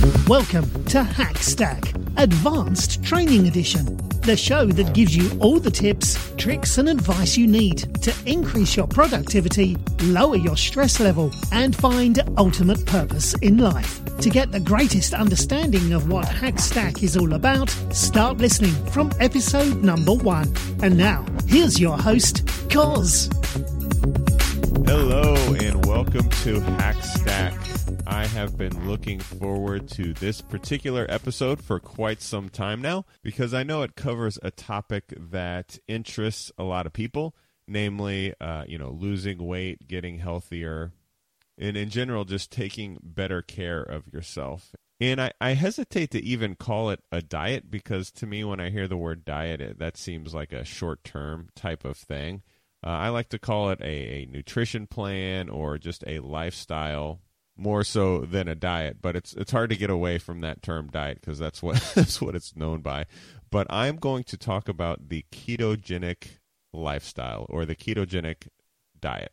Welcome to Hackstack Advanced Training Edition, the show that gives you all the tips, tricks, and advice you need to increase your productivity, lower your stress level, and find ultimate purpose in life. To get the greatest understanding of what Hackstack is all about, start listening from episode number one. And now, here's your host, Koz. Hello, and welcome to Hackstack. I have been looking forward to this particular episode for quite some time now because I know it covers a topic that interests a lot of people, namely, uh, you know, losing weight, getting healthier, and in general, just taking better care of yourself. And I, I hesitate to even call it a diet because to me, when I hear the word diet, it, that seems like a short term type of thing. Uh, I like to call it a, a nutrition plan or just a lifestyle more so than a diet. But it's it's hard to get away from that term diet because that's what that's what it's known by. But I'm going to talk about the ketogenic lifestyle or the ketogenic diet.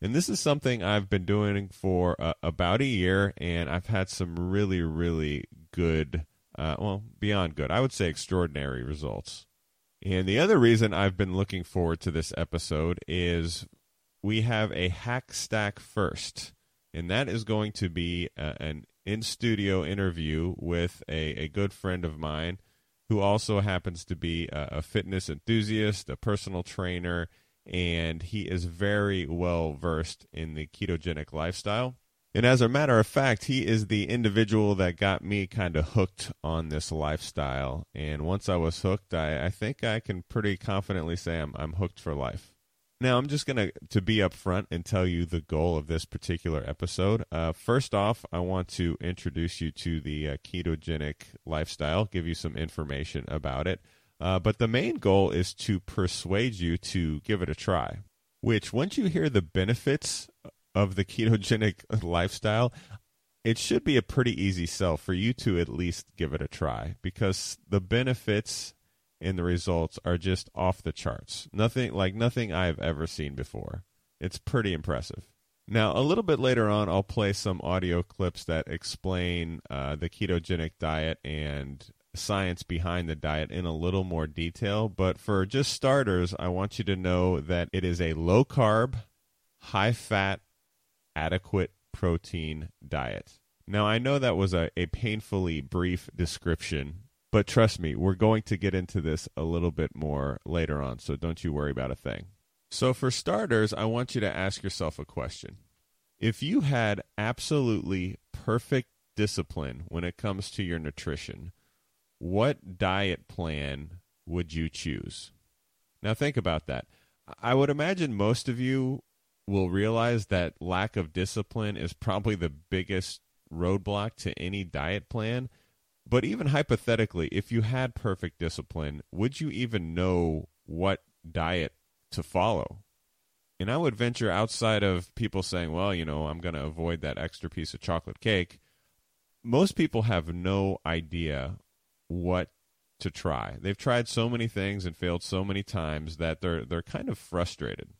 And this is something I've been doing for uh, about a year, and I've had some really, really good, uh, well, beyond good, I would say extraordinary results. And the other reason I've been looking forward to this episode is we have a Hackstack first and that is going to be uh, an in studio interview with a, a good friend of mine who also happens to be a, a fitness enthusiast, a personal trainer, and he is very well versed in the ketogenic lifestyle. And as a matter of fact, he is the individual that got me kind of hooked on this lifestyle. And once I was hooked, I, I think I can pretty confidently say I'm, I'm hooked for life. Now, I'm just going to to be upfront and tell you the goal of this particular episode. Uh, first off, I want to introduce you to the uh, ketogenic lifestyle, give you some information about it. Uh, but the main goal is to persuade you to give it a try. Which, once you hear the benefits of the ketogenic lifestyle, it should be a pretty easy sell for you to at least give it a try because the benefits and the results are just off the charts. Nothing like nothing I've ever seen before. It's pretty impressive. Now, a little bit later on, I'll play some audio clips that explain uh, the ketogenic diet and science behind the diet in a little more detail. But for just starters, I want you to know that it is a low carb, high fat, adequate protein diet. Now, I know that was a, a painfully brief description but trust me, we're going to get into this a little bit more later on, so don't you worry about a thing. So, for starters, I want you to ask yourself a question. If you had absolutely perfect discipline when it comes to your nutrition, what diet plan would you choose? Now, think about that. I would imagine most of you will realize that lack of discipline is probably the biggest roadblock to any diet plan but even hypothetically, if you had perfect discipline, would you even know what diet to follow? And I would venture outside of people saying, well, you know, I'm going to avoid that extra piece of chocolate cake. Most people have no idea what to try. They've tried so many things and failed so many times that they're they're kind of frustrated.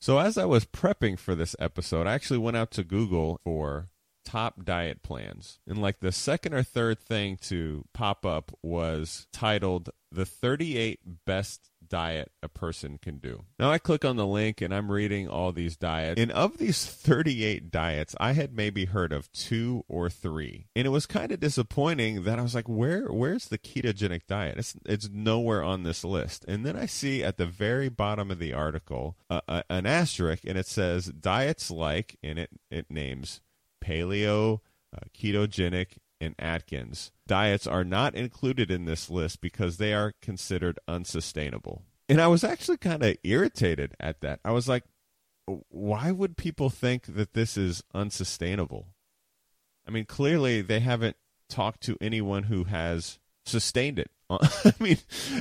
So as I was prepping for this episode, I actually went out to Google for top diet plans. And like the second or third thing to pop up was titled The 38 Best Diet a Person Can Do. Now I click on the link and I'm reading all these diets. And of these 38 diets, I had maybe heard of two or three. And it was kind of disappointing that I was like, where where's the ketogenic diet? It's it's nowhere on this list. And then I see at the very bottom of the article uh, uh, an asterisk and it says diets like and it it names paleo, uh, ketogenic, and Atkins. Diets are not included in this list because they are considered unsustainable. And I was actually kind of irritated at that. I was like, why would people think that this is unsustainable? I mean, clearly they haven't talked to anyone who has sustained it. I mean,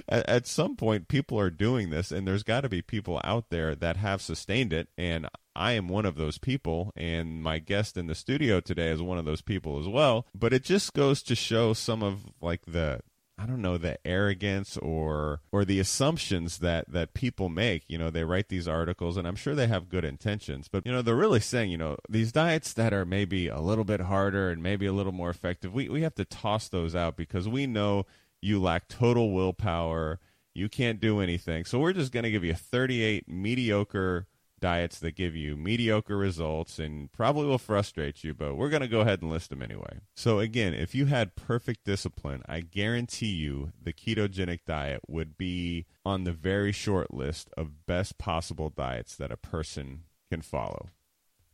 at, at, some point, people are doing this, and there's got to be people out there that have sustained it. And I am one of those people, and my guest in the studio today is one of those people as well. But it just goes to show some of like the I don't know the arrogance or or the assumptions that that people make. You know, they write these articles, and I'm sure they have good intentions, but you know, they're really saying, you know, these diets that are maybe a little bit harder and maybe a little more effective, we we have to toss those out because we know you lack total willpower. You can't do anything. So we're just going to give you 38 mediocre diets that give you mediocre results and probably will frustrate you, but we're going to go ahead and list them anyway. So, again, if you had perfect discipline, I guarantee you the ketogenic diet would be on the very short list of best possible diets that a person can follow.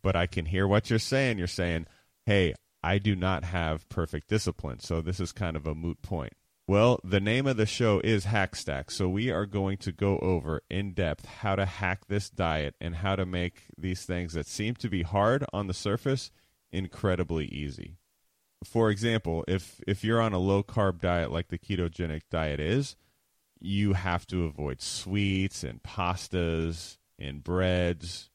But I can hear what you're saying. You're saying, hey, I do not have perfect discipline, so this is kind of a moot point. Well, the name of the show is Hackstack, so we are going to go over in depth how to hack this diet and how to make these things that seem to be hard on the surface incredibly easy. For example, if if you're on a low carb diet like the ketogenic diet is, you have to avoid sweets and pastas and breads,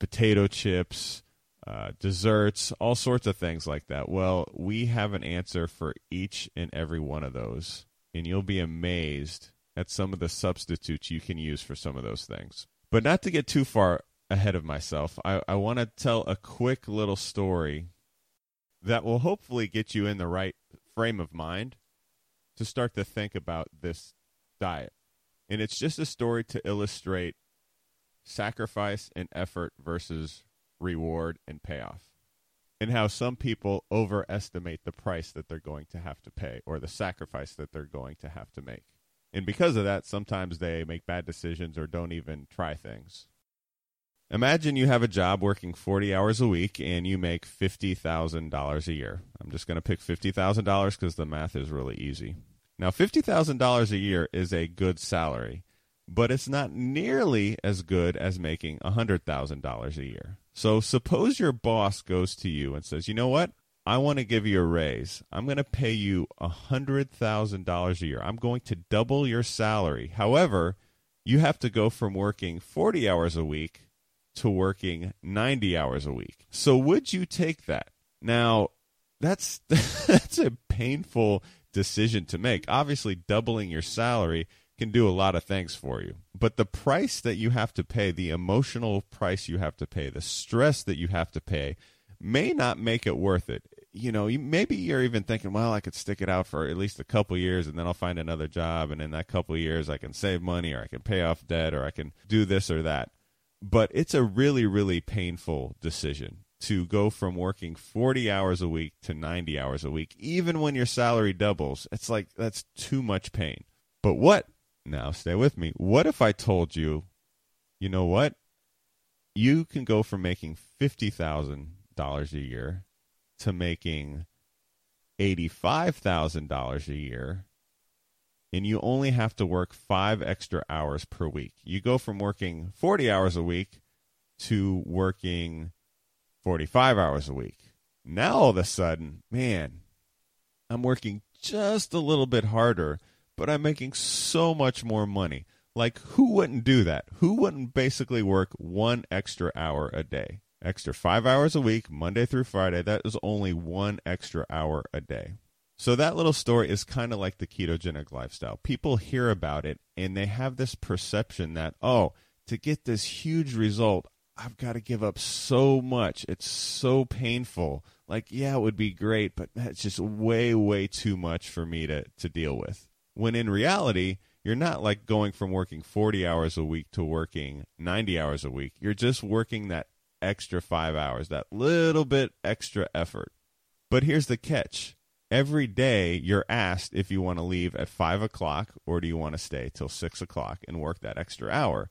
potato chips, uh, desserts, all sorts of things like that. Well, we have an answer for each and every one of those, and you'll be amazed at some of the substitutes you can use for some of those things. But not to get too far ahead of myself, I, I want to tell a quick little story that will hopefully get you in the right frame of mind to start to think about this diet. And it's just a story to illustrate sacrifice and effort versus reward, and payoff. And how some people overestimate the price that they're going to have to pay or the sacrifice that they're going to have to make. And because of that, sometimes they make bad decisions or don't even try things. Imagine you have a job working 40 hours a week and you make $50,000 a year. I'm just going to pick $50,000 because the math is really easy. Now, $50,000 a year is a good salary, but it's not nearly as good as making $100,000 a year. So suppose your boss goes to you and says, you know what? I want to give you a raise. I'm going to pay you $100,000 a year. I'm going to double your salary. However, you have to go from working 40 hours a week to working 90 hours a week. So would you take that? Now, that's that's a painful decision to make. Obviously, doubling your salary can do a lot of things for you. But the price that you have to pay, the emotional price you have to pay, the stress that you have to pay, may not make it worth it. You know, maybe you're even thinking, well, I could stick it out for at least a couple years and then I'll find another job. And in that couple years, I can save money or I can pay off debt or I can do this or that. But it's a really, really painful decision to go from working 40 hours a week to 90 hours a week, even when your salary doubles. It's like that's too much pain. But what now, stay with me. What if I told you, you know what? You can go from making $50,000 a year to making $85,000 a year, and you only have to work five extra hours per week. You go from working 40 hours a week to working 45 hours a week. Now, all of a sudden, man, I'm working just a little bit harder but I'm making so much more money. Like, who wouldn't do that? Who wouldn't basically work one extra hour a day? Extra five hours a week, Monday through Friday. That is only one extra hour a day. So, that little story is kind of like the ketogenic lifestyle. People hear about it and they have this perception that, oh, to get this huge result, I've got to give up so much. It's so painful. Like, yeah, it would be great, but that's just way, way too much for me to, to deal with. When in reality, you're not like going from working 40 hours a week to working 90 hours a week. You're just working that extra five hours, that little bit extra effort. But here's the catch every day you're asked if you want to leave at five o'clock or do you want to stay till six o'clock and work that extra hour.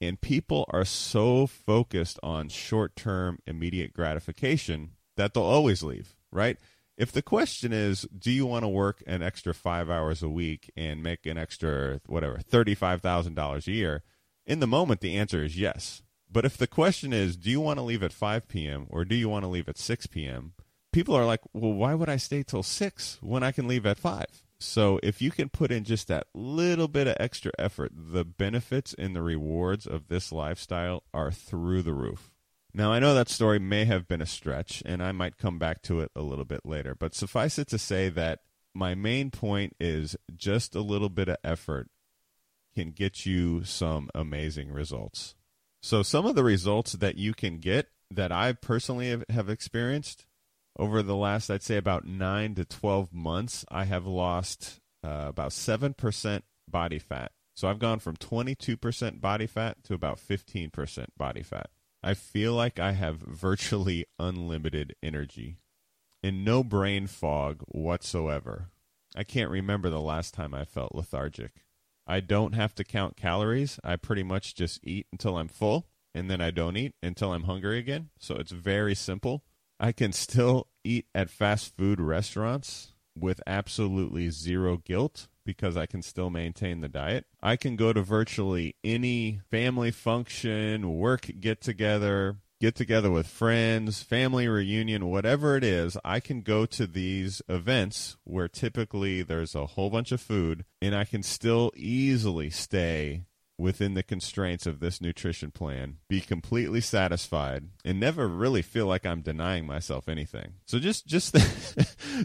And people are so focused on short term immediate gratification that they'll always leave, right? If the question is, do you want to work an extra five hours a week and make an extra, whatever, $35,000 a year? In the moment, the answer is yes. But if the question is, do you want to leave at 5 p.m. or do you want to leave at 6 p.m., people are like, well, why would I stay till 6 when I can leave at 5? So if you can put in just that little bit of extra effort, the benefits and the rewards of this lifestyle are through the roof. Now, I know that story may have been a stretch, and I might come back to it a little bit later, but suffice it to say that my main point is just a little bit of effort can get you some amazing results. So, some of the results that you can get that I personally have, have experienced over the last, I'd say, about nine to 12 months, I have lost uh, about 7% body fat. So, I've gone from 22% body fat to about 15% body fat. I feel like I have virtually unlimited energy and no brain fog whatsoever. I can't remember the last time I felt lethargic. I don't have to count calories. I pretty much just eat until I'm full and then I don't eat until I'm hungry again. So it's very simple. I can still eat at fast food restaurants with absolutely zero guilt because I can still maintain the diet. I can go to virtually any family function, work get together, get together with friends, family reunion, whatever it is, I can go to these events where typically there's a whole bunch of food and I can still easily stay within the constraints of this nutrition plan, be completely satisfied, and never really feel like I'm denying myself anything. So just just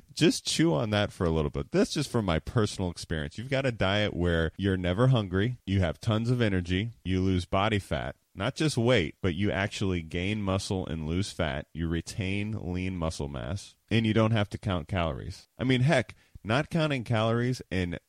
just chew on that for a little bit. That's just from my personal experience. You've got a diet where you're never hungry, you have tons of energy, you lose body fat, not just weight, but you actually gain muscle and lose fat. You retain lean muscle mass, and you don't have to count calories. I mean, heck, not counting calories and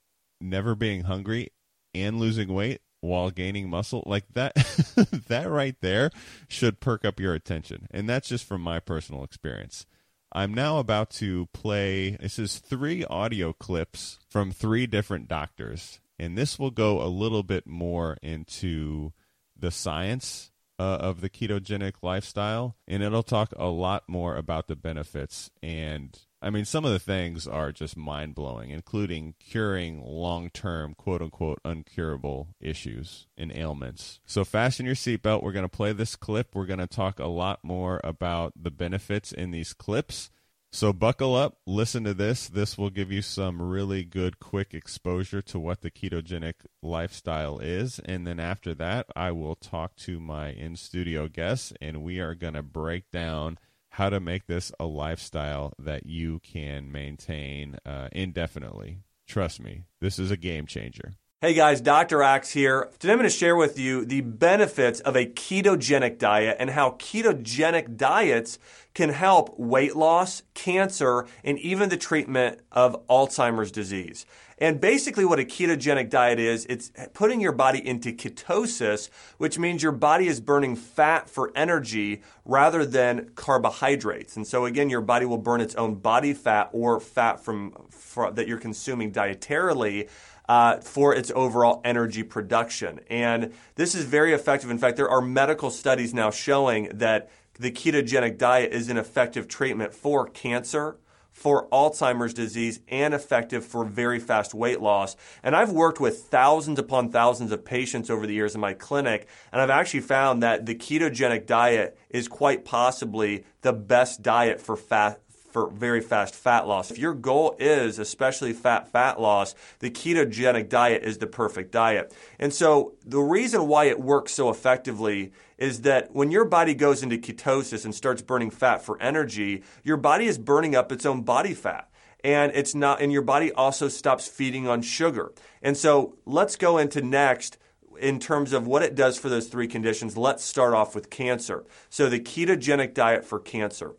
never being hungry and losing weight while gaining muscle like that that right there should perk up your attention. And that's just from my personal experience. I'm now about to play this is three audio clips from three different doctors. And this will go a little bit more into the science uh, of the ketogenic lifestyle, and it'll talk a lot more about the benefits. And I mean, some of the things are just mind blowing, including curing long term, quote unquote, uncurable issues and ailments. So, fasten your seatbelt. We're going to play this clip. We're going to talk a lot more about the benefits in these clips so buckle up, listen to this. This will give you some really good quick exposure to what the ketogenic lifestyle is. And then after that, I will talk to my in studio guests and we are going to break down how to make this a lifestyle that you can maintain uh, indefinitely. Trust me, this is a game changer. Hey guys, Dr. Axe here. Today I'm going to share with you the benefits of a ketogenic diet and how ketogenic diets can help weight loss, cancer, and even the treatment of Alzheimer's disease. And basically, what a ketogenic diet is, it's putting your body into ketosis, which means your body is burning fat for energy rather than carbohydrates. And so, again, your body will burn its own body fat or fat from, from that you're consuming dietarily uh, for its overall energy production. And this is very effective. In fact, there are medical studies now showing that the ketogenic diet is an effective treatment for cancer, for Alzheimer's disease, and effective for very fast weight loss. And I've worked with thousands upon thousands of patients over the years in my clinic, and I've actually found that the ketogenic diet is quite possibly the best diet for fat, for very fast fat loss. If your goal is especially fat fat loss, the ketogenic diet is the perfect diet. And so the reason why it works so effectively is that when your body goes into ketosis and starts burning fat for energy, your body is burning up its own body fat and it's not and your body also stops feeding on sugar. And so let's go into next in terms of what it does for those three conditions. Let's start off with cancer. So the ketogenic diet for cancer.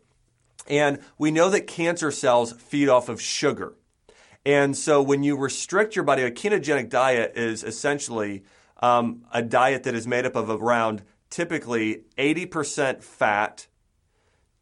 And we know that cancer cells feed off of sugar. And so when you restrict your body, a ketogenic diet is essentially um, a diet that is made up of around typically 80% fat,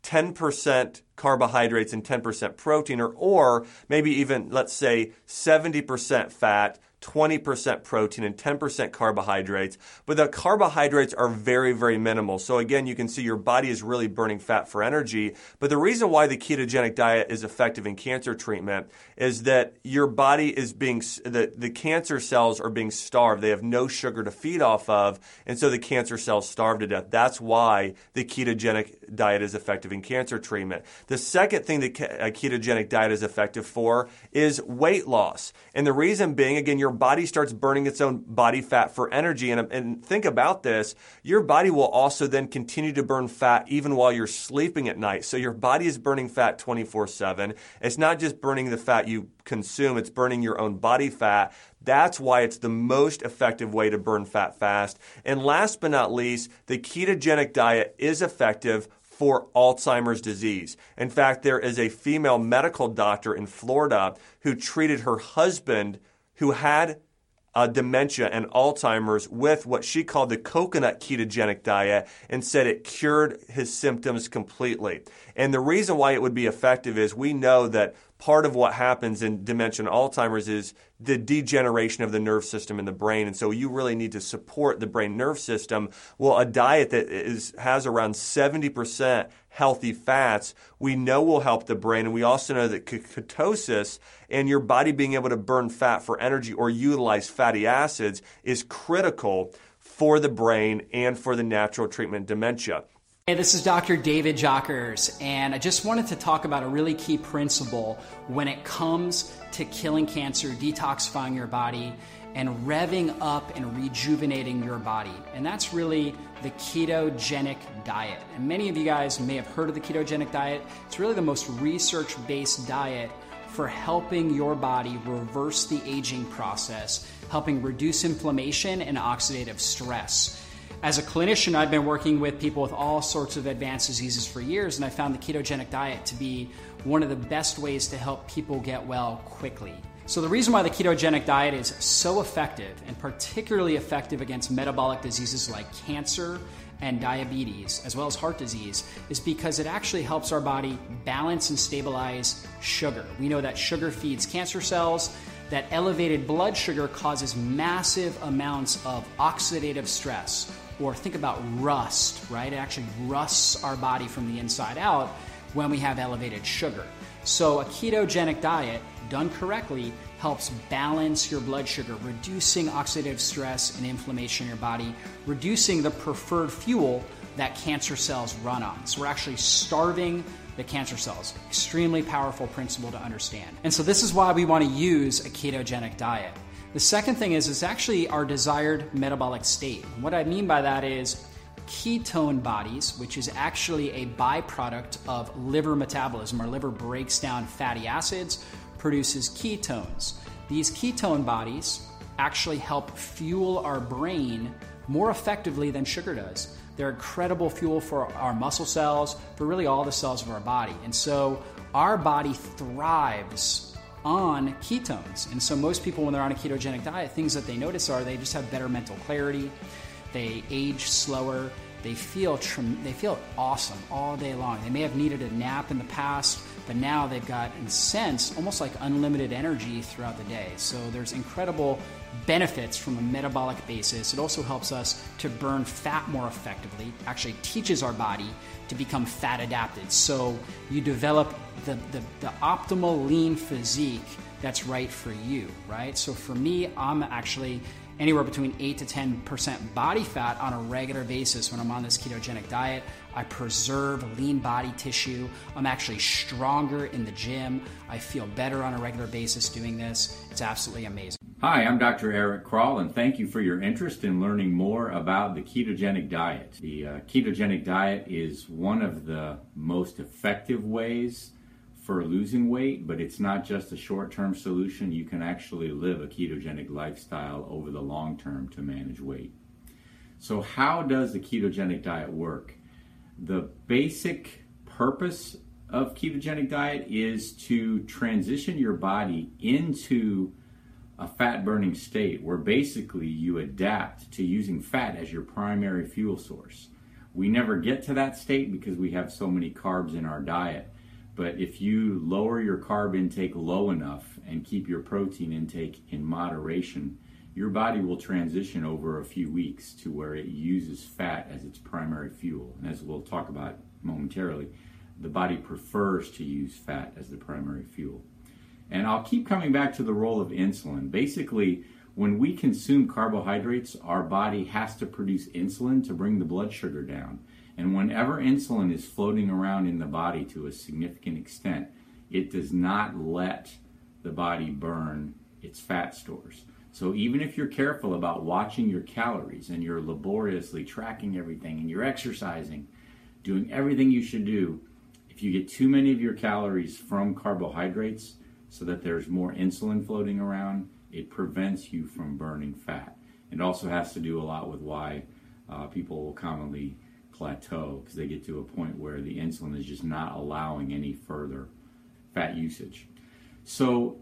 10% carbohydrates, and 10% protein, or, or maybe even, let's say, 70% fat, 20% protein and 10% carbohydrates, but the carbohydrates are very, very minimal. So again, you can see your body is really burning fat for energy. But the reason why the ketogenic diet is effective in cancer treatment is that your body is being, the, the cancer cells are being starved. They have no sugar to feed off of. And so the cancer cells starve to death. That's why the ketogenic diet is effective in cancer treatment. The second thing that a ketogenic diet is effective for is weight loss. And the reason being, again, your your body starts burning its own body fat for energy. And, and think about this your body will also then continue to burn fat even while you're sleeping at night. So your body is burning fat 24 7. It's not just burning the fat you consume, it's burning your own body fat. That's why it's the most effective way to burn fat fast. And last but not least, the ketogenic diet is effective for Alzheimer's disease. In fact, there is a female medical doctor in Florida who treated her husband who had uh, dementia and Alzheimer's with what she called the coconut ketogenic diet and said it cured his symptoms completely. And the reason why it would be effective is we know that part of what happens in dementia and Alzheimer's is the degeneration of the nerve system in the brain. And so you really need to support the brain nerve system. Well, a diet that is, has around 70% healthy fats, we know will help the brain. And we also know that ketosis and your body being able to burn fat for energy or utilize fatty acids is critical for the brain and for the natural treatment dementia. Hey, this is Dr. David Jockers, and I just wanted to talk about a really key principle when it comes to killing cancer, detoxifying your body, and revving up and rejuvenating your body. And that's really the ketogenic diet. And many of you guys may have heard of the ketogenic diet. It's really the most research based diet for helping your body reverse the aging process, helping reduce inflammation and oxidative stress. As a clinician, I've been working with people with all sorts of advanced diseases for years, and I found the ketogenic diet to be one of the best ways to help people get well quickly. So, the reason why the ketogenic diet is so effective, and particularly effective against metabolic diseases like cancer and diabetes, as well as heart disease, is because it actually helps our body balance and stabilize sugar. We know that sugar feeds cancer cells, that elevated blood sugar causes massive amounts of oxidative stress or think about rust, right? It actually rusts our body from the inside out when we have elevated sugar. So, a ketogenic diet done correctly helps balance your blood sugar, reducing oxidative stress and inflammation in your body, reducing the preferred fuel that cancer cells run on. So, we're actually starving the cancer cells. Extremely powerful principle to understand. And so, this is why we want to use a ketogenic diet. The second thing is it's actually our desired metabolic state. What I mean by that is ketone bodies, which is actually a byproduct of liver metabolism. Our liver breaks down fatty acids, produces ketones. These ketone bodies actually help fuel our brain more effectively than sugar does. They're incredible fuel for our muscle cells, for really all the cells of our body. And so our body thrives on ketones. And so most people, when they're on a ketogenic diet, things that they notice are they just have better mental clarity, they age slower, they feel they feel awesome all day long. They may have needed a nap in the past, but now they've got, in sense, almost like unlimited energy throughout the day. So there's incredible benefits from a metabolic basis. It also helps us to burn fat more effectively, actually teaches our body to become fat adapted. So you develop the, the, the, optimal lean physique that's right for you, right? So for me, I'm actually anywhere between 8 to 10% body fat on a regular basis when I'm on this ketogenic diet. I preserve lean body tissue. I'm actually stronger in the gym. I feel better on a regular basis doing this. It's absolutely amazing. Hi, I'm Dr. Eric Kroll, and thank you for your interest in learning more about the ketogenic diet. The uh, ketogenic diet is one of the most effective ways for losing weight, but it's not just a short term solution. You can actually live a ketogenic lifestyle over the long term to manage weight. So, how does the ketogenic diet work? The basic purpose of ketogenic diet is to transition your body into a fat burning state where basically you adapt to using fat as your primary fuel source. We never get to that state because we have so many carbs in our diet but if you lower your carb intake low enough and keep your protein intake in moderation, your body will transition over a few weeks to where it uses fat as its primary fuel. And as we'll talk about momentarily, the body prefers to use fat as the primary fuel. And I'll keep coming back to the role of insulin. Basically, when we consume carbohydrates, our body has to produce insulin to bring the blood sugar down. And whenever insulin is floating around in the body to a significant extent, it does not let the body burn its fat stores. So even if you're careful about watching your calories and you're laboriously tracking everything and you're exercising, doing everything you should do, if you get too many of your calories from carbohydrates so that there's more insulin floating around, it prevents you from burning fat. It also has to do a lot with why uh, people will commonly plateau because they get to a point where the insulin is just not allowing any further fat usage. So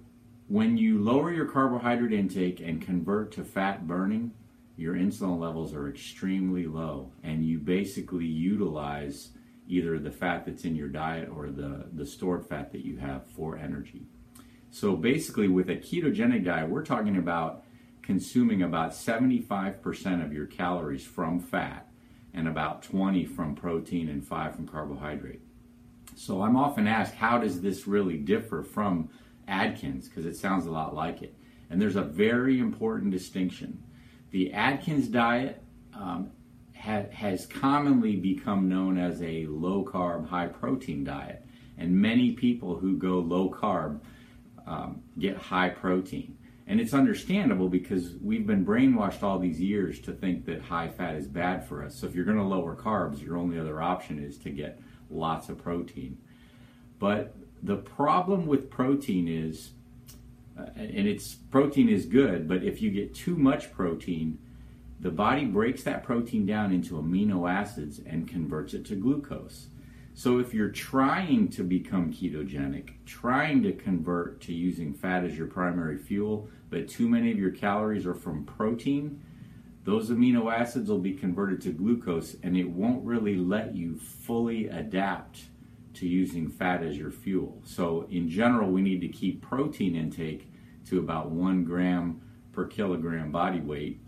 when you lower your carbohydrate intake and convert to fat burning, your insulin levels are extremely low, and you basically utilize either the fat that's in your diet or the, the stored fat that you have for energy. So basically, with a ketogenic diet, we're talking about consuming about 75% of your calories from fat and about 20 from protein and 5 from carbohydrate. So I'm often asked, how does this really differ from Atkins? Because it sounds a lot like it. And there's a very important distinction. The Atkins diet um, ha- has commonly become known as a low carb, high protein diet. And many people who go low carb um, get high protein. And it's understandable because we've been brainwashed all these years to think that high fat is bad for us. So if you're going to lower carbs, your only other option is to get lots of protein. But the problem with protein is, uh, and it's protein is good, but if you get too much protein, the body breaks that protein down into amino acids and converts it to glucose. So if you're trying to become ketogenic, trying to convert to using fat as your primary fuel, but too many of your calories are from protein, those amino acids will be converted to glucose and it won't really let you fully adapt to using fat as your fuel. So in general, we need to keep protein intake to about one gram per kilogram body weight.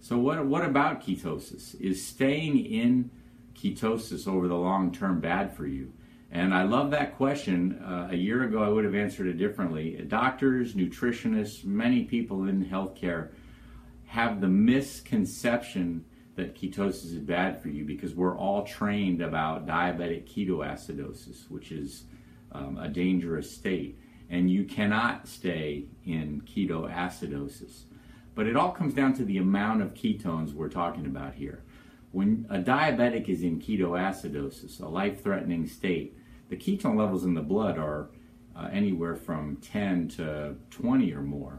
So what, what about ketosis? Is staying in ketosis over the long term bad for you? And I love that question. Uh, a year ago, I would have answered it differently. Doctors, nutritionists, many people in healthcare have the misconception that ketosis is bad for you because we're all trained about diabetic ketoacidosis, which is um, a dangerous state. And you cannot stay in ketoacidosis. But it all comes down to the amount of ketones we're talking about here. When a diabetic is in ketoacidosis, a life threatening state, the ketone levels in the blood are uh, anywhere from 10 to 20 or more.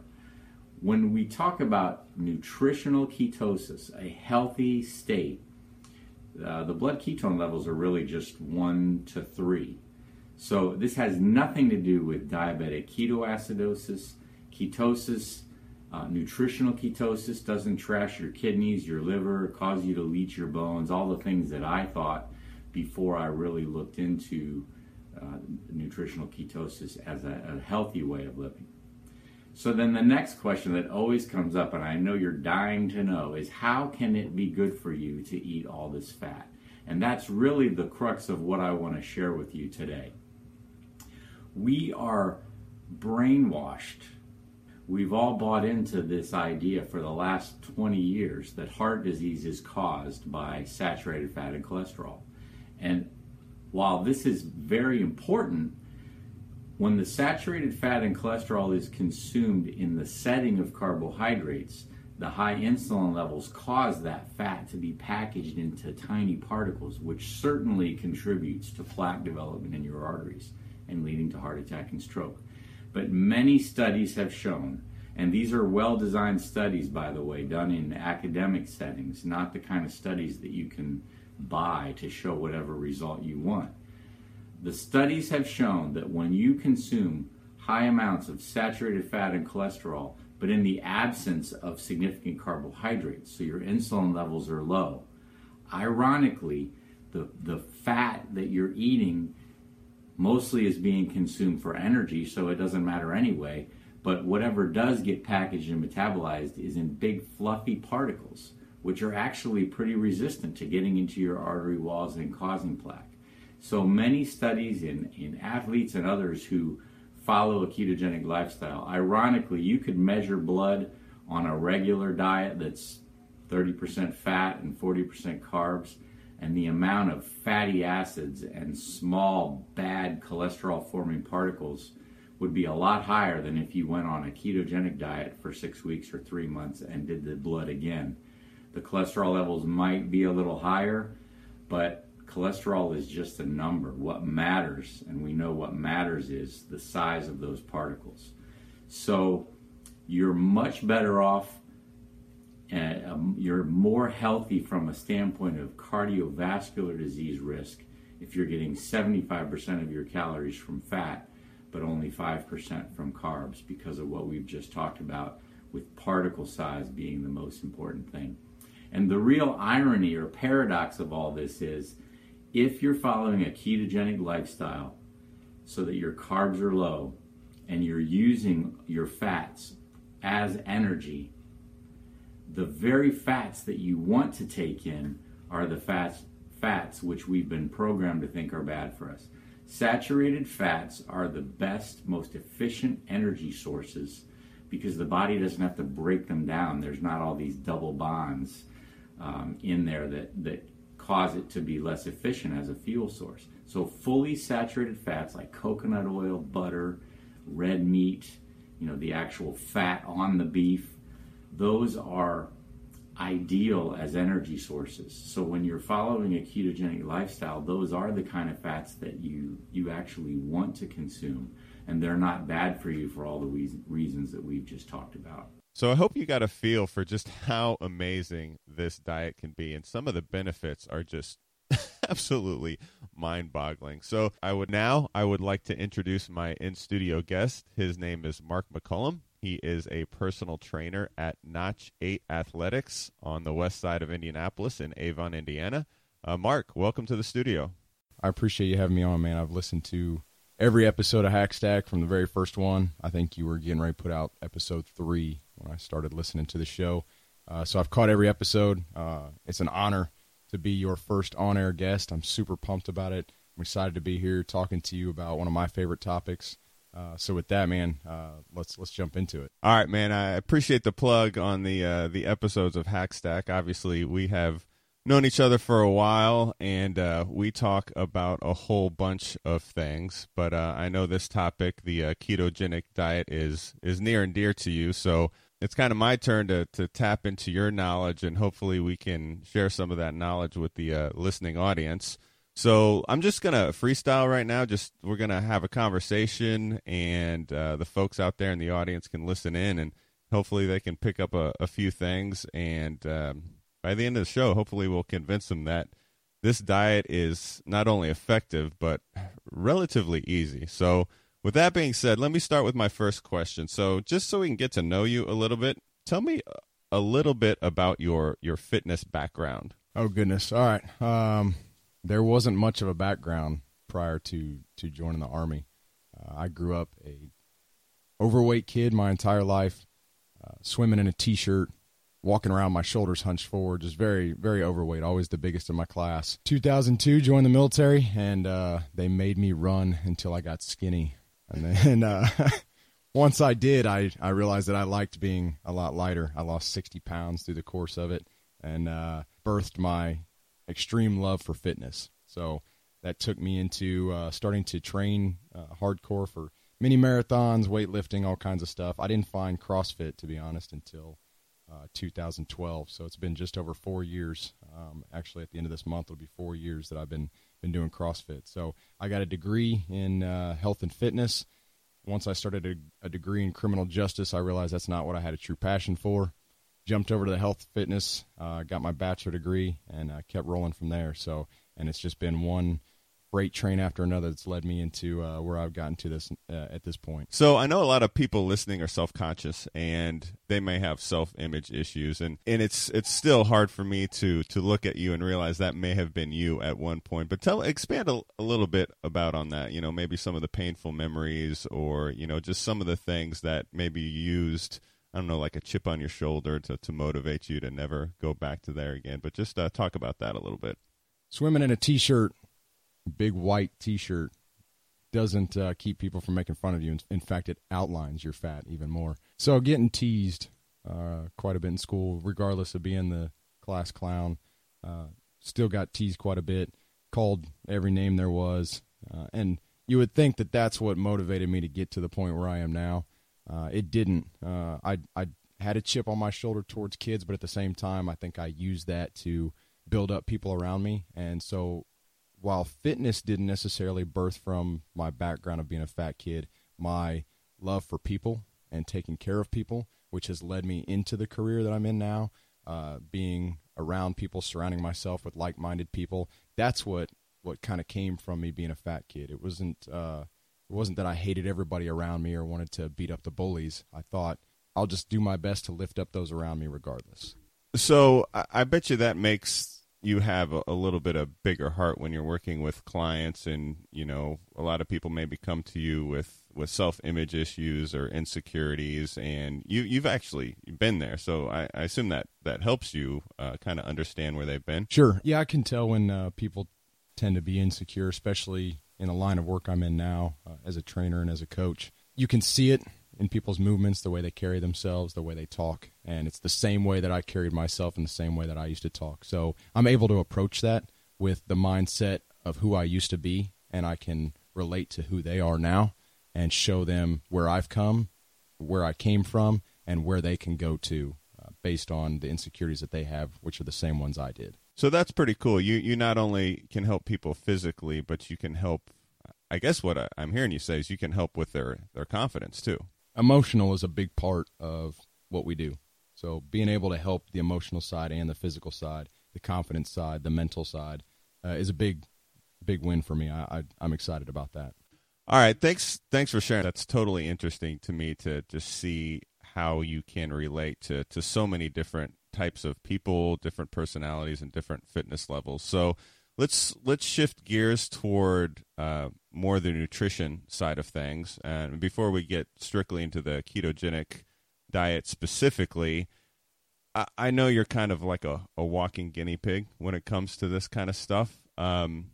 When we talk about nutritional ketosis, a healthy state, uh, the blood ketone levels are really just 1 to 3. So this has nothing to do with diabetic ketoacidosis. Ketosis uh, nutritional ketosis doesn't trash your kidneys, your liver, cause you to leach your bones, all the things that I thought before I really looked into uh, nutritional ketosis as a, a healthy way of living. So then the next question that always comes up, and I know you're dying to know, is how can it be good for you to eat all this fat? And that's really the crux of what I want to share with you today. We are brainwashed we've all bought into this idea for the last 20 years that heart disease is caused by saturated fat and cholesterol. And while this is very important, when the saturated fat and cholesterol is consumed in the setting of carbohydrates, the high insulin levels cause that fat to be packaged into tiny particles, which certainly contributes to plaque development in your arteries and leading to heart attack and stroke. But many studies have shown, and these are well designed studies, by the way, done in academic settings, not the kind of studies that you can buy to show whatever result you want. The studies have shown that when you consume high amounts of saturated fat and cholesterol, but in the absence of significant carbohydrates, so your insulin levels are low, ironically, the, the fat that you're eating mostly is being consumed for energy, so it doesn't matter anyway. But whatever does get packaged and metabolized is in big fluffy particles, which are actually pretty resistant to getting into your artery walls and causing plaque. So many studies in, in athletes and others who follow a ketogenic lifestyle, ironically, you could measure blood on a regular diet that's 30% fat and 40% carbs and the amount of fatty acids and small bad cholesterol forming particles would be a lot higher than if you went on a ketogenic diet for six weeks or three months and did the blood again. The cholesterol levels might be a little higher, but cholesterol is just a number. What matters, and we know what matters, is the size of those particles. So you're much better off. Uh, um, you're more healthy from a standpoint of cardiovascular disease risk if you're getting 75% of your calories from fat but only 5% from carbs because of what we've just talked about with particle size being the most important thing. And the real irony or paradox of all this is if you're following a ketogenic lifestyle so that your carbs are low and you're using your fats as energy, the very fats that you want to take in are the fats fats which we've been programmed to think are bad for us. Saturated fats are the best, most efficient energy sources because the body doesn't have to break them down. There's not all these double bonds um, in there that, that cause it to be less efficient as a fuel source. So, fully saturated fats like coconut oil, butter, red meat, you know, the actual fat on the beef, those are ideal as energy sources. So when you're following a ketogenic lifestyle, those are the kind of fats that you you actually want to consume and they're not bad for you for all the reasons that we've just talked about. So I hope you got a feel for just how amazing this diet can be and some of the benefits are just absolutely mind-boggling. So I would now I would like to introduce my in-studio guest. His name is Mark McCullum. He is a personal trainer at Notch 8 Athletics on the west side of Indianapolis in Avon, Indiana. Uh, Mark, welcome to the studio. I appreciate you having me on, man. I've listened to every episode of Hackstack from the very first one. I think you were getting ready to put out episode three when I started listening to the show. Uh, so I've caught every episode. Uh, it's an honor to be your first on air guest. I'm super pumped about it. I'm excited to be here talking to you about one of my favorite topics. Uh, so with that, man, uh, let's let's jump into it. All right, man. I appreciate the plug on the uh, the episodes of Hackstack. Obviously, we have known each other for a while, and uh, we talk about a whole bunch of things. But uh, I know this topic, the uh, ketogenic diet, is is near and dear to you. So it's kind of my turn to to tap into your knowledge, and hopefully, we can share some of that knowledge with the listening audience. So I'm just gonna freestyle right now. Just we're gonna have a conversation, and uh, the folks out there in the audience can listen in, and hopefully they can pick up a, a few things. And um, by the end of the show, hopefully we'll convince them that this diet is not only effective but relatively easy. So with that being said, let me start with my first question. So just so we can get to know you a little bit, tell me a little bit about your your fitness background. Oh goodness! All right. Um, there wasn't much of a background prior to to joining the army. Uh, I grew up a overweight kid my entire life, uh, swimming in a t-shirt, walking around my shoulders hunched forward, just very very overweight, always the biggest in my class. 2002 joined the military, and uh, they made me run until I got skinny, and then. Uh, once I did, I, I realized that I liked being a lot lighter. I lost 60 pounds through the course of it and uh, birthed my extreme love for fitness. So that took me into uh, starting to train uh, hardcore for mini marathons, weightlifting, all kinds of stuff. I didn't find CrossFit, to be honest, until uh, 2012. So it's been just over four years. Um, actually, at the end of this month, it'll be four years that I've been been doing CrossFit. So I got a degree in uh, health and fitness. Once I started a, a degree in criminal justice, I realized that's not what I had a true passion for jumped over to the health fitness, uh, got my bachelor degree, and uh, kept rolling from there. So, and it's just been one great train after another that's led me into uh, where I've gotten to this uh, at this point. So I know a lot of people listening are self-conscious and they may have self-image issues, and, and it's it's still hard for me to to look at you and realize that may have been you at one point. But tell expand a, a little bit about on that. You know, maybe some of the painful memories, or you know, just some of the things that maybe you used I don't know, like a chip on your shoulder to, to motivate you to never go back to there again. But just uh, talk about that a little bit. Swimming in a t-shirt, big white t-shirt, doesn't uh, keep people from making fun of you. In fact, it outlines your fat even more. So getting teased uh, quite a bit in school, regardless of being the class clown, uh, still got teased quite a bit, called every name there was, uh, and you would think that that's what motivated me to get to the point where I am now. Uh, it didn't. Uh, I I had a chip on my shoulder towards kids, but at the same time, I think I used that to build up people around me. And so, while fitness didn't necessarily birth from my background of being a fat kid, my love for people and taking care of people, which has led me into the career that I'm in now, uh, being around people, surrounding myself with like-minded people. That's what what kind of came from me being a fat kid. It wasn't uh, it wasn't that I hated everybody around me or wanted to beat up the bullies. I thought I'll just do my best to lift up those around me regardless. So I bet you that makes you have a, a, little bit of bigger heart when you're working with clients, and you know a lot of people maybe come to you with with self image issues or insecurities, and you you've actually been there. So I, I assume that that helps you uh, kind of understand where they've been. Sure, yeah, I can tell when uh, people tend to be insecure, especially in the line of work I'm in now uh, as a trainer and as a coach. You can see it in people's movements, the way they carry themselves, the way they talk. And it's the same way that I carried myself and the same way that I used to talk. So I'm able to approach that with the mindset of who I used to be, and I can relate to who they are now and show them where I've come, where I came from, and where they can go to uh, based on the insecurities that they have, which are the same ones I did. So that's pretty cool. You you not only can help people physically, but you can help. I guess what I, I'm hearing you say is you can help with their their confidence too emotional is a big part of what we do. So being able to help the emotional side and the physical side, the confidence side, the mental side, uh, is a big, big win for me. I, I am excited about that. All right, thanks thanks for sharing. That's totally interesting to me to just see how you can relate to to so many different types of people, different personalities, and different fitness levels. So let's let's shift gears toward uh, more the nutrition side of things. And before we get strictly into the ketogenic diet specifically, I, I know you're kind of like a, a walking guinea pig when it comes to this kind of stuff. Um,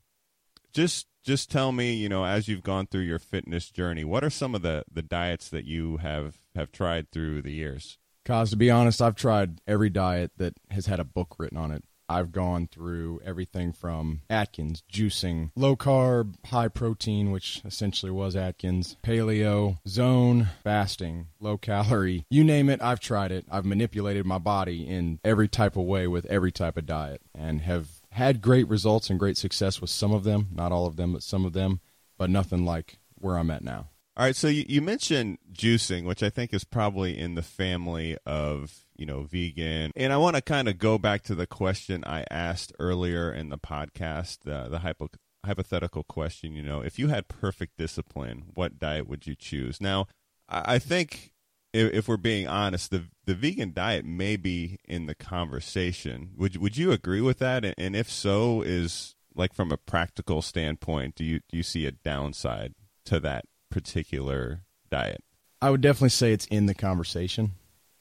just just tell me, you know, as you've gone through your fitness journey, what are some of the, the diets that you have, have tried through the years? Cause to be honest, I've tried every diet that has had a book written on it. I've gone through everything from Atkins, juicing, low carb, high protein, which essentially was Atkins, paleo, zone, fasting, low calorie. You name it, I've tried it. I've manipulated my body in every type of way with every type of diet and have had great results and great success with some of them, not all of them, but some of them, but nothing like where I'm at now. All right, so you, you mentioned juicing, which I think is probably in the family of you know vegan, and I want to kind of go back to the question I asked earlier in the podcast, the the hypo, hypothetical question. You know, if you had perfect discipline, what diet would you choose? Now, I, I think if, if we're being honest, the the vegan diet may be in the conversation. Would would you agree with that? And, and if so, is like from a practical standpoint, do you do you see a downside to that particular diet? I would definitely say it's in the conversation.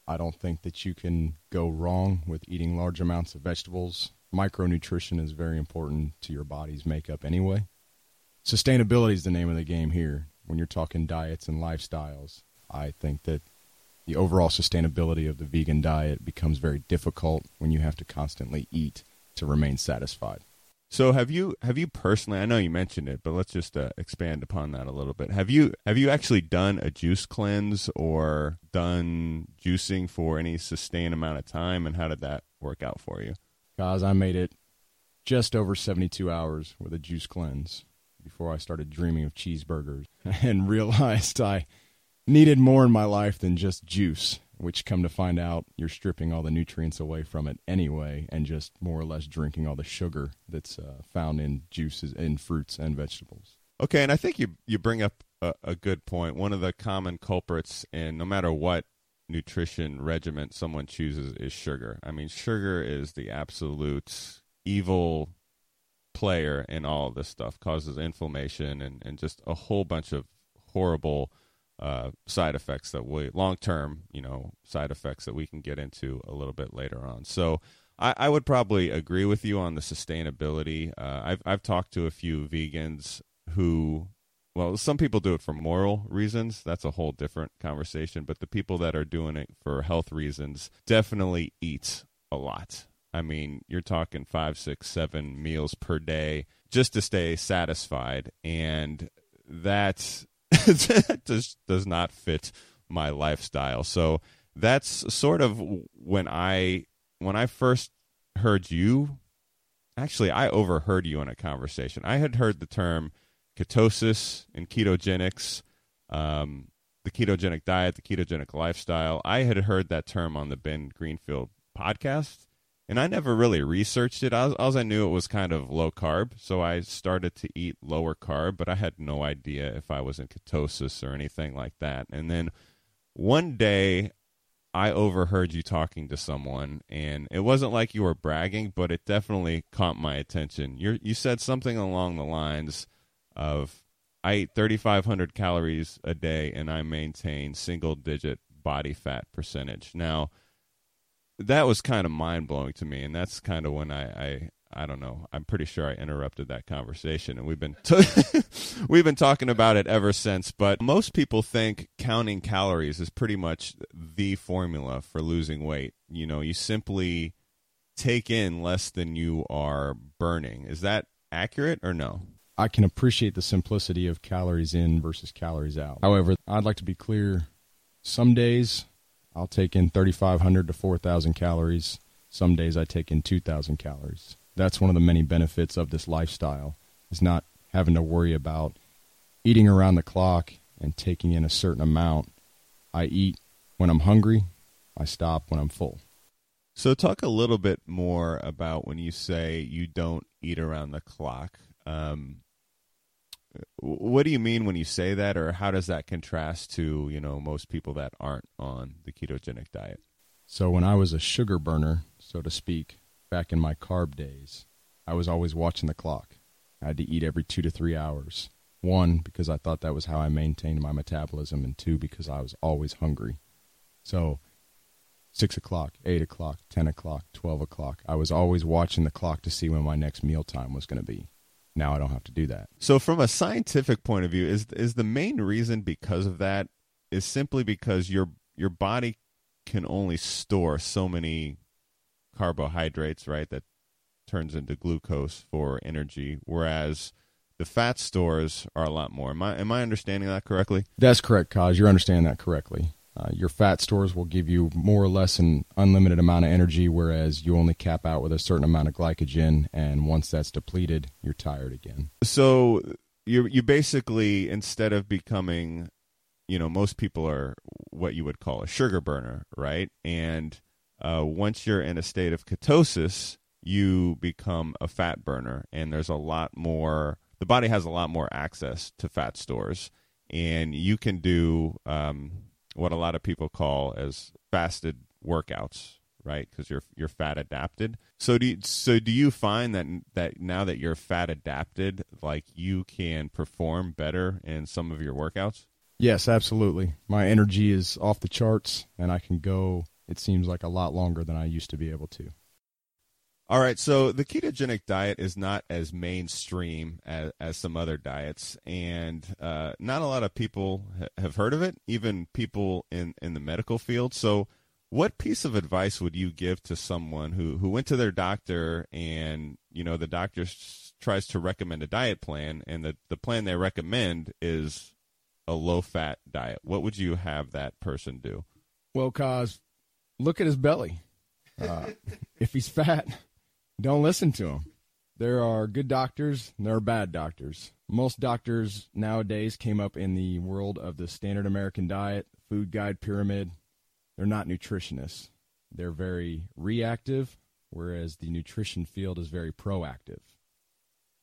I don't think that you can go wrong with eating large amounts of vegetables. Micronutrition is very important to your body's makeup anyway. Sustainability is the name of the game here. When you're talking diets and lifestyles, I think that the overall sustainability of the vegan diet becomes very difficult when you have to constantly eat to remain satisfied. So have you have you personally? I know you mentioned it, but let's just uh, expand upon that a little bit. Have you have you actually done a juice cleanse or done juicing for any sustained amount of time, and how did that work out for you? Guys, I made it just over seventy two hours with a juice cleanse before I started dreaming of cheeseburgers and realized I needed more in my life than just juice which come to find out you're stripping all the nutrients away from it anyway and just more or less drinking all the sugar that's uh, found in juices in fruits and vegetables okay and i think you you bring up a, a good point. point one of the common culprits in no matter what nutrition regimen someone chooses is sugar i mean sugar is the absolute evil player in all of this stuff causes inflammation and, and just a whole bunch of horrible uh, side effects that we long term, you know, side effects that we can get into a little bit later on. So I, I would probably agree with you on the sustainability. Uh, I've I've talked to a few vegans who, well, some people do it for moral reasons. That's a whole different conversation. But the people that are doing it for health reasons definitely eat a lot. I mean, you're talking five, six, seven meals per day just to stay satisfied. And just does not fit my lifestyle. So that's sort of when I when I first heard you. Actually, I overheard you in a conversation. I had heard the term ketosis and ketogenics, um, the ketogenic diet, the ketogenic lifestyle. I had heard that term on the Ben Greenfield podcast, and I never really researched it. All, I knew it was kind of low carb, so I started to eat lower carb, but I had no idea if I was in ketosis or anything like that. And then one day I overheard you talking to someone, and it wasn't like you were bragging, but it definitely caught my attention. You you said something along the lines of, "I eat 3,500 calories a day, and I maintain single digit body fat percentage." Now, that was kind of mind blowing to me, and that's kind of when I, I I don't know. I'm pretty sure I interrupted that conversation, and we've been t- we've been talking about it ever since. But most people think counting calories is pretty much the formula for losing weight. You know, you simply take in less than you are burning. Is that accurate or no? I can appreciate the simplicity of calories in versus calories out. However, I'd like to be clear. Some days I'll take in 3,500 to 4,000 calories. Some days I take in 2,000 calories. That's one of the many benefits of this lifestyle is not having to worry about eating around the clock and taking in a certain amount. I eat when I'm hungry. I stop when I'm full. So, talk a little bit more about when you say you don't eat around the clock. Um, what do you mean when you say that, or how does that contrast to you know most people that aren't on the ketogenic diet? So, when I was a sugar burner, so to speak, back in my carb days, I was always watching the clock. I had to eat every two to three hours. One, because I thought that was how I maintained my metabolism, and two, because I was always hungry. So, six o'clock, eight o'clock, ten o'clock, twelve o'clock, I was always watching the clock to see when my next meal time was going to be. Now I don't have to do that. So, from a scientific point of view, is is the main reason because of that is simply because your your body can only store so many carbohydrates, right? That turns into glucose for energy, whereas the fat stores are a lot more. Am I am I understanding that correctly? That's correct, Cos. You're understanding that correctly. Uh, your fat stores will give you more or less an unlimited amount of energy, whereas you only cap out with a certain amount of glycogen, and once that's depleted, you're tired again. So you you basically instead of becoming, you know, most people are what you would call a sugar burner, right? And uh, once you're in a state of ketosis, you become a fat burner, and there's a lot more. The body has a lot more access to fat stores, and you can do um, what a lot of people call as fasted workouts, right? Because you're you're fat adapted. So do you, so do you find that that now that you're fat adapted, like you can perform better in some of your workouts? Yes, absolutely. My energy is off the charts, and I can go. It seems like a lot longer than I used to be able to. All right, so the ketogenic diet is not as mainstream as, as some other diets, and uh, not a lot of people ha- have heard of it, even people in, in the medical field. So, what piece of advice would you give to someone who, who went to their doctor and you know the doctor s- tries to recommend a diet plan, and the, the plan they recommend is a low fat diet? What would you have that person do? Well, cause look at his belly. Uh, if he's fat, don't listen to them. There are good doctors and there are bad doctors. Most doctors nowadays came up in the world of the standard American diet, food guide pyramid. They're not nutritionists. They're very reactive, whereas the nutrition field is very proactive.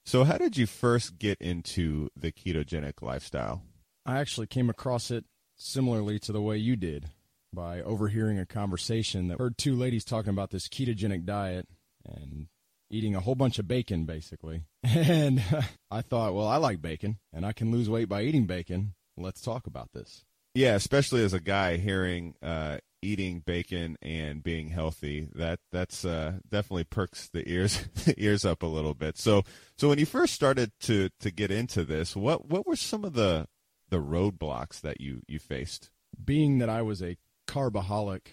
So, how did you first get into the ketogenic lifestyle? I actually came across it similarly to the way you did by overhearing a conversation that heard two ladies talking about this ketogenic diet and eating a whole bunch of bacon basically. And I thought, well, I like bacon and I can lose weight by eating bacon. Let's talk about this. Yeah, especially as a guy hearing uh, eating bacon and being healthy, that that's uh, definitely perks the ears the ears up a little bit. So so when you first started to to get into this, what what were some of the the roadblocks that you you faced? Being that I was a carbaholic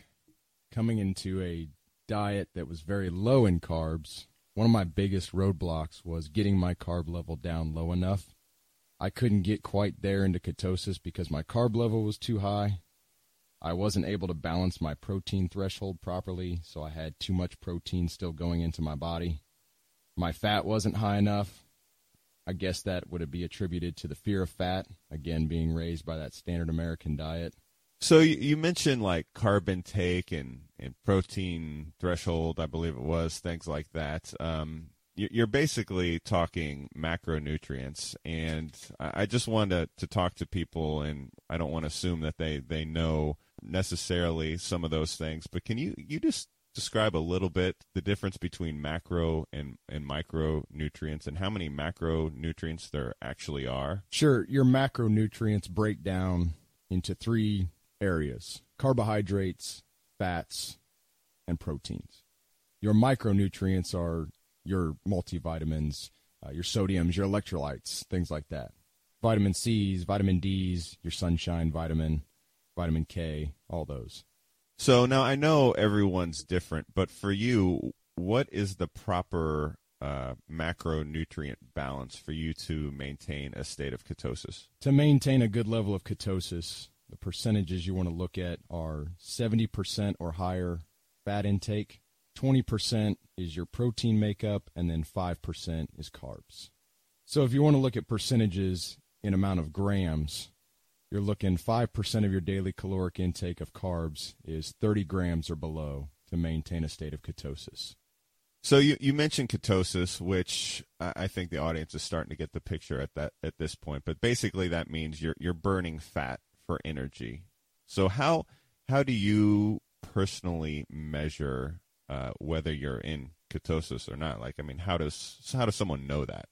coming into a diet that was very low in carbs, one of my biggest roadblocks was getting my carb level down low enough I couldn't get quite there into ketosis because my carb level was too high. I wasn't able to balance my protein threshold properly, so I had too much protein still going into my body. My fat wasn't high enough. I guess that would be attributed to the fear of fat, again, being raised by that standard American diet. So you, you mentioned like carb intake and, and protein threshold, I believe it was, things like that. Um, you're basically talking macronutrients, and I just wanted to, to talk to people, and I don't want to assume that they, they know necessarily some of those things, but can you you just describe a little bit the difference between macro and, and micronutrients and how many macronutrients there actually are? Sure. Your macronutrients break down into three areas carbohydrates, fats, and proteins. Your micronutrients are your multivitamins, uh, your sodiums, your electrolytes, things like that. Vitamin C's, vitamin D's, your sunshine vitamin, vitamin K, all those. So now I know everyone's different, but for you, what is the proper uh, macronutrient balance for you to maintain a state of ketosis? To maintain a good level of ketosis, the percentages you want to look at are 70% or higher fat intake, 20% is your protein makeup, and then 5% is carbs. So if you want to look at percentages in amount of grams, you're looking 5% of your daily caloric intake of carbs is 30 grams or below to maintain a state of ketosis. So you, you mentioned ketosis, which I think the audience is starting to get the picture at that at this point. But basically, that means you're you're burning fat for energy. So how how do you personally measure uh, whether you're in ketosis or not? Like, I mean, how does how does someone know that?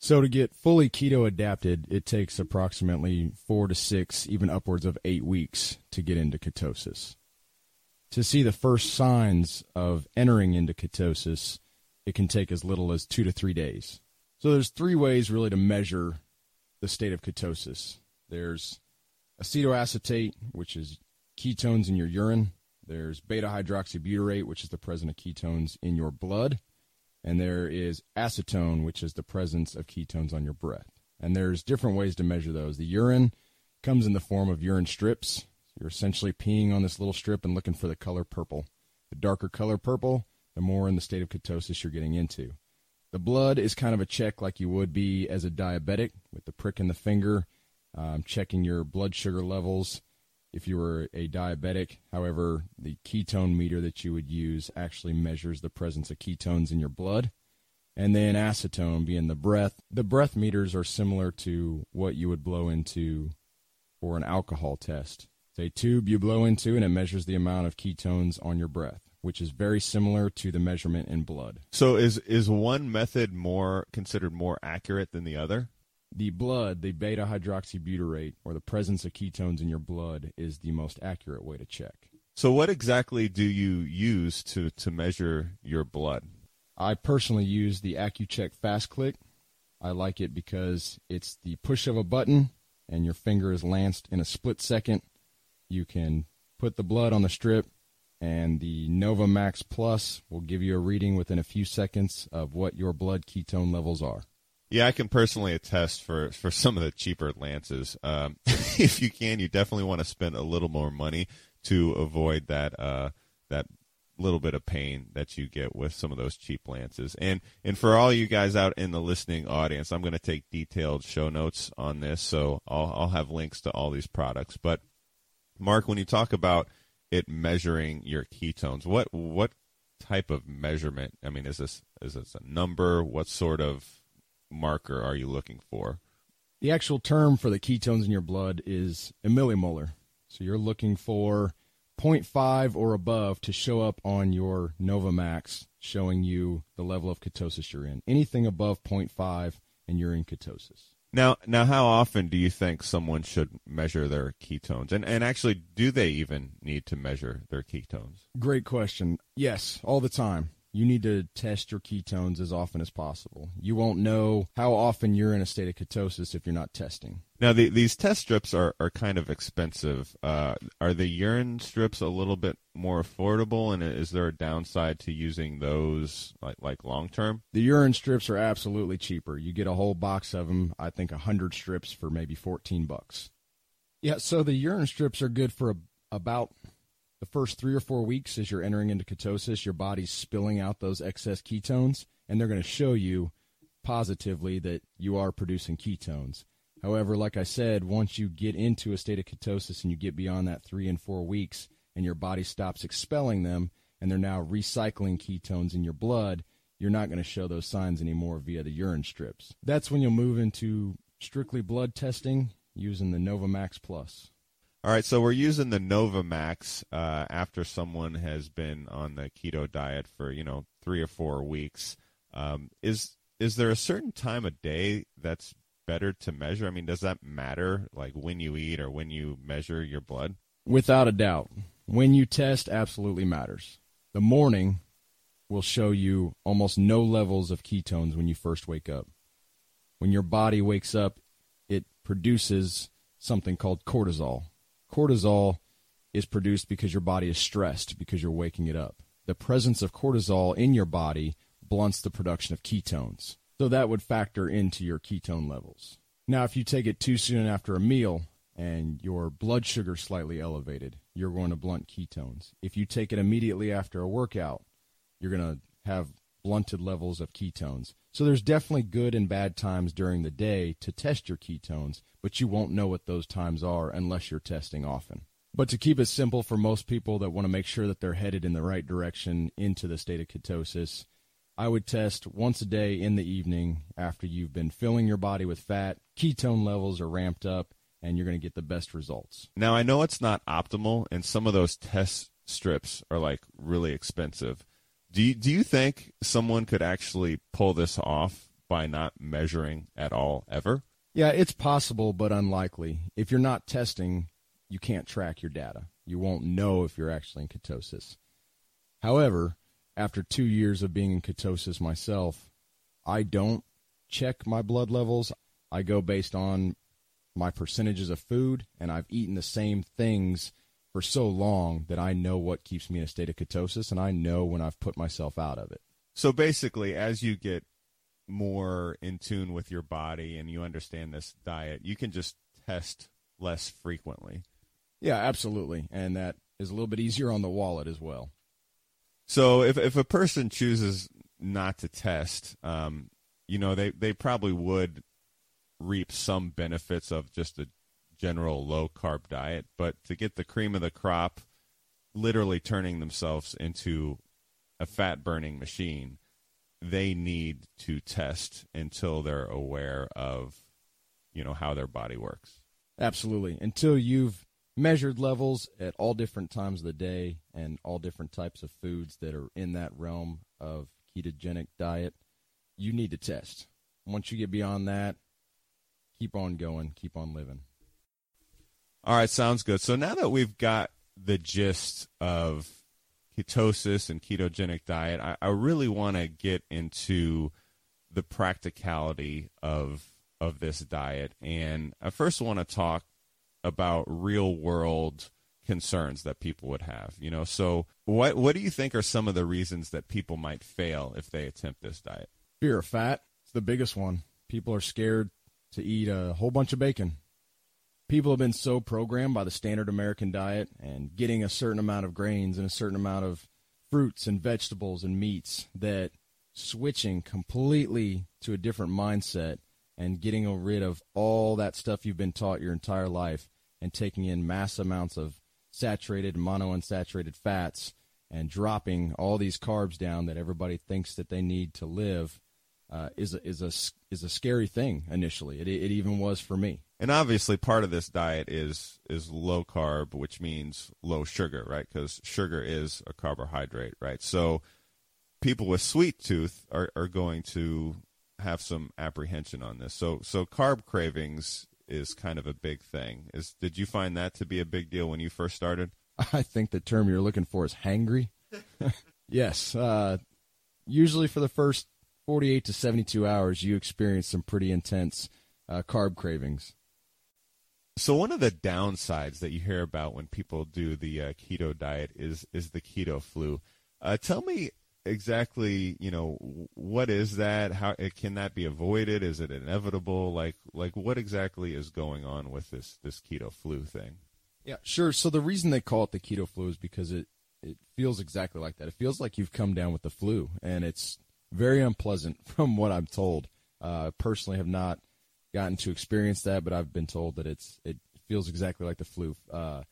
So to get fully keto adapted, it takes approximately four to six, even upwards of eight weeks to get into ketosis. To see the first signs of entering into ketosis, it can take as little as two to three days. So there's three ways really to measure the state of ketosis. There's acetoacetate, which is ketones in your urine. There's beta hydroxybutyrate, which is the presence of ketones in your blood. And there is acetone, which is the presence of ketones on your breath. And there's different ways to measure those. The urine comes in the form of urine strips. You're essentially peeing on this little strip and looking for the color purple. The darker color purple, the more in the state of ketosis you're getting into. The blood is kind of a check like you would be as a diabetic with the prick in the finger, um, checking your blood sugar levels if you were a diabetic. However, the ketone meter that you would use actually measures the presence of ketones in your blood. And then acetone being the breath. The breath meters are similar to what you would blow into for an alcohol test. It's a tube you blow into and it measures the amount of ketones on your breath, which is very similar to the measurement in blood. So is is one method more considered more accurate than the other? The blood, the beta hydroxybutyrate, or the presence of ketones in your blood, is the most accurate way to check. So, what exactly do you use to, to measure your blood? I personally use the Accu-Chek Fast Click. I like it because it's the push of a button and your finger is lanced in a split second. You can put the blood on the strip, and the Nova Max Plus will give you a reading within a few seconds of what your blood ketone levels are. Yeah, I can personally attest for, for some of the cheaper lances. Um, if you can, you definitely want to spend a little more money to avoid that uh, that little bit of pain that you get with some of those cheap lances. And and for all you guys out in the listening audience, I'm going to take detailed show notes on this, so I'll I'll have links to all these products. But Mark, when you talk about it measuring your ketones, what what type of measurement? I mean, is this is this a number? What sort of marker are you looking for? The actual term for the ketones in your blood is a millimolar. So you're looking for 0.5 or above to show up on your Novamax, showing you the level of ketosis you're in. Anything above 0.5 and you're in ketosis. Now, now, how often do you think someone should measure their ketones? And and actually, do they even need to measure their ketones? Great question. Yes, all the time you need to test your ketones as often as possible. You won't know how often you're in a state of ketosis if you're not testing. Now, the, these test strips are, are kind of expensive. Uh, are the urine strips a little bit more affordable, and is there a downside to using those like like long term? The urine strips are absolutely cheaper. You get a whole box of them. I think a hundred strips for maybe fourteen bucks. Yeah, so the urine strips are good for a, about the first three or four weeks as you're entering into ketosis. Your body's spilling out those excess ketones, and they're going to show you positively that you are producing ketones. However, like I said, once you get into a state of ketosis and you get beyond that three and four weeks and your body stops expelling them and they're now recycling ketones in your blood, you're not going to show those signs anymore via the urine strips. That's when you'll move into strictly blood testing using the Novamax Plus. All right, so we're using the Novamax uh, after someone has been on the keto diet for you know three or four weeks. Um, is is there a certain time of day that's better to measure? I mean, does that matter, like when you eat or when you measure your blood? Without a doubt. When you test, absolutely matters. The morning will show you almost no levels of ketones when you first wake up. When your body wakes up, it produces something called cortisol. Cortisol is produced because your body is stressed because you're waking it up. The presence of cortisol in your body blunts the production of ketones. So that would factor into your ketone levels. Now, if you take it too soon after a meal and your blood sugar slightly elevated, you're going to blunt ketones. If you take it immediately after a workout, you're going to have blunted levels of ketones. So there's definitely good and bad times during the day to test your ketones, but you won't know what those times are unless you're testing often. But to keep it simple for most people that want to make sure that they're headed in the right direction into the state of ketosis, I would test once a day in the evening after you've been filling your body with fat. Ketone levels are ramped up, and you're going to get the best results. Now, I know it's not optimal, and some of those test strips are like really expensive. Do you, do you think someone could actually pull this off by not measuring at all ever? Yeah, it's possible, but unlikely. If you're not testing, you can't track your data. You won't know if you're actually in ketosis. However, after two years of being in ketosis myself, I don't check my blood levels. I go based on my percentages of food, and I've eaten the same things for so long that I know what keeps me in a state of ketosis, and I know when I've put myself out of it. So basically, as you get more in tune with your body and you understand this diet, you can just test less frequently. Yeah, absolutely. And that is a little bit easier on the wallet as well. So if if a person chooses not to test, um, you know, they they probably would reap some benefits of just a general low carb diet, but to get the cream of the crop, literally turning themselves into a fat burning machine, they need to test until they're aware of, you know, how their body works. Absolutely. Until you've measured levels at all different times of the day and all different types of foods that are in that realm of ketogenic diet, you need to test. Once you get beyond that, keep on going, keep on living. All right, sounds good. So now that we've got the gist of ketosis and ketogenic diet, I, I really want to get into the practicality of of this diet. And I first want to talk about real world concerns that people would have. You know, so what what do you think are some of the reasons that people might fail if they attempt this diet? Fear of fat. It's the biggest one. People are scared to eat a whole bunch of bacon. People have been so programmed by the standard American diet and getting a certain amount of grains and a certain amount of fruits and vegetables and meats that switching completely to a different mindset and getting rid of all that stuff you've been taught your entire life and taking in mass amounts of saturated monounsaturated fats and dropping all these carbs down that everybody thinks that they need to live uh, is a, is a is a scary thing initially. It it even was for me. And obviously, part of this diet is is low carb, which means low sugar, right? Because sugar is a carbohydrate, right? So people with sweet tooth are, are going to have some apprehension on this. So so carb cravings is kind of a big thing. Is did you find that to be a big deal when you first started? I think the term you're looking for is hangry. yes, uh, usually for the first 48 to 72 hours, you experience some pretty intense uh, carb cravings. So one of the downsides that you hear about when people do the uh, keto diet is is the keto flu. Uh, tell me exactly, you know, what is that? How can that be avoided? Is it inevitable? Like like what exactly is going on with this this keto flu thing? Yeah, sure. So the reason they call it the keto flu is because it it feels exactly like that. It feels like you've come down with the flu, and it's very unpleasant from what I'm told. Uh, personally, have not gotten to experience that, but I've been told that it's it feels exactly like the flu. Uh,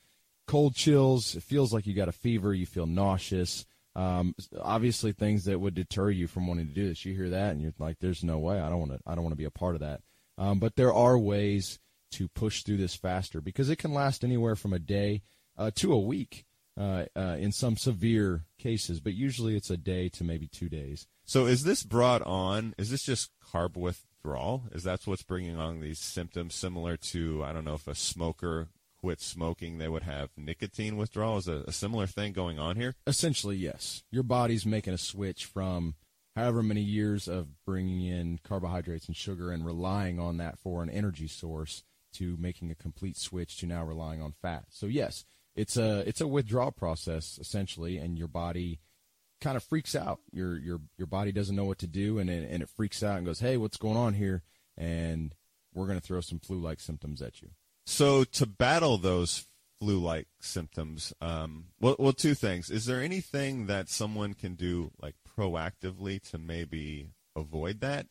cold chills. It feels like you got a fever. You feel nauseous. Um, obviously, things that would deter you from wanting to do this. You hear that, and you're like, "There's no way. I don't want to. I don't want to be a part of that." Um, but there are ways to push through this faster because it can last anywhere from a day uh, to a week uh, uh, in some severe cases, but usually it's a day to maybe two days. So, is this brought on? Is this just carb withdrawal? Is that what's bringing on these symptoms? Similar to I don't know if a smoker quit smoking, they would have nicotine withdrawal. Is a, a similar thing going on here? Essentially, yes. Your body's making a switch from however many years of bringing in carbohydrates and sugar and relying on that for an energy source to making a complete switch to now relying on fat. So yes, it's a it's a withdrawal process essentially, and your body kind of freaks out. Your your your body doesn't know what to do, and it, and it freaks out and goes, "Hey, what's going on here?" And we're going to throw some flu-like symptoms at you. So to battle those flu-like symptoms, um, well, well, two things. Is there anything that someone can do like proactively to maybe avoid that?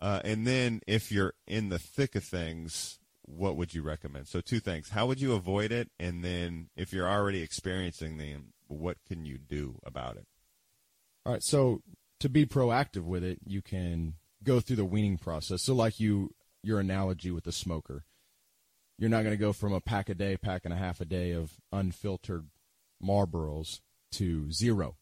Uh, and then if you're in the thick of things, what would you recommend? So two things. How would you avoid it? And then if you're already experiencing them, what can you do about it? All right. So to be proactive with it, you can go through the weaning process. So like you, your analogy with the smoker, you're not going to go from a pack a day, pack and a half a day of unfiltered Marlboros to zero.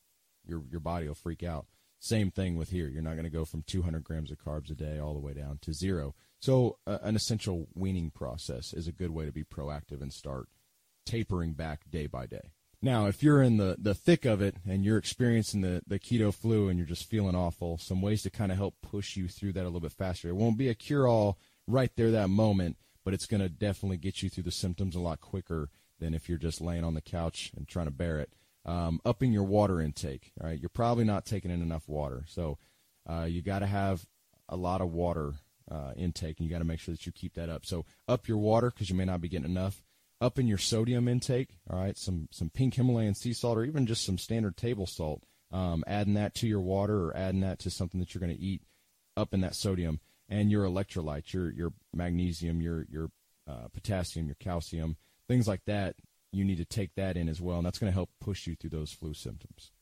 Your your body will freak out. Same thing with here. You're not going to go from 200 grams of carbs a day all the way down to zero. So, uh, an essential weaning process is a good way to be proactive and start tapering back day by day. Now, if you're in the, the thick of it and you're experiencing the, the keto flu and you're just feeling awful, some ways to kind of help push you through that a little bit faster. It won't be a cure all right there that moment, but it's going to definitely get you through the symptoms a lot quicker than if you're just laying on the couch and trying to bear it. Um, upping your water intake. All right, you're probably not taking in enough water, so uh, you got to have a lot of water uh, intake, and you got to make sure that you keep that up. So up your water because you may not be getting enough. Up in your sodium intake. All right, some some pink Himalayan sea salt, or even just some standard table salt. Um, adding that to your water, or adding that to something that you're going to eat. Up in that sodium and your electrolytes, your your magnesium, your your uh, potassium, your calcium, things like that. You need to take that in as well, and that's going to help push you through those flu symptoms.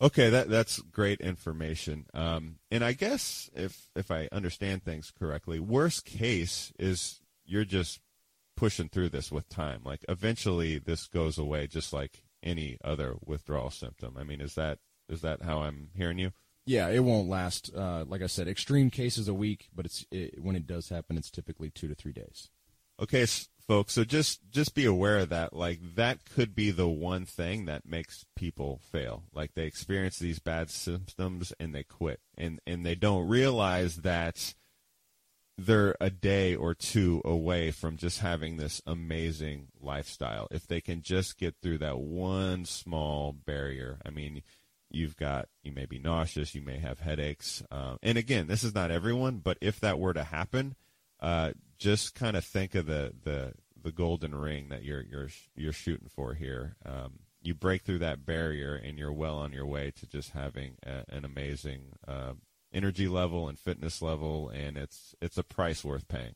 Okay, that that's great information. Um, and I guess if if I understand things correctly, worst case is you're just pushing through this with time. Like eventually, this goes away, just like any other withdrawal symptom. I mean, is that is that how I'm hearing you? Yeah, it won't last. Uh, like I said, extreme cases a week, but it's it, when it does happen, it's typically two to three days. Okay, folks. So just just be aware of that. Like that could be the one thing that makes people fail. Like they experience these bad symptoms and they quit, and and they don't realize that they're a day or two away from just having this amazing lifestyle. If they can just get through that one small barrier. I mean, you've got you may be nauseous, you may have headaches, uh, and again, this is not everyone, but if that were to happen uh, just kind of think of the, the the golden ring that you're you're you're shooting for here. Um, you break through that barrier, and you're well on your way to just having a, an amazing uh, energy level and fitness level, and it's it's a price worth paying.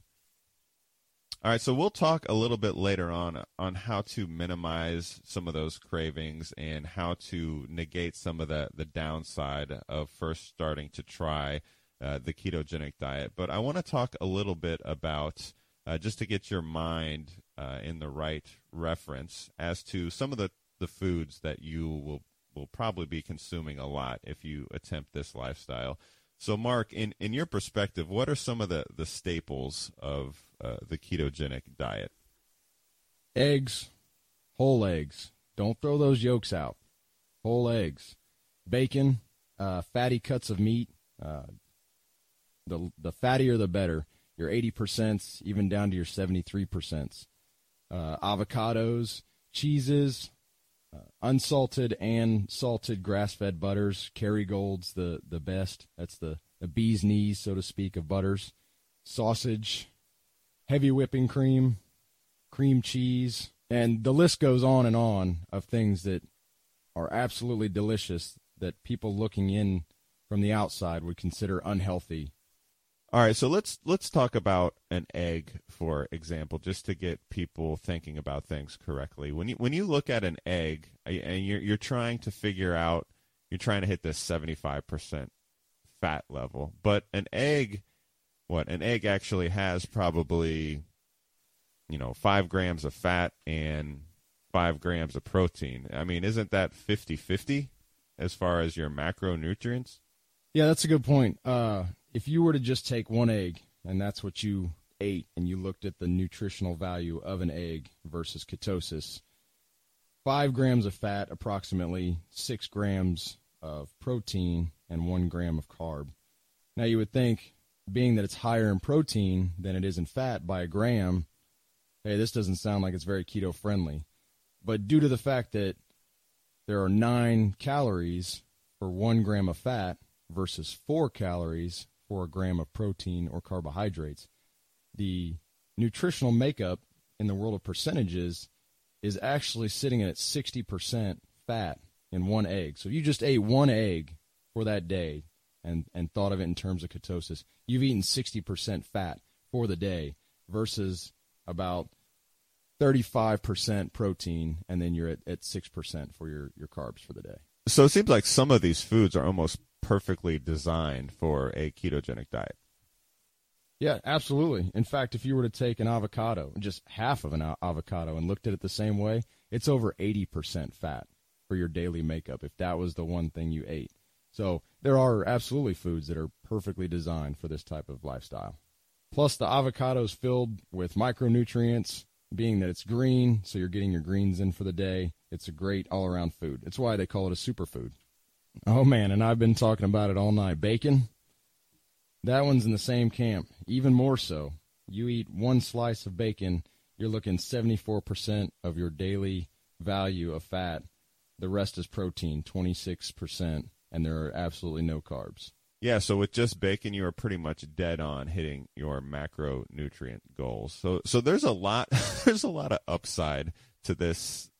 All right, so we'll talk a little bit later on on how to minimize some of those cravings and how to negate some of the the downside of first starting to try uh, the ketogenic diet. But I want to talk a little bit about, uh, just to get your mind uh, in the right reference, as to some of the, the foods that you will, will probably be consuming a lot if you attempt this lifestyle. So, Mark, in, in your perspective, what are some of the, the staples of uh, the ketogenic diet? Eggs, whole eggs. Don't throw those yolks out. Whole eggs, bacon, uh, fatty cuts of meat, uh, the the fattier the better. Your 80 percent, even down to your 73 percent. uh, avocados, cheeses, Uh, unsalted and salted grass-fed butters. Kerrygold's the the best. That's the the bee's knees, so to speak, of butters. Sausage, heavy whipping cream, cream cheese, and the list goes on and on of things that are absolutely delicious that people looking in from the outside would consider unhealthy. All right, so let's let's talk about an egg, for example, just to get people thinking about things correctly. When you when you look at an egg and you're you're trying to figure out, you're trying to hit this seventy five percent fat level, but an egg, what an egg actually has probably, you know, five grams of fat and five grams of protein. I mean, isn't that 50-50 as far as your macronutrients? Yeah, that's a good point. Uh, if you were to just take one egg and that's what you ate, and you looked at the nutritional value of an egg versus ketosis, five grams of fat, approximately six grams of protein, and one gram of carb. Now, you would think, being that it's higher in protein than it is in fat by a gram, hey, this doesn't sound like it's very keto friendly. But due to the fact that there are nine calories for one gram of fat versus four calories for a gram of protein or carbohydrates, the nutritional makeup in the world of percentages is actually sitting at 60% fat in one egg. So you just ate one egg for that day and, and thought of it in terms of ketosis, you've eaten 60% fat for the day versus about 35% protein, and then you're at, at 6% for your, your carbs for the day. So it seems like some of these foods are almost perfectly designed for a ketogenic diet. Yeah, absolutely. In fact, if you were to take an avocado, just half of an avocado, and looked at it the same way, it's over 80% fat for your daily makeup if that was the one thing you ate. So there are absolutely foods that are perfectly designed for this type of lifestyle. Plus, the avocado is filled with micronutrients, being that it's green, so you're getting your greens in for the day. It's a great all around food. It's why they call it a superfood. Oh man, and I've been talking about it all night. Bacon, that one's in the same camp, even more so. You eat one slice of bacon, you're looking 74% of your daily value of fat. The rest is protein, 26%, and there are absolutely no carbs. Yeah, so with just bacon, you are pretty much dead on hitting your macronutrient goals. So, so there's a lot, there's a lot of upside to this,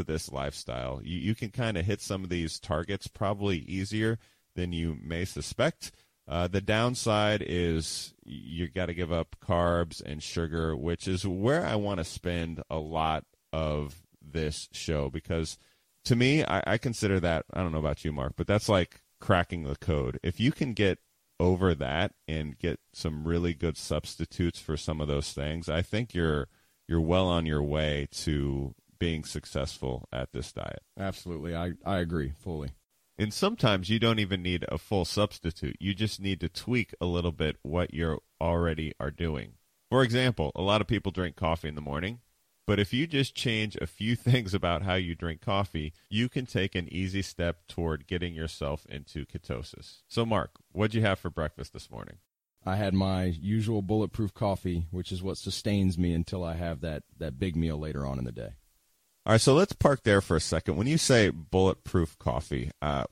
to this lifestyle. You, you can kind of hit some of these targets probably easier than you may suspect. Uh, the downside is you got to give up carbs and sugar, which is where I want to spend a lot of this show because to me, I, I consider that, I don't know about you, Mark, but that's like cracking the code. If you can get over that and get some really good substitutes for some of those things, I think you're you're well on your way to being successful at this diet. Absolutely. I, I agree fully. And sometimes you don't even need a full substitute. You just need to tweak a little bit what you already are doing. For example, a lot of people drink coffee in the morning. But if you just change a few things about how you drink coffee, you can take an easy step toward getting yourself into ketosis. So, Mark, what'd you have for breakfast this morning? I had my usual bulletproof coffee, which is what sustains me until I have that, that big meal later on in the day. All right, so let's park there for a second. When you say bulletproof coffee, uh,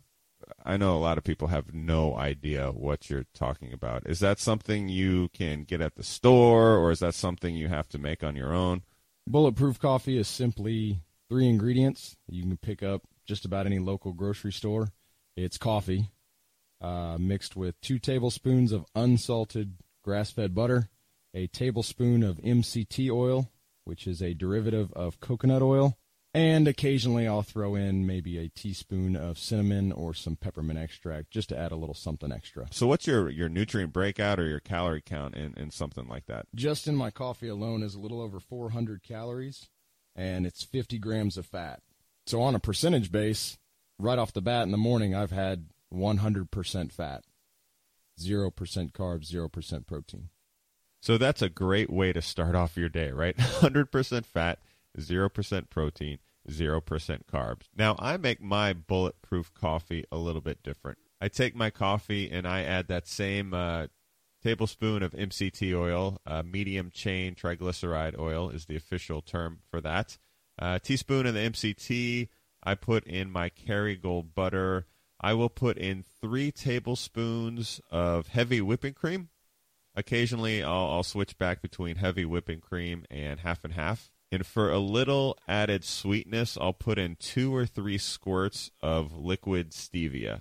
I know a lot of people have no idea what you're talking about. Is that something you can get at the store, or is that something you have to make on your own? Bulletproof coffee is simply three ingredients you can pick up just about any local grocery store. It's coffee uh, mixed with two tablespoons of unsalted grass fed butter, a tablespoon of MCT oil, which is a derivative of coconut oil, and occasionally I'll throw in maybe a teaspoon of cinnamon or some peppermint extract just to add a little something extra. So what's your, your nutrient breakout or your calorie count in, in something like that? Just in my coffee alone is a little over 400 calories and it's 50 grams of fat. So on a percentage base, right off the bat in the morning, I've had 100% fat, 0% carbs, 0% protein. So that's a great way to start off your day, right? 100% fat, 0% protein, 0% carbs. Now, I make my bulletproof coffee a little bit different. I take my coffee and I add that same uh, tablespoon of MCT oil, uh, medium chain triglyceride oil is the official term for that. A teaspoon of the MCT. I put in my Kerrygold butter. I will put in three tablespoons of heavy whipping cream. Occasionally, I'll, I'll switch back between heavy whipping cream and half and half. And for a little added sweetness, I'll put in two or three squirts of liquid stevia.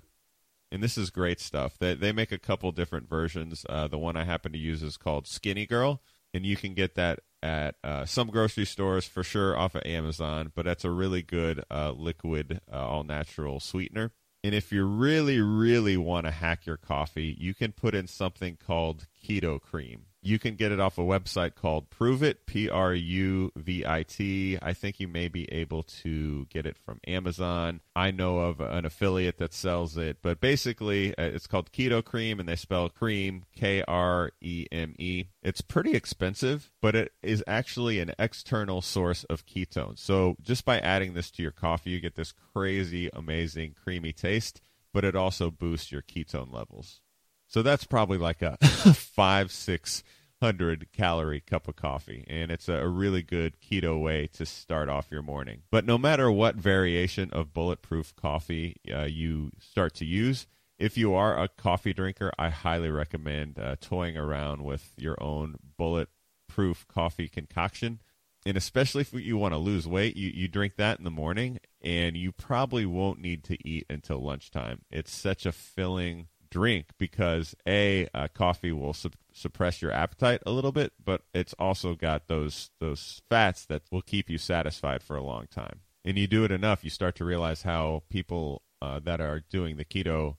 And this is great stuff. They, they make a couple different versions. Uh, the one I happen to use is called Skinny Girl, and you can get that at uh, some grocery stores for sure off of Amazon. But that's a really good uh, liquid, uh, all natural sweetener. And if you really, really want to hack your coffee, you can put in something called keto cream. You can get it off a website called Pruvit, P R U V I T. I think you may be able to get it from Amazon. I know of an affiliate that sells it, but basically uh, it's called Keto Cream and they spell cream K R E M E. It's pretty expensive, but it is actually an external source of ketones. So just by adding this to your coffee, you get this crazy, amazing, creamy taste, but it also boosts your ketone levels. So that's probably like a five, six hundred calorie cup of coffee, and it's a really good keto way to start off your morning. But no matter what variation of bulletproof coffee uh, you start to use, if you are a coffee drinker, I highly recommend uh, toying around with your own bulletproof coffee concoction. And especially if you want to lose weight, you, you drink that in the morning, and you probably won't need to eat until lunchtime. It's such a filling drink because a uh, coffee will su- suppress your appetite a little bit, but it's also got those those fats that will keep you satisfied for a long time. And you do it enough, you start to realize how people uh, that are doing the keto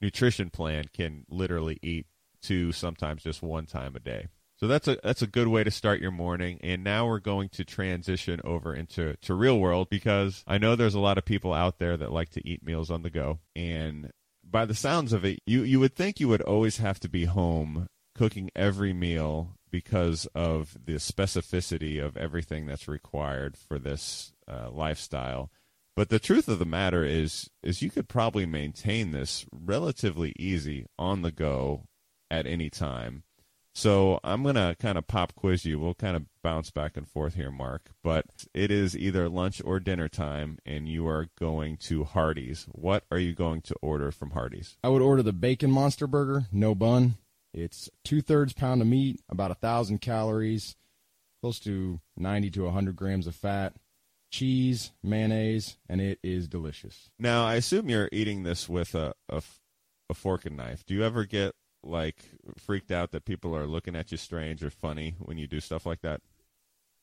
nutrition plan can literally eat two, sometimes just one time a day. So that's a that's a good way to start your morning. And now we're going to transition over into to real world because I know there's a lot of people out there that like to eat meals on the go. And by the sounds of it, you you would think you would always have to be home cooking every meal because of the specificity of everything that's required for this uh, lifestyle. But the truth of the matter is is you could probably maintain this relatively easy on the go at any time. So I'm going to kind of pop quiz you. We'll kind of bounce back and forth here, Mark. But it is either lunch or dinner time, and you are going to Hardee's. What are you going to order from Hardee's? I would order the bacon monster burger, no bun. It's two thirds pound of meat, about a thousand calories, close to 90 to 100 grams of fat, cheese, mayonnaise, and it is delicious. Now, I assume you're eating this with a, a, a fork and knife. Do you ever get like freaked out that people are looking at you strange or funny when you do stuff like that?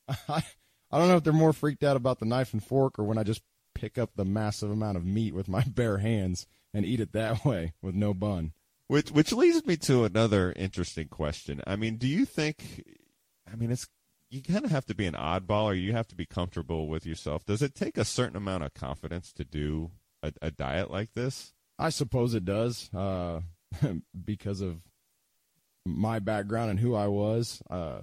I, I don't know if they're more freaked out about the knife and fork or when I just pick up the massive amount of meat with my bare hands and eat it that way with no bun. Which which leads me to another interesting question. I mean, do you think I mean it's you kind of have to be an oddball or you have to be comfortable with yourself. Does it take a certain amount of confidence to do a, a diet like this? I suppose it does. Uh, because of my background and who I was. Uh,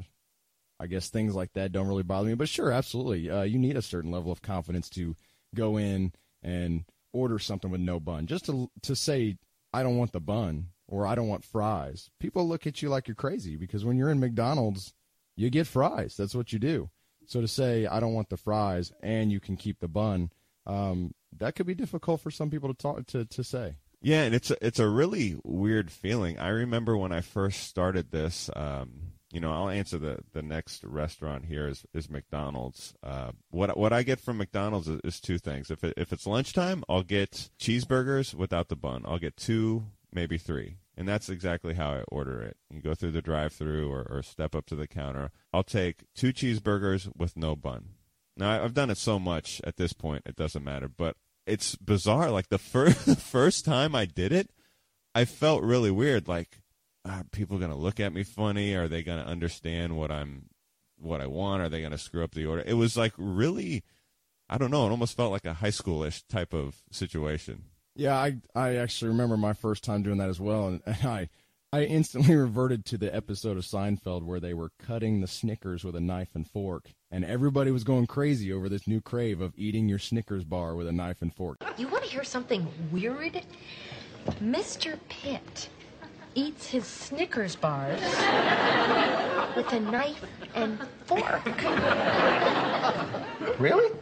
I guess things like that don't really bother me. But sure, absolutely. Uh, you need a certain level of confidence to go in and order something with no bun. Just to to say I don't want the bun or I don't want fries. People look at you like you're crazy because when you're in McDonald's, you get fries. That's what you do. So to say I don't want the fries and you can keep the bun, um, that could be difficult for some people to talk to to say. Yeah, and it's a, it's a really weird feeling. I remember when I first started this. Um, you know, I'll answer the, the next restaurant here is, is McDonald's. Uh, what what I get from McDonald's is, is two things. If it, if it's lunchtime, I'll get cheeseburgers without the bun. I'll get two, maybe three, and that's exactly how I order it. You go through the drive-through or, or step up to the counter. I'll take two cheeseburgers with no bun. Now I've done it so much at this point, it doesn't matter. But it's bizarre. Like the first first time I did it, I felt really weird. Like, are people gonna look at me funny? Are they gonna understand what I'm what I want? Are they gonna screw up the order? It was like really, I don't know. It almost felt like a high schoolish type of situation. Yeah, I I actually remember my first time doing that as well, and, and I I instantly reverted to the episode of Seinfeld where they were cutting the Snickers with a knife and fork, and everybody was going crazy over this new crave of eating your Snickers bar with a knife and fork. You want to hear something weird? Mr. Pitt eats his Snickers bars with a knife and fork. Really?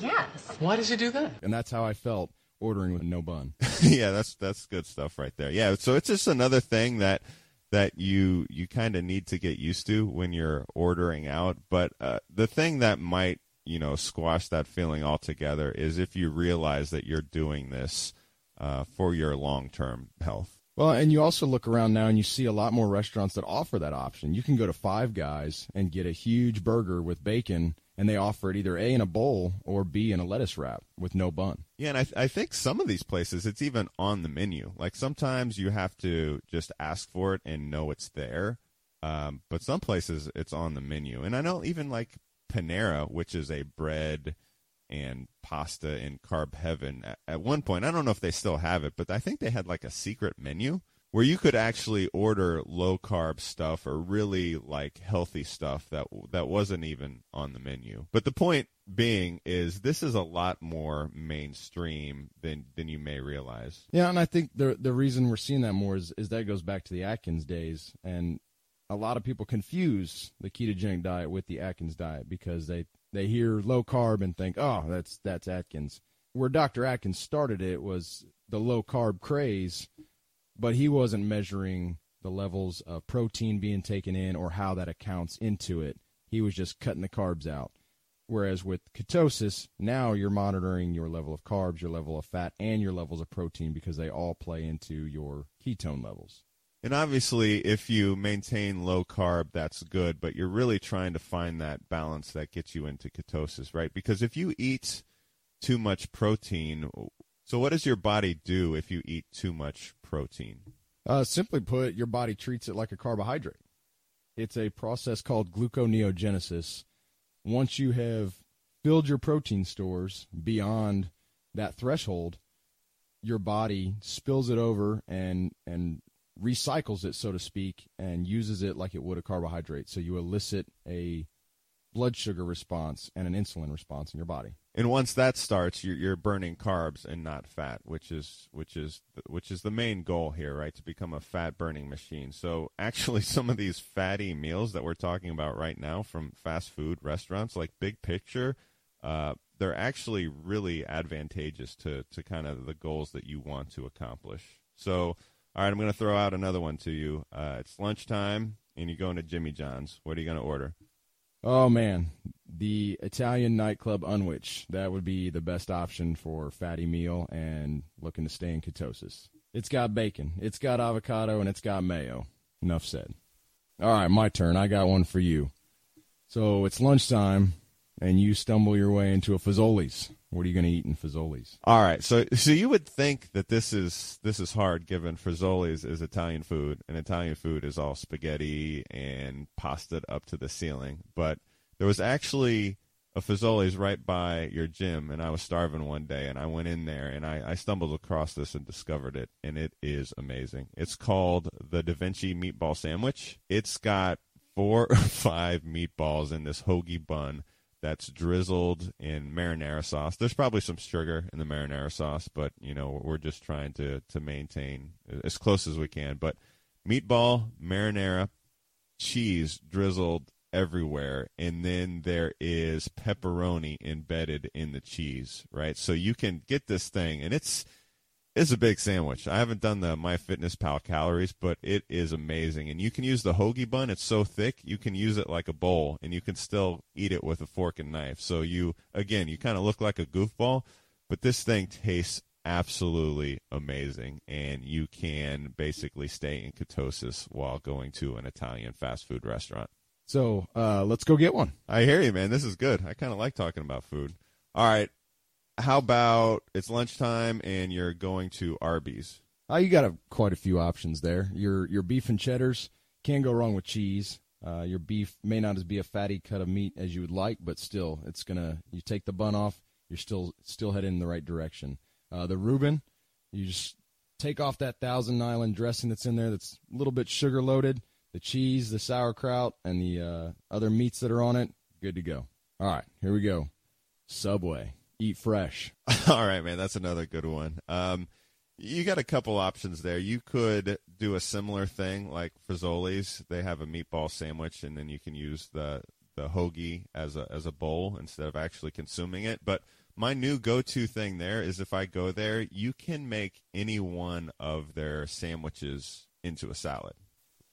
Yes. Why does he do that? And that's how I felt ordering with no bun. yeah, that's that's good stuff right there. Yeah, so it's just another thing that that you you kind of need to get used to when you're ordering out. But uh, the thing that might you know squash that feeling altogether is if you realize that you're doing this uh, for your long term health. Well, and you also look around now and you see a lot more restaurants that offer that option. You can go to Five Guys and get a huge burger with bacon, and they offer it either A in a bowl or B in a lettuce wrap with no bun. Yeah, and I, I think some of these places it's even on the menu. Like sometimes you have to just ask for it and know it's there. Um, but some places it's on the menu. And I know even like Panera, which is a bread and pasta and carb heaven, at, at one point, I don't know if they still have it, but I think they had like a secret menu where you could actually order low carb stuff or really like healthy stuff that that wasn't even on the menu. But the point being is this is a lot more mainstream than than you may realize. Yeah, and I think the the reason we're seeing that more is, is that goes back to the Atkins days, and a lot of people confuse the ketogenic diet with the Atkins diet because they they hear low carb and think, oh, that's that's Atkins. Where Dr. Atkins started it was the low carb craze, but he wasn't measuring the levels of protein being taken in or how that accounts into it. He was just cutting the carbs out. Whereas with ketosis, now you're monitoring your level of carbs, your level of fat, and your levels of protein because they all play into your ketone levels. And obviously, if you maintain low carb, that's good, but you're really trying to find that balance that gets you into ketosis, right? Because if you eat too much protein, so what does your body do if you eat too much protein? Uh, simply put, your body treats it like a carbohydrate. It's a process called gluconeogenesis. Once you have filled your protein stores beyond that threshold, your body spills it over and and recycles it, so to speak, and uses it like it would a carbohydrate. So you elicit a blood sugar response and an insulin response in your body. And once that starts, you're, you're burning carbs and not fat, which is which is which is the main goal here, right? To become a fat burning machine. So actually, some of these fatty meals that we're talking about right now from fast food restaurants, like big picture, uh, they're actually really advantageous to to kind of the goals that you want to accomplish. So all right, I'm going to throw out another one to you. Uh, it's lunchtime, and you're going to Jimmy John's. What are you going to order? Oh man, the Italian nightclub Unwich. That would be the best option for fatty meal and looking to stay in ketosis. It's got bacon, it's got avocado, and it's got mayo. Enough said. All right, my turn. I got one for you. So it's lunchtime, and you stumble your way into a Fazoli's. What are you going to eat in Fazoli's? All right, so so you would think that this is this is hard, given Fazoli's is Italian food, and Italian food is all spaghetti and pasta up to the ceiling. But there was actually a Fazoli's right by your gym, and I was starving one day, and I went in there, and I, I stumbled across this and discovered it, and it is amazing. It's called the Da Vinci Meatball Sandwich. It's got four or five meatballs in this hoagie bun that's drizzled in marinara sauce. There's probably some sugar in the marinara sauce, but you know we're just trying to to maintain as close as we can. But meatball, marinara, cheese drizzled everywhere, and then there is pepperoni embedded in the cheese. Right, so you can get this thing, and it's it's a big sandwich. I haven't done the MyFitnessPal calories, but it is amazing. And you can use the hoagie bun. It's so thick, you can use it like a bowl, and you can still eat it with a fork and knife. So you, again, you kind of look like a goofball, but this thing tastes absolutely amazing. And you can basically stay in ketosis while going to an Italian fast food restaurant. So uh, let's go get one. I hear you, man. This is good. I kind of like talking about food. All right how about it's lunchtime and you're going to Arby's? Uh, you got a, quite a few options there. Your your beef and cheddars can go wrong with cheese. Uh, your beef may not as be a fatty cut of meat as you would like, but still, it's gonna. You take the bun off, you're still still heading in the right direction. Uh, the Reuben, you just take off that Thousand Island dressing that's in there. That's a little bit sugar loaded. The cheese, the sauerkraut, and the uh, other meats that are on it. Good to go. All right, here we go. Subway eat fresh. All right, man, that's another good one. Um, You got a couple options there. You could do a similar thing like Fazoli's. They have a meatball sandwich, and then you can use the the hoagie as a as a bowl instead of actually consuming it. But my new go-to thing there is if I go there, you can make any one of their sandwiches into a salad,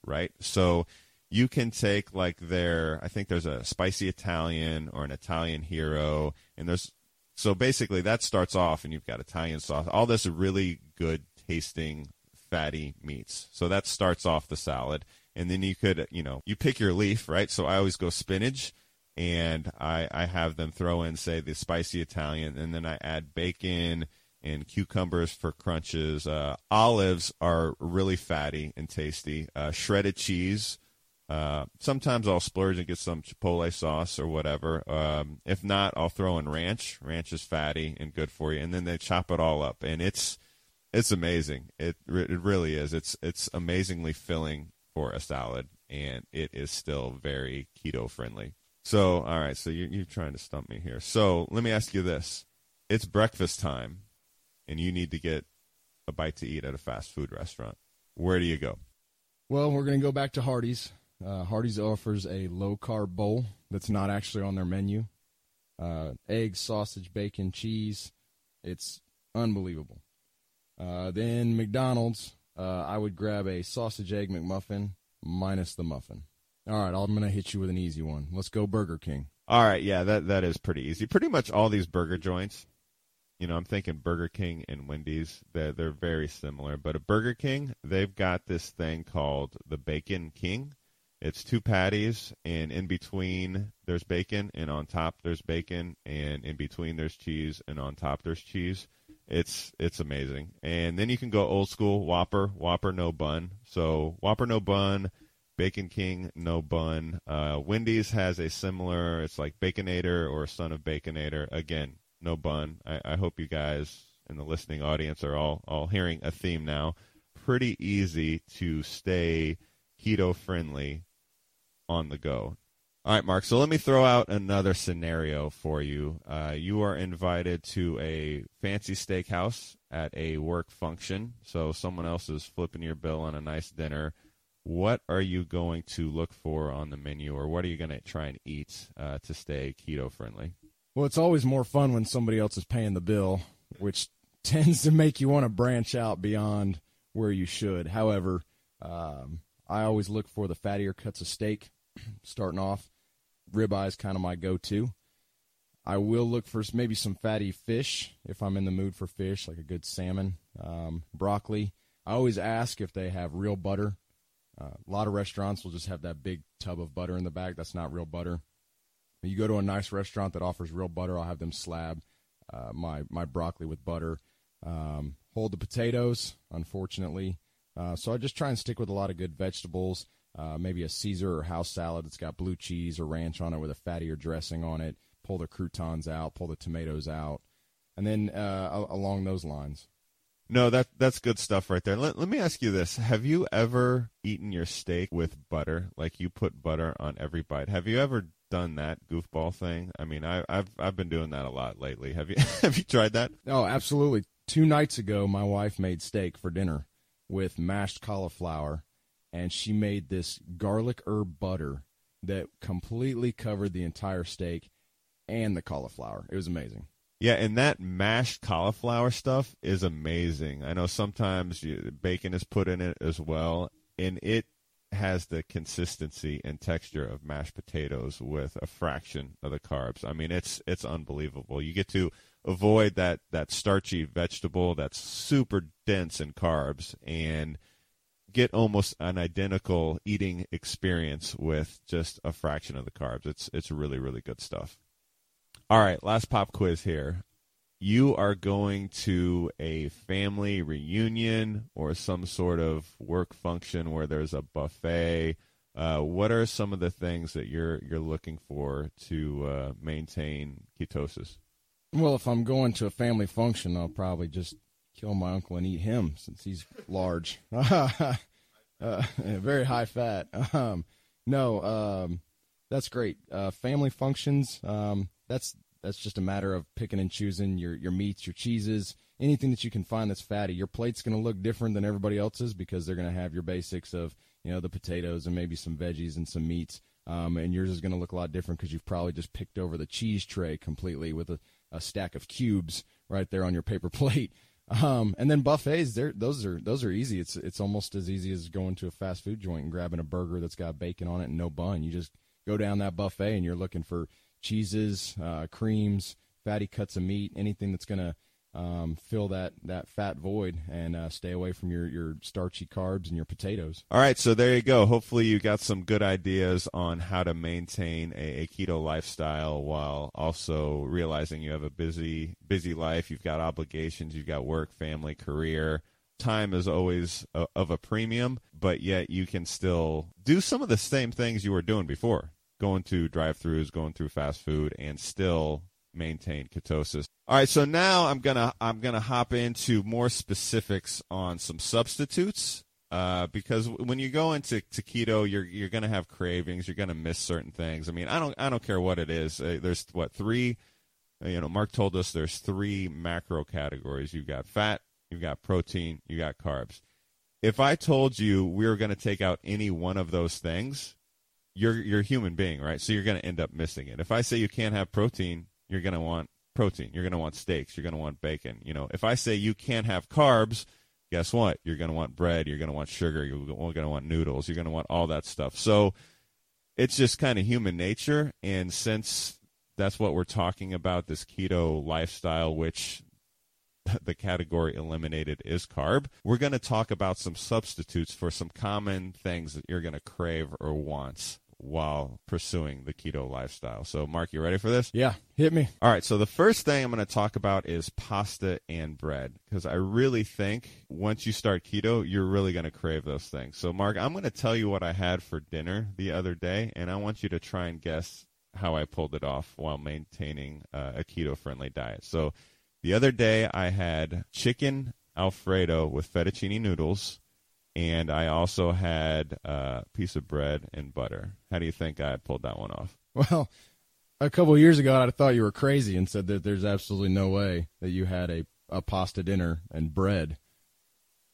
right? So you can take like their I think there's a spicy Italian or an Italian hero and there's so basically that starts off and you've got Italian sauce, all this really good tasting fatty meats. So that starts off the salad and then you could, you know, you pick your leaf, right? So I always go spinach and I I have them throw in say the spicy Italian and then I add bacon and cucumbers for crunches. Uh, olives are really fatty and tasty. Uh, shredded cheese uh, sometimes I'll splurge and get some chipotle sauce or whatever. Um, if not, I'll throw in ranch. Ranch is fatty and good for you, and then they chop it all up, and it's it's amazing. It it really is. It's it's amazingly filling for a salad, and it is still very keto friendly. So, all right. So you're, you're trying to stump me here. So let me ask you this: It's breakfast time, and you need to get a bite to eat at a fast food restaurant. Where do you go? Well, we're going to go back to Hardee's. Uh, Hardee's offers a low carb bowl that's not actually on their menu. Uh, eggs, sausage, bacon, cheese. It's unbelievable. Uh, then McDonald's, uh, I would grab a sausage egg McMuffin minus the muffin. All right, I'm going to hit you with an easy one. Let's go Burger King. All right, yeah, that that is pretty easy. Pretty much all these burger joints, you know, I'm thinking Burger King and Wendy's. They're they're very similar, but a Burger King, they've got this thing called the Bacon King it's two patties, and in between there's bacon, and on top there's bacon, and in between there's cheese, and on top there's cheese. It's it's amazing. And then you can go old school Whopper, Whopper no bun. So Whopper no bun, Bacon King no bun. Uh, Wendy's has a similar. It's like Baconator or Son of Baconator. Again, no bun. I, I hope you guys in the listening audience are all all hearing a theme now. Pretty easy to stay keto friendly on the go. All right, Mark. So let me throw out another scenario for you. Uh, you are invited to a fancy steakhouse at a work function. So someone else is flipping your bill on a nice dinner. What are you going to look for on the menu, or what are you going to try and eat uh, to stay keto friendly? Well, it's always more fun when somebody else is paying the bill, which tends to make you want to branch out beyond where you should. However, um, I always look for the fattier cuts of steak starting off. Ribeye is kind of my go-to. I will look for maybe some fatty fish if I'm in the mood for fish, like a good salmon, um, broccoli. I always ask if they have real butter. Uh, a lot of restaurants will just have that big tub of butter in the bag. That's not real butter. When you go to a nice restaurant that offers real butter, I'll have them slab uh, my my broccoli with butter. Um, hold the potatoes, unfortunately. Uh, so I just try and stick with a lot of good vegetables uh, maybe a Caesar or house salad that's got blue cheese or ranch on it with a fattier dressing on it. Pull the croutons out, pull the tomatoes out, and then uh, along those lines. No, that that's good stuff right there. Let, let me ask you this: Have you ever eaten your steak with butter? Like you put butter on every bite? Have you ever done that goofball thing? I mean, I, have I've been doing that a lot lately. Have you have you tried that? Oh, absolutely. Two nights ago, my wife made steak for dinner with mashed cauliflower and she made this garlic herb butter that completely covered the entire steak and the cauliflower. It was amazing. Yeah, and that mashed cauliflower stuff is amazing. I know sometimes you, bacon is put in it as well, and it has the consistency and texture of mashed potatoes with a fraction of the carbs. I mean, it's it's unbelievable. You get to avoid that that starchy vegetable that's super dense in carbs and get almost an identical eating experience with just a fraction of the carbs. It's it's really really good stuff. All right, last pop quiz here. You are going to a family reunion or some sort of work function where there's a buffet. Uh, what are some of the things that you're you're looking for to uh, maintain ketosis? Well, if I'm going to a family function, I'll probably just kill my uncle and eat him since he's large. uh, very high fat. Um, no, um, that's great. Uh, family functions. Um, that's that's just a matter of picking and choosing your your meats, your cheeses. anything that you can find that's fatty. Your plate's going to look different than everybody else's because they're going to have your basics of you know the potatoes and maybe some veggies and some meats. Um, and yours is going to look a lot different because you've probably just picked over the cheese tray completely with a, a stack of cubes right there on your paper plate. Um, and then buffets, there those are those are easy. It's it's almost as easy as going to a fast food joint and grabbing a burger that's got bacon on it and no bun. You just go down that buffet and you're looking for cheeses, uh, creams, fatty cuts of meat, anything that's going to um, fill that, that fat void and uh, stay away from your, your starchy carbs and your potatoes. All right, so there you go. Hopefully, you got some good ideas on how to maintain a, a, keto lifestyle while also realizing you have a busy busy life. You've got obligations, you've got work, family, career. Time is always a, of a premium, but yet you can still do some of the same things you were doing before, going to drive-throughs, going through fast food, and still maintain ketosis. All right, so now I'm gonna I'm gonna hop into more specifics on some substitutes uh, because when you go into to keto, you're you're gonna have cravings. You're gonna miss certain things. I mean, I don't I don't care what it is. Uh, there's what three. Uh, you know, Mark told us there's three macro categories. You've got fat, you've got protein, you got carbs. If I told you we were to take out any one of those things, you're you're a human being, right? So you're to end up missing it. If I say you can't have protein, you're going to want protein. You're going to want steaks. You're going to want bacon. You know, if I say you can't have carbs, guess what? You're going to want bread. You're going to want sugar. You're going to want noodles. You're going to want all that stuff. So it's just kind of human nature. And since that's what we're talking about, this keto lifestyle, which the category eliminated is carb, we're going to talk about some substitutes for some common things that you're going to crave or want while pursuing the keto lifestyle. So, Mark, you ready for this? Yeah, hit me. All right. So, the first thing I'm going to talk about is pasta and bread because I really think once you start keto, you're really going to crave those things. So, Mark, I'm going to tell you what I had for dinner the other day, and I want you to try and guess how I pulled it off while maintaining uh, a keto friendly diet. So, the other day I had chicken Alfredo with fettuccine noodles and I also had a piece of bread and butter. How do you think I pulled that one off? Well, a couple years ago, I thought you were crazy and said that there's absolutely no way that you had a, a pasta dinner and bread,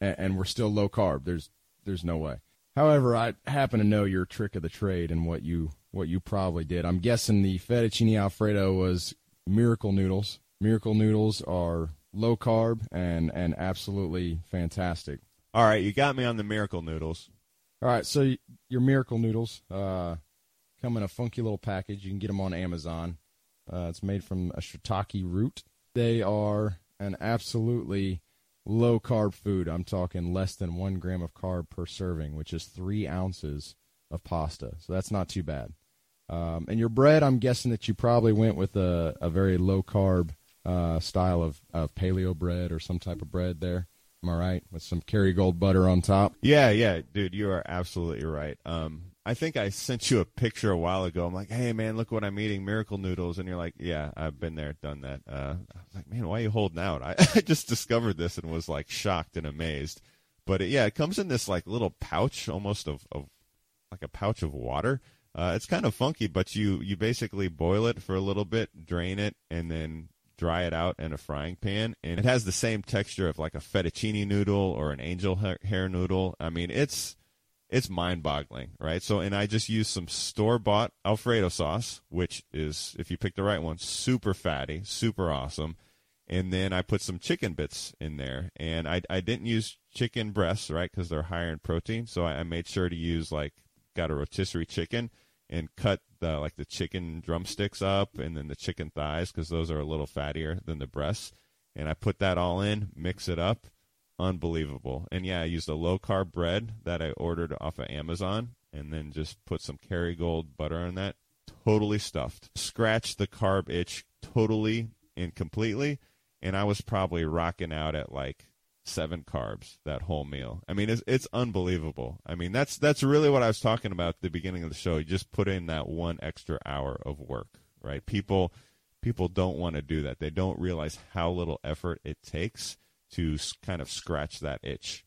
and, and we're still low carb. There's there's no way. However, I happen to know your trick of the trade and what you what you probably did. I'm guessing the fettuccine alfredo was miracle noodles. Miracle noodles are low carb and and absolutely fantastic. All right, you got me on the miracle noodles. All right, so your miracle noodles uh, come in a funky little package. You can get them on Amazon. Uh, it's made from a shiitake root. They are an absolutely low carb food. I'm talking less than one gram of carb per serving, which is three ounces of pasta. So that's not too bad. Um, and your bread, I'm guessing that you probably went with a, a very low carb uh, style of, of paleo bread or some type of bread there. Am I right? With some Kerrygold butter on top. Yeah, yeah, dude, you are absolutely right. Um, I think I sent you a picture a while ago. I'm like, hey man, look what I'm eating, miracle noodles, and you're like, yeah, I've been there, done that. Uh, I was like, man, why are you holding out? I, I just discovered this and was like shocked and amazed. But it, yeah, it comes in this like little pouch, almost of, of like a pouch of water. Uh, it's kind of funky, but you you basically boil it for a little bit, drain it, and then dry it out in a frying pan, and it has the same texture of like a fettuccine noodle or an angel hair noodle. I mean, it's it's mind-boggling, right? So, and I just use some store-bought Alfredo sauce, which is, if you pick the right one, super fatty, super awesome. And then I put some chicken bits in there, and I I didn't use chicken breasts, right, because they're higher in protein. So I, I made sure to use like got a rotisserie chicken and cut the like the chicken drumsticks up and then the chicken thighs because those are a little fattier than the breasts. And I put that all in, mix it up, unbelievable. And yeah, I used a low carb bread that I ordered off of Amazon, and then just put some Kerrygold butter on that. Totally stuffed. Scratched the carb itch totally and completely, and I was probably rocking out at like seven carbs that whole meal. I mean, it's it's unbelievable. I mean, that's that's really what I was talking about at the beginning of the show. You just put in that one extra hour of work, right? People people don't want to do that. They don't realize how little effort it takes to kind of scratch that itch.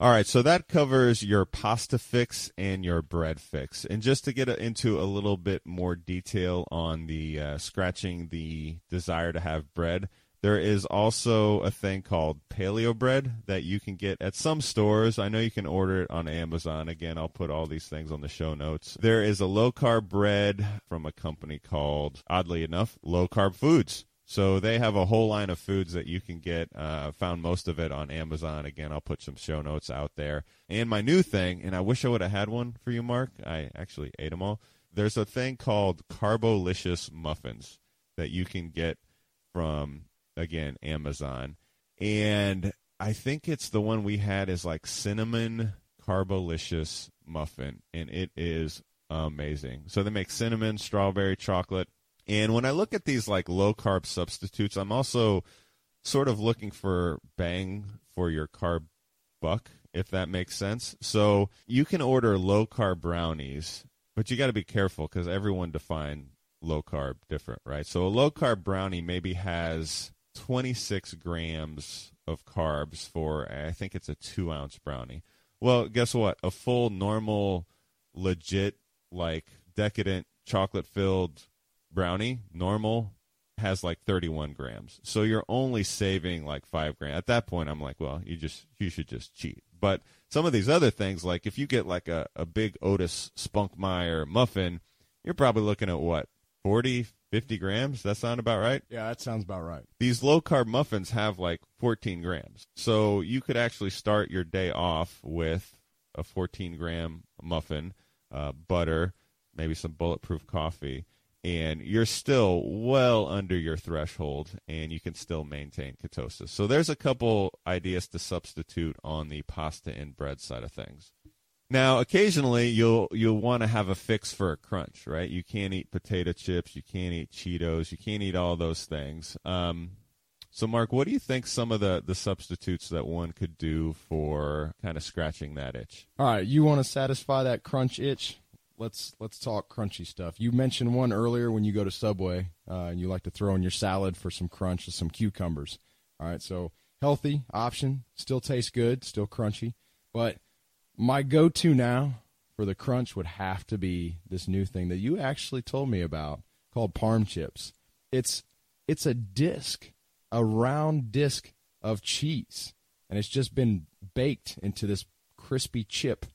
All right, so that covers your pasta fix and your bread fix. And just to get into a little bit more detail on the uh, scratching the desire to have bread, There is also a thing called paleo bread that you can get at some stores. I know you can order it on Amazon. Again, I'll put all these things on the show notes. There is a low carb bread from a company called, oddly enough, Low Carb Foods. So they have a whole line of foods that you can get. Uh, found most of it on Amazon. Again, I'll put some show notes out there. And my new thing, and I wish I would have had one for you, Mark. I actually ate them all. There's a thing called Carbolicious muffins that you can get from again Amazon, and I think it's the one we had is like cinnamon carbolicious muffin, and it is amazing. So they make cinnamon, strawberry, chocolate, and when I look at these like low carb substitutes, I'm also sort of looking for bang for your carb buck, if that makes sense. So you can order low carb brownies, but you got to be careful because everyone defines low carb different, right? So a low carb brownie maybe has 26 grams of carbs for, I think it's a two ounce brownie. Well, guess what? A full, normal, legit, like decadent chocolate filled brownie, normal, has like 31 grams. So you're only saving like five grams. At that point, I'm like, well, you just, you should just cheat. But some of these other things, like if you get like a, a big Otis Spunkmeyer muffin, you're probably looking at what, 40, 50 grams? That sound about right? Yeah, that sounds about right. These low carb muffins have like 14 grams. So you could actually start your day off with a 14 gram muffin, uh, butter, maybe some bulletproof coffee, and you're still well under your threshold and you can still maintain ketosis. So there's a couple ideas to substitute on the pasta and bread side of things. Now, occasionally you'll you'll want to have a fix for a crunch, right? You can't eat potato chips, you can't eat Cheetos, you can't eat all those things. Um, so, Mark, what do you think some of the the substitutes that one could do for kind of scratching that itch? All right, you want to satisfy that crunch itch? Let's let's talk crunchy stuff. You mentioned one earlier when you go to Subway uh, and you like to throw in your salad for some crunch with some cucumbers. All right, so healthy option, still tastes good, still crunchy, but my go-to now for the crunch would have to be this new thing that you actually told me about called parm chips. It's it's a disc, a round disc of cheese, and it's just been baked into this crispy chip.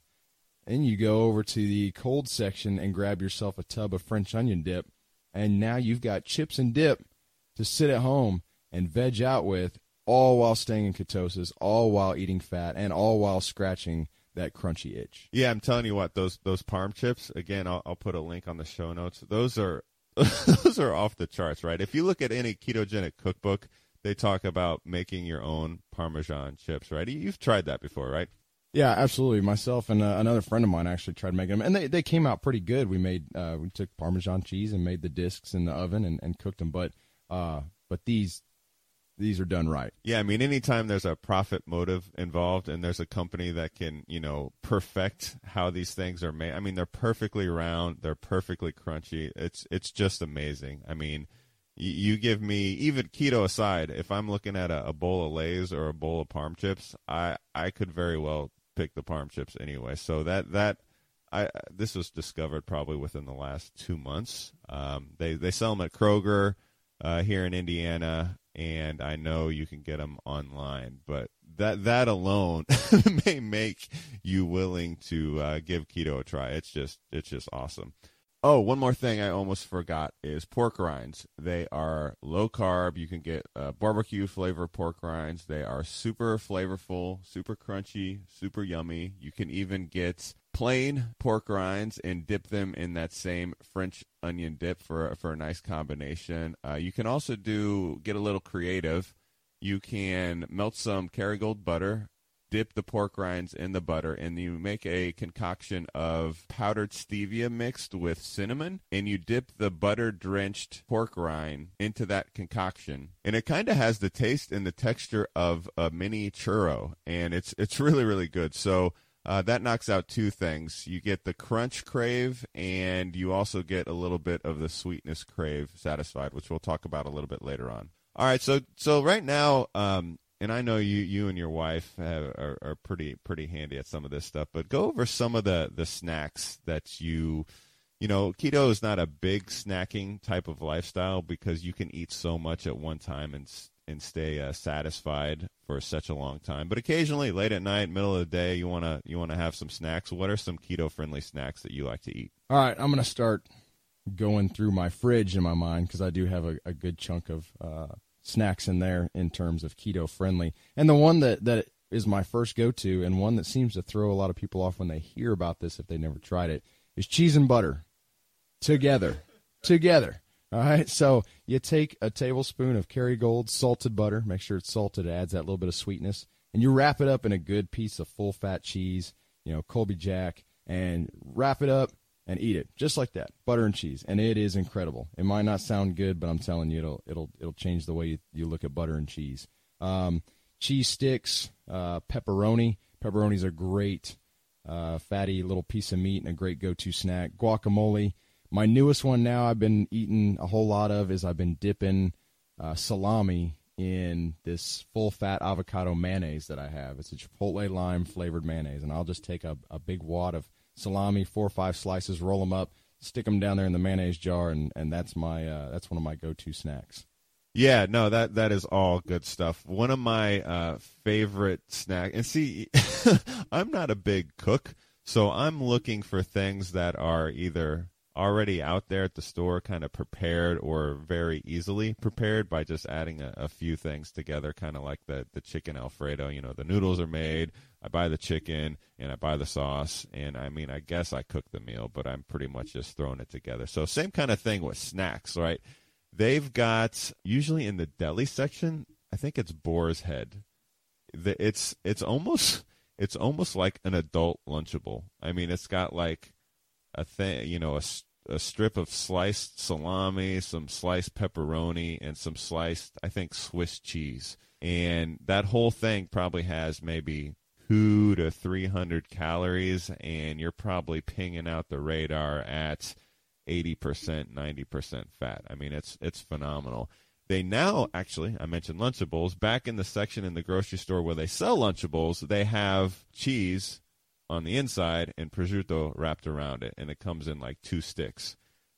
And you go over to the cold section and grab yourself a tub of French onion dip, and now you've got chips and dip to sit at home and veg out with, all while staying in ketosis, all while eating fat, and all while scratching that crunchy itch. Yeah, I'm telling you what those those parm chips. Again, I'll, I'll put a link on the show notes. Those are those are off the charts, right? If you look at any ketogenic cookbook, they talk about making your own Parmesan chips, right? You've tried that before, right? Yeah, absolutely. Myself and uh, another friend of mine actually tried making them, and they, they came out pretty good. We made uh, we took Parmesan cheese and made the discs in the oven and, and cooked them, but uh, but these these are done right. Yeah, I mean, anytime there's a profit motive involved and there's a company that can, you know, perfect how these things are made. I mean, they're perfectly round, they're perfectly crunchy. It's it's just amazing. I mean, you, you give me even keto aside, if I'm looking at a, a bowl of Lay's or a bowl of Parm chips, I I could very well pick the Parm chips anyway. So that that I this was discovered probably within the last two months. Um, they they sell them at Kroger uh, here in Indiana and I know you can get them online. But that that alone may make you willing to uh, give keto a try. It's just it's just awesome. Oh, one more thing I almost forgot is pork rinds. They are low carb. You can get uh, barbecue flavor pork rinds. They are super flavorful, super crunchy, super yummy. You can even get plain pork rinds and dip them in that same French onion dip for for a nice combination. Uh, you can also do get a little creative. You can melt some Kerrygold butter, dip the pork rinds in the butter, and you make a concoction of powdered stevia mixed with cinnamon, and you dip the butter drenched pork rind into that concoction, and it kind of has the taste and the texture of a mini churro, and it's it's really really good. So uh, that knocks out two things. You get the crunch crave, and you also get a little bit of the sweetness crave satisfied, which we'll talk about a little bit later on. All right, so so right now, um, and I know you you and your wife have, are, are pretty pretty handy at some of this stuff, but go over some of the the snacks that you you know, keto is not a big snacking type of lifestyle because you can eat so much at one time and and stay uh, satisfied for such a long time. But occasionally, late at night, middle of the day, you wanna you wanna have some snacks. What are some keto friendly snacks that you like to eat? All right, I'm gonna start going through my fridge in my mind because I do have a, a good chunk of uh, snacks in there in terms of keto friendly. And the one that that is my first go to, and one that seems to throw a lot of people off when they hear about this if they never tried it, is cheese and butter together, together. All right, so you take a tablespoon of Kerrygold salted butter. Make sure it's salted; it adds that little bit of sweetness, and you wrap it up in a good piece of full fat cheese. You know, Colby Jack, and wrap it up and eat it just like that, butter and cheese, and it is incredible. It might not sound good, but I'm telling you, it'll it'll it'll change the way you, you look at butter and cheese. Um, cheese sticks, uh, pepperoni. Pepperoni's a great uh, fatty little piece of meat and a great go-to snack. Guacamole. My newest one now I've been eating a whole lot of is I've been dipping uh, salami in this full fat avocado mayonnaise that I have. It's a chipotle lime flavored mayonnaise, and I'll just take a, a big wad of salami, four or five slices, roll them up, stick them down there in the mayonnaise jar, and, and that's my uh, that's one of my go to snacks. Yeah, no, that that is all good stuff. One of my uh, favorite snack, and see, I'm not a big cook, so I'm looking for things that are either already out there at the store, kind of prepared, or very easily prepared by just adding a, a few things together, kind of like the the chicken alfredo. You know, the noodles are made. I buy the chicken and I buy the sauce, and I mean, I guess I cook the meal, but I'm pretty much just throwing it together. So same kind of thing with snacks, right? They've got usually in the deli section. I think it's Boar's Head. The, it's it's almost it's almost like an adult lunchable. I mean, it's got like a thing, you know, a, a strip of sliced salami, some sliced pepperoni, and some sliced, I think, Swiss cheese. And that whole thing probably has maybe two to 300 calories, and you're probably pinging out the radar at 80%, 90% fat. I mean, it's it's phenomenal. They now actually, I mentioned Lunchables. Back in the section in the grocery store where they sell Lunchables, they have cheese on the inside and prosciutto wrapped around it, and it comes in like two sticks.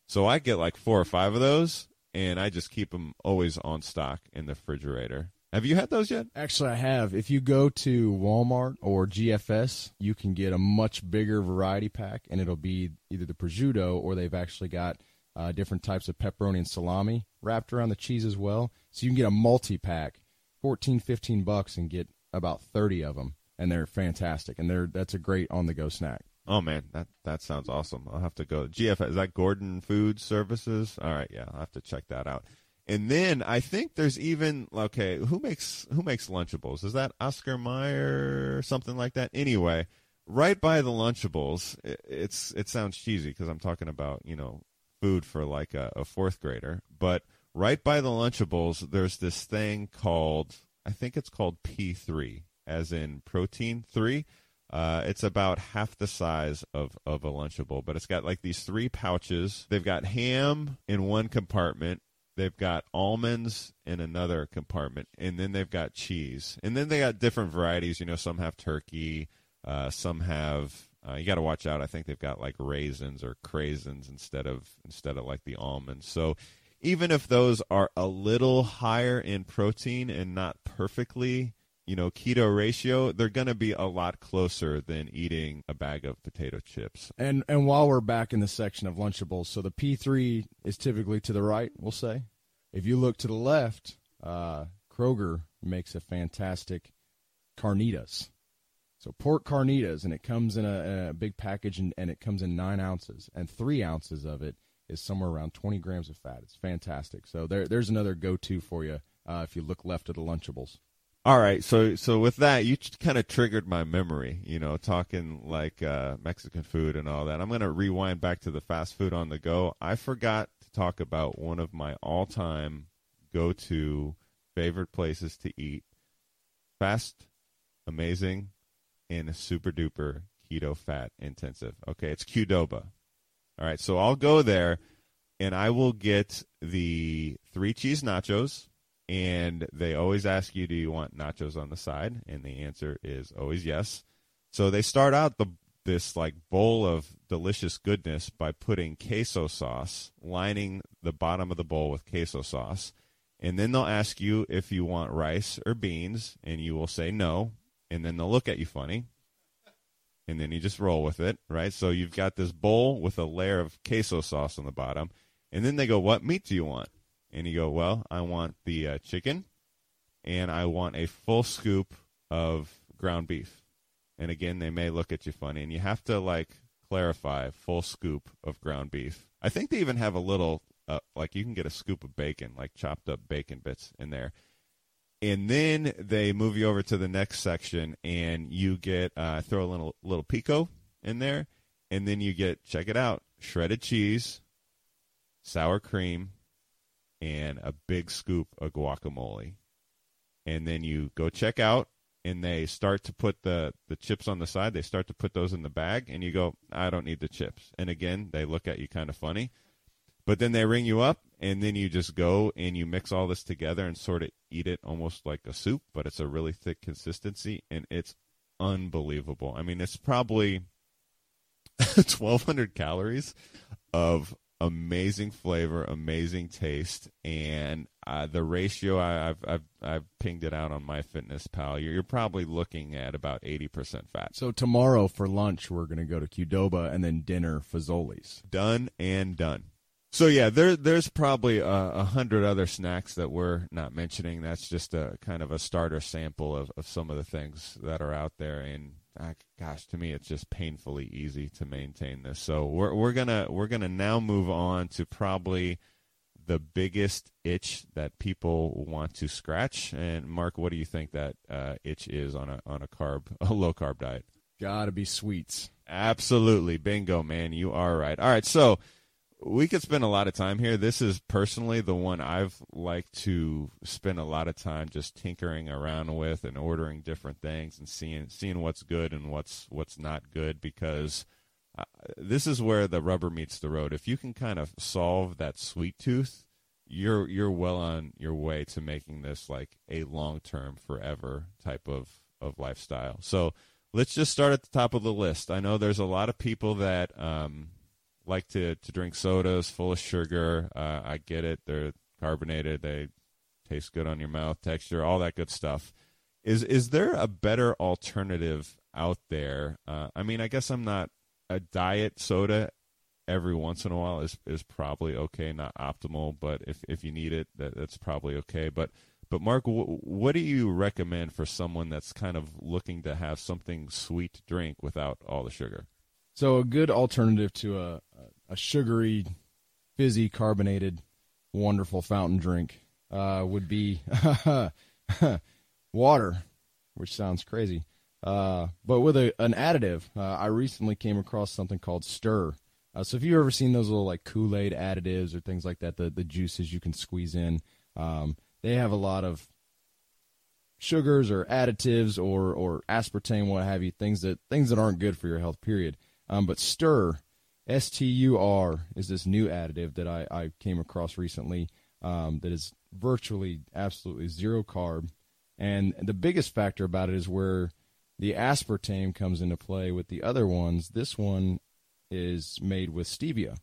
So I get like four or five of those, and I just keep them always on stock in the refrigerator. Have you had those yet? Actually, I have. If you go to Walmart or GFS, you can get a much bigger variety pack, and it'll be either the prosciutto or they've actually got uh, different types of pepperoni and salami wrapped around the cheese as well. So you can get a multi pack, 14, 15 bucks, and get about 30 of them, and they're fantastic. And they're that's a great on the go snack. Oh man, that that sounds awesome. I'll have to go. GFS is that Gordon Food Services? All right, yeah, I'll have to check that out. And then I think there's even okay, who makes who makes Lunchables? Is that Oscar Mayer or something like that? Anyway, right by the Lunchables, it, it's it sounds cheesy because I'm talking about you know food for like a, a fourth grader, but right by the Lunchables, there's this thing called I think it's called P3, as in protein three. Uh, it's about half the size of, of a Lunchable, but it's got like these three pouches. They've got ham in one compartment, They've got almonds in another compartment, and then they've got cheese, and then they got different varieties. You know, some have turkey, uh, some have. Uh, you got to watch out. I think they've got like raisins or craisins instead of instead of like the almonds. So even if those are a little higher in protein and not perfectly you know, keto ratio, they're going to be a lot closer than eating a bag of potato chips. And and while we're back in the section of Lunchables, so the P3 is typically to the right, we'll say. If you look to the left, uh, Kroger makes a fantastic carnitas. So pork carnitas, and it comes in a, a big package, and, and it comes in nine ounces, and three ounces of it is somewhere around 20 grams of fat. It's fantastic. So there, there's another go-to for you uh, if you look left of the Lunchables. All right, so so with that, you kind of triggered my memory. You know, talking like uh, Mexican food and all that. I'm to rewind back to the fast food on the go. I forgot to talk about one of my all-time go-to favorite places to eat. Fast, amazing, and super duper keto fat intensive. Okay, it's Qdoba. All right, so I'll go there, and I will get the three cheese nachos and they always ask you, "Do you want nachos on the side?" And the answer is always yes. So they start out the this like bowl of delicious goodness by putting queso sauce, lining the bottom of the bowl with queso sauce, And then they'll ask you if you want rice or beans, and you will say no. And then they'll look at you funny. And then you just roll with it, right? So you've got this bowl with a layer of queso sauce on the bottom. And then they go, What meat do you want? And you go, Well, I want the uh, chicken, and I want a full scoop of ground beef. And again, they may look at you funny, and you have to like clarify full scoop of ground beef. I think they even have a little, uh, like you can get a scoop of bacon, like chopped up bacon bits in there. And then they move you over to the next section, and you get uh, throw a little little pico in there, and then you get check it out shredded cheese, sour cream, and a big scoop of guacamole. And then you go check out, and they start to put the, the chips on the side. They start to put those in the bag, and you go, I don't need the chips. And again, they look at you kind of funny. But then they ring you up, and then you just go and you mix all this together and sort of eat it almost like a soup, but it's a really thick consistency, and it's unbelievable. I mean, it's probably 1,200 calories of amazing flavor, amazing taste, and uh, the ratio I, have I've I've pinged it out on MyFitnessPal. You're, you're probably looking at about eighty percent fat. So tomorrow for lunch we're gonna go to Qdoba and then dinner Fazoli's. Done and done. So yeah, there there's probably a, a, hundred other snacks that we're not mentioning. That's just a kind of a starter sample of, of some of the things that are out there. And uh, gosh, to me, it's just painfully easy to maintain this. So we're we're gonna we're gonna now move on to probably the biggest itch that people want to scratch. And Mark, what do you think that uh, itch is on a on a carb a low carb diet? Gotta be sweets. Absolutely, bingo, man. You are right. All right, so we could spend a lot of time here. This is personally the one I've liked to spend a lot of time just tinkering around with and ordering different things and seeing seeing what's good and what's what's not good because uh, this is where the rubber meets the road. If you can kind of solve that sweet tooth, you're you're well on your way to making this like a long term, forever type of of lifestyle. So let's just start at the top of the list. I know there's a lot of people that um, like to, to drink sodas full of sugar. Uh, I get it. They're carbonated. They taste good on your mouth, texture, all that good stuff. Is is there a better alternative out there? Uh, I mean, I guess I'm not a diet soda every once in a while is is probably okay, not optimal, but if if you need it, that, that's probably okay. But but Mark, w- what do you recommend for someone that's kind of looking to have something sweet to drink without all the sugar? So a good alternative to a a sugary, fizzy, carbonated, wonderful fountain drink uh, would be water, which sounds crazy. Uh, but with a, an additive, uh, I recently came across something called Stur. Uh, so if you've ever seen those little like Kool Aid additives or things like that, the the juices you can squeeze in, um, they have a lot of sugars or additives or or aspartame, what have you, things that things that aren't good for your health. Period. Um, but Stur, S T U R, is this new additive that I, I came across recently um, that is virtually absolutely zero carb. And the biggest factor about it is where the aspartame comes into play with the other ones. This one is made with stevia.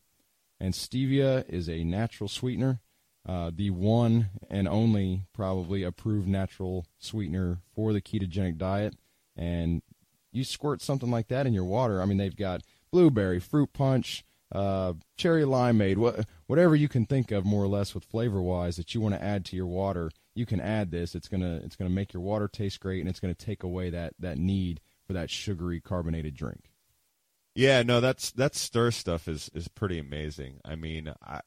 And stevia is a natural sweetener, uh, the one and only probably approved natural sweetener for the ketogenic diet. And you squirt something like that in your water. I mean, they've got blueberry, fruit punch, uh, cherry limeade, what, whatever you can think of more or less with flavor wise that you want to add to your water. You can add this. It's gonna it's gonna make your water taste great, and it's gonna take away that that need for that sugary carbonated drink. Yeah, no, that's that Stur stuff is is pretty amazing. I mean, I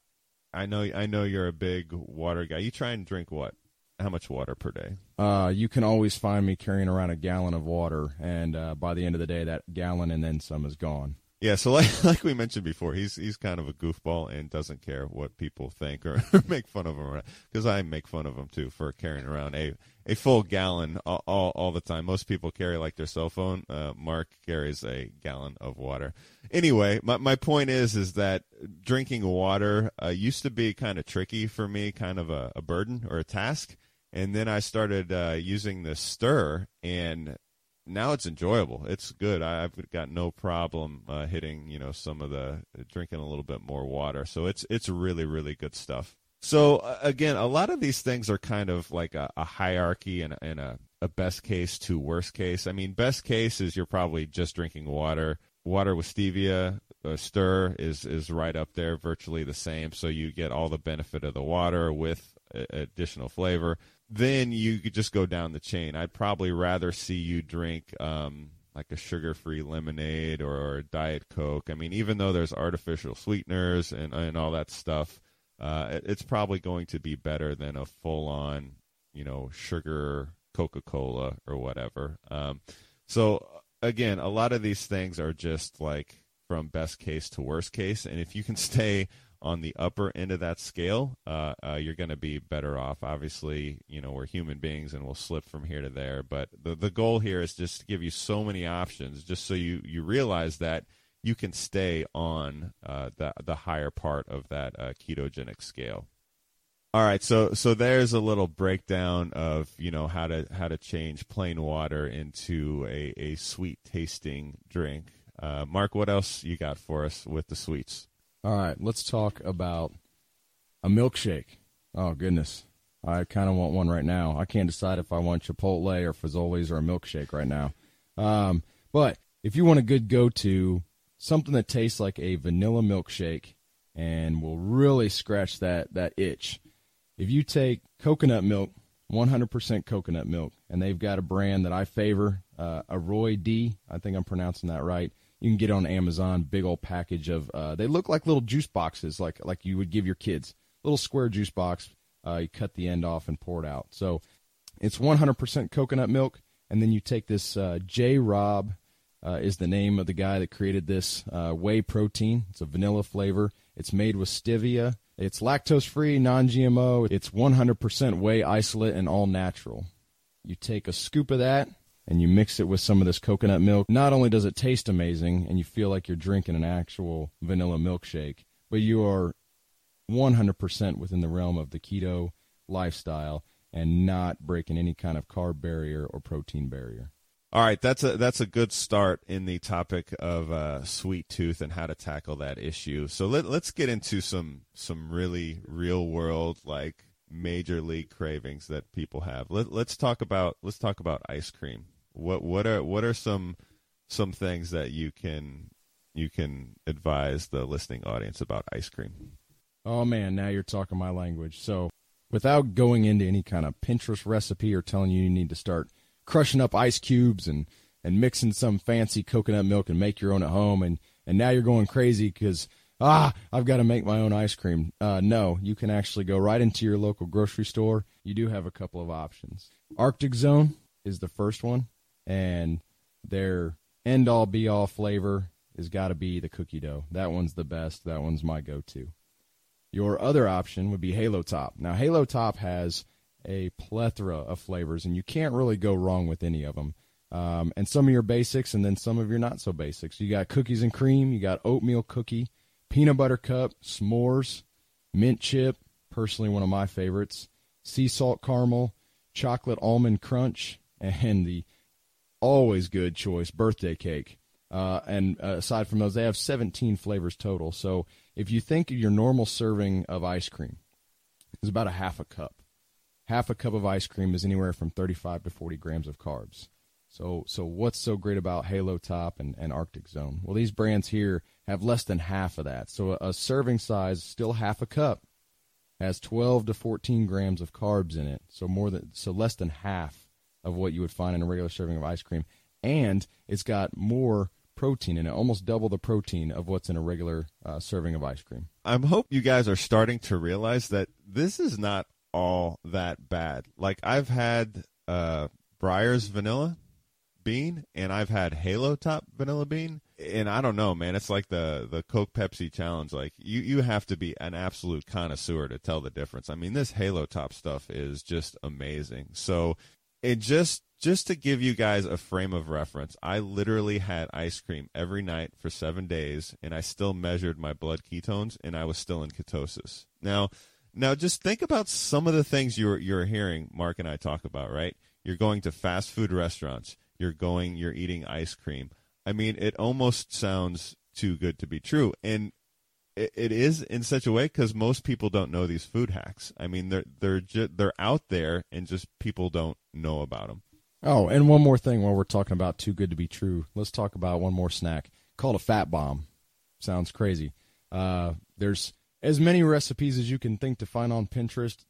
I know I know you're a big water guy. You try and drink what? How much water per day? Uh, you can always find me carrying around a gallon of water, and uh, by the end of the day, that gallon and then some is gone. Yeah, so like like we mentioned before, he's he's kind of a goofball and doesn't care what people think or make fun of him because I make fun of him too for carrying around a a full gallon all, all, all the time. Most people carry like their cell phone. Uh, Mark carries a gallon of water. Anyway, my my point is is that drinking water uh, used to be kind of tricky for me, kind of a, a burden or a task, and then I started uh, using the Stur and now it's enjoyable. It's good. I, have got no problem uh, hitting, you know, some of the drinking a little bit more water. So it's it's really really good stuff. So uh, again, a lot of these things are kind of like a, a hierarchy and, and a, a best case to worst case. I mean, best case is you're probably just drinking water. Water with stevia, uh, Stur is is right up there, virtually the same. So you get all the benefit of the water with additional flavor. Then you could just go down the chain. I'd probably rather see you drink um, like a sugar-free lemonade or, or diet coke. I mean, even though there's artificial sweeteners and and all that stuff uh, it's probably going to be better than a full on, you know, sugar Coca Cola or whatever. Um, so again, a lot of these things are just like from best case to worst case, and if you can stay on the upper end of that scale, uh, uh, you're going to be better off. Obviously, you know we're human beings and we'll slip from here to there, but the the goal here is just to give you so many options, just so you you realize that you can stay on uh, the the higher part of that uh, ketogenic scale. All right, so so there's a little breakdown of you know how to how to change plain water into a, a sweet tasting drink. Uh, Mark, what else you got for us with the sweets? All right, let's talk about a milkshake. Oh goodness, I kind of want one right now. I can't decide if I want Chipotle or Fazoli's or a milkshake right now. Um, but if you want a good go-to something that tastes like a vanilla milkshake and will really scratch that that itch. If you take coconut milk, 100% coconut milk, and they've got a brand that I favor, uh, Roy D. I think I'm pronouncing that right. You can get on Amazon, big old package of. Uh, they look like little juice boxes, like like you would give your kids. Little square juice box. Uh, you cut the end off and pour it out. So it's 100% coconut milk, and then you take this uh, J. Robb uh, is the name of the guy that created this uh, whey protein. It's a vanilla flavor. It's made with stevia. It's lactose free, non GMO. It's 100% whey isolate and all natural. You take a scoop of that and you mix it with some of this coconut milk. Not only does it taste amazing and you feel like you're drinking an actual vanilla milkshake, but you are 100% within the realm of the keto lifestyle and not breaking any kind of carb barrier or protein barrier. All right, that's a that's a good start in the topic of uh, sweet tooth and how to tackle that issue. So let let's get into some some really real world like major league cravings that people have. Let, let's talk about let's talk about ice cream. What what are what are some some things that you can you can advise the listening audience about ice cream? Oh man, now you're talking my language. So without going into any kind of Pinterest recipe or telling you you need to start crushing up ice cubes and and mixing some fancy coconut milk and make your own at home and and now you're going crazy because ah i've got to make my own ice cream uh, no you can actually go right into your local grocery store you do have a couple of options arctic zone is the first one and their end all be all flavor has got to be the cookie dough that one's the best that one's my go-to your other option would be halo top now halo top has a plethora of flavors, and you can't really go wrong with any of them. Um, and some of your basics, and then some of your not so basics. You got cookies and cream, you got oatmeal cookie, peanut butter cup, s'mores, mint chip, personally one of my favorites, sea salt caramel, chocolate almond crunch, and the always good choice birthday cake. Uh, and uh, aside from those, they have 17 flavors total. So if you think your normal serving of ice cream is about a half a cup, half a cup of ice cream is anywhere from 35 to 40 grams of carbs. So, so what's so great about Halo Top and, and Arctic Zone? Well, these brands here have less than half of that. So, a, a serving size, still half a cup, has 12 to 14 grams of carbs in it. So more than so less than half of what you would find in a regular serving of ice cream, and it's got more protein in it, almost double the protein of what's in a regular uh, serving of ice cream. I'm hope you guys are starting to realize that this is not all that bad. Like I've had uh vanilla bean and I've had Halo Top vanilla bean and I don't know, man. It's like the the Coke Pepsi challenge. Like you you have to be an absolute connoisseur to tell the difference. I mean, this Halo Top stuff is just amazing. So, it just just to give you guys a frame of reference, I literally had ice cream every night for 7 days and I still measured my blood ketones and I was still in ketosis. Now, now, just think about some of the things you're you're hearing Mark and I talk about. Right? You're going to fast food restaurants. You're going. You're eating ice cream. I mean, it almost sounds too good to be true. And it, it is in such a way because most people don't know these food hacks. I mean, they're they're ju- they're out there, and just people don't know about them. Oh, and one more thing while we're talking about too good to be true, let's talk about one more snack called a fat bomb. Sounds crazy. Uh, there's as many recipes as you can think to find on Pinterest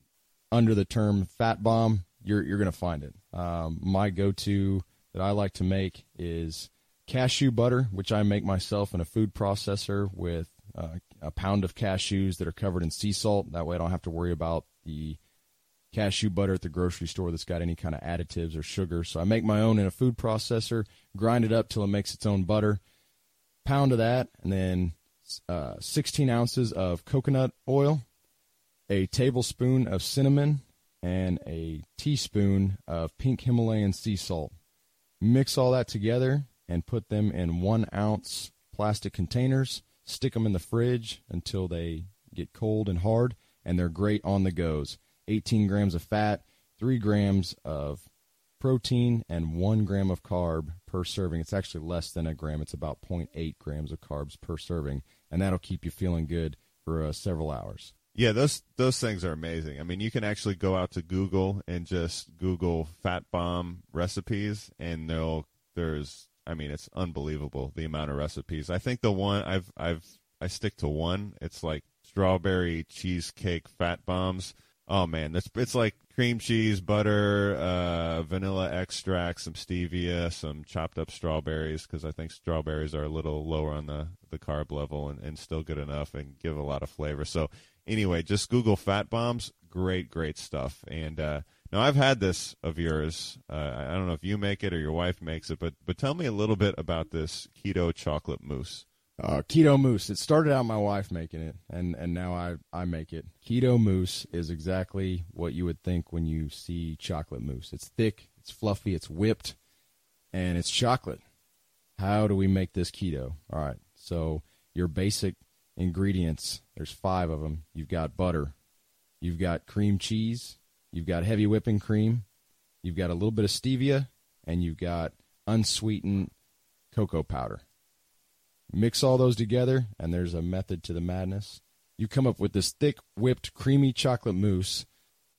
under the term fat bomb. You're you're gonna find it. Um, my go-to that I like to make is cashew butter, which I make myself in a food processor with uh, a pound of cashews that are covered in sea salt. That way, I don't have to worry about the cashew butter at the grocery store that's got any kind of additives or sugar. So I make my own in a food processor, grind it up till it makes its own butter, pound of that, and then uh, 16 ounces of coconut oil, a tablespoon of cinnamon, and a teaspoon of pink Himalayan sea salt. Mix all that together and put them in one ounce plastic containers. Stick them in the fridge until they get cold and hard, and they're great on the goes. 18 grams of fat, 3 grams of protein, and 1 gram of carb per serving. It's actually less than a gram, it's about 0.8 grams of carbs per serving, and that'll keep you feeling good for uh, several hours. Yeah, those those things are amazing. I mean, you can actually go out to Google and just Google fat bomb recipes, and there's I mean, it's unbelievable the amount of recipes. I think the one I've I've I stick to one. It's like strawberry cheesecake fat bombs. Oh man, it's it's like cream cheese, butter, uh, vanilla extract, some stevia, some chopped up strawberries because I think strawberries are a little lower on the, the carb level and, and still good enough and give a lot of flavor. So anyway, just Google fat bombs. Great, great stuff. And uh, now I've had this of yours. Uh, I don't know if you make it or your wife makes it, but but tell me a little bit about this keto chocolate mousse. Uh, keto mousse. It started out my wife making it, and, and now I, I make it. Keto mousse is exactly what you would think when you see chocolate mousse. It's thick, it's fluffy, it's whipped, and it's chocolate. How do we make this keto? All right, so your basic ingredients, there's five of them. You've got butter, you've got cream cheese, you've got heavy whipping cream, you've got a little bit of stevia, and you've got unsweetened cocoa powder. Mix all those together, and there's a method to the madness. You come up with this thick, whipped, creamy chocolate mousse.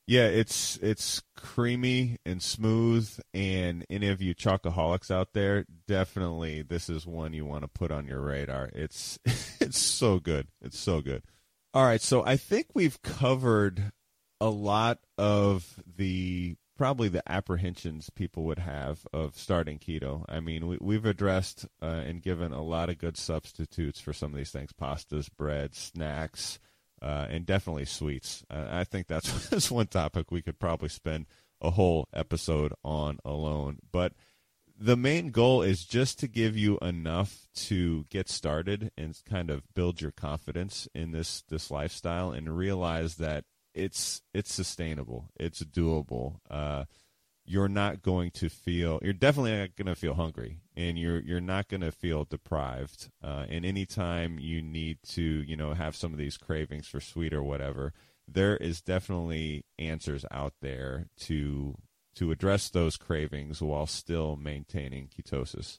Yeah, it's it's creamy and smooth, and any of you chocoholics out there, definitely this is one you want to put on your radar. It's it's so good. It's so good. All right, so I think we've covered a lot of the probably the apprehensions people would have of starting keto. I mean, we, have addressed uh, and given a lot of good substitutes for some of these things: pastas, bread, snacks, uh, and definitely sweets. Uh, I think that's, that's one topic we could probably spend a whole episode on alone. But the main goal is just to give you enough to get started and kind of build your confidence in this this lifestyle and realize that it's it's sustainable. It's doable. Uh, you're not going to feel. You're definitely not going to feel hungry, and you're you're not going to feel deprived. Uh, and anytime you need to, you know, have some of these cravings for sweet or whatever, there is definitely answers out there to to address those cravings while still maintaining ketosis.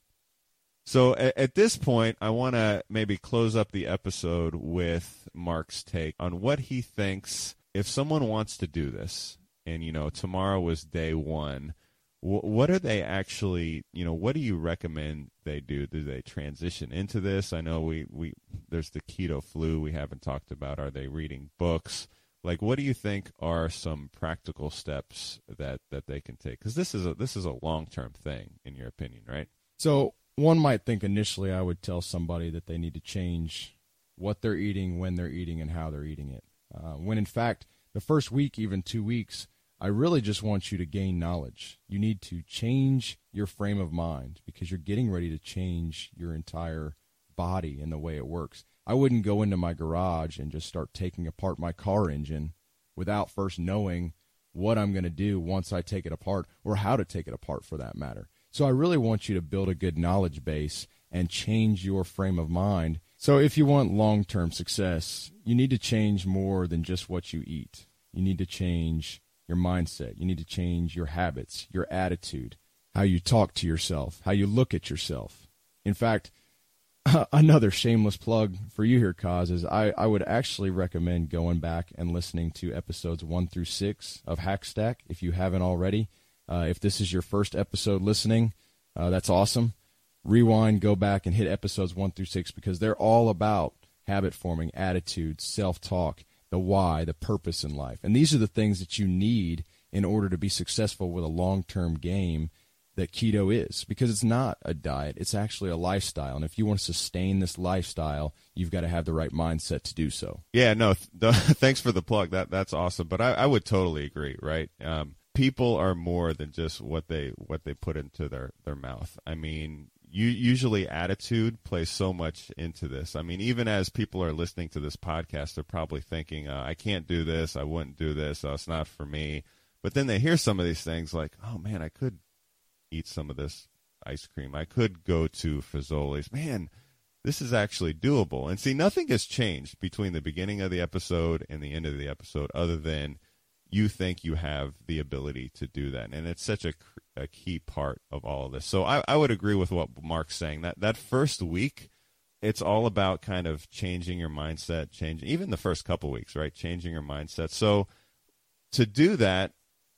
So at, at, this point, I want to maybe close up the episode with Mark's take on what he thinks if someone wants to do this, and you know tomorrow was day one, wh- what are they actually? You know, what do you recommend they do? Do they transition into this? I know we we there's the keto flu we haven't talked about. Are they reading books? Like, what do you think are some practical steps that that they can take? Because this is a this is a long term thing, in your opinion, right? So one might think initially I would tell somebody that they need to change what they're eating, when they're eating, and how they're eating it. Uh, when in fact, the first week, even two weeks, I really just want you to gain knowledge. You need to change your frame of mind because you're getting ready to change your entire body and the way it works. I wouldn't go into my garage and just start taking apart my car engine without first knowing what I'm going to do once I take it apart or how to take it apart for that matter. So I really want you to build a good knowledge base and change your frame of mind so, if you want long term success, you need to change more than just what you eat. You need to change your mindset. You need to change your habits, your attitude, how you talk to yourself, how you look at yourself. In fact, another shameless plug for you here, Kaz, is I, I would actually recommend going back and listening to episodes one through six of Hackstack if you haven't already. Uh, if this is your first episode listening, uh, that's awesome. Rewind, go back and hit episodes one through six because they're all about habit forming, attitudes, self talk, the why, the purpose in life. And these are the things that you need in order to be successful with a long term game that keto is because it's not a diet, it's actually a lifestyle. And if you want to sustain this lifestyle, you've got to have the right mindset to do so. Yeah, no, th- thanks for the plug. That that's awesome. But I, I would totally agree. Right, um, people are more than just what they what they put into their their mouth. I mean, you usually attitude plays so much into this. I mean, even as people are listening to this podcast, they're probably thinking, uh, "I can't do this. I wouldn't do this. Oh, it's not for me." But then they hear some of these things like, "Oh man, I could eat some of this ice cream. I could go to Fazoli's. Man, this is actually doable. And see, nothing has changed between the beginning of the episode and the end of the episode other than you think you have the ability to do that. And it's such a, a key part of all of this. So I, I would agree with what Mark's saying. That, that first week, it's all about kind of changing your mindset, changing even the first couple weeks, right? Changing your mindset. So to do that,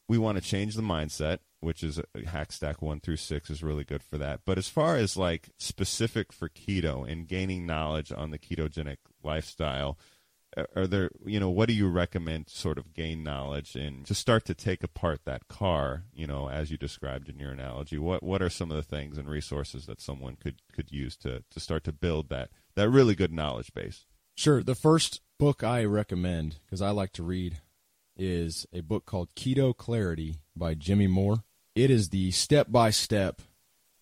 we want to change the mindset which is uh, Hackstack one through six is really good for that. But as far as like specific for keto and gaining knowledge on the ketogenic lifestyle, are there you know what do you recommend sort of gain knowledge and to start to take apart that car you know as you described in your analogy? What what are some of the things and resources that someone could could use to to start to build that that really good knowledge base? Sure. The first book i recommend because i like to read is a book called keto clarity by jimmy moore. It is the step by step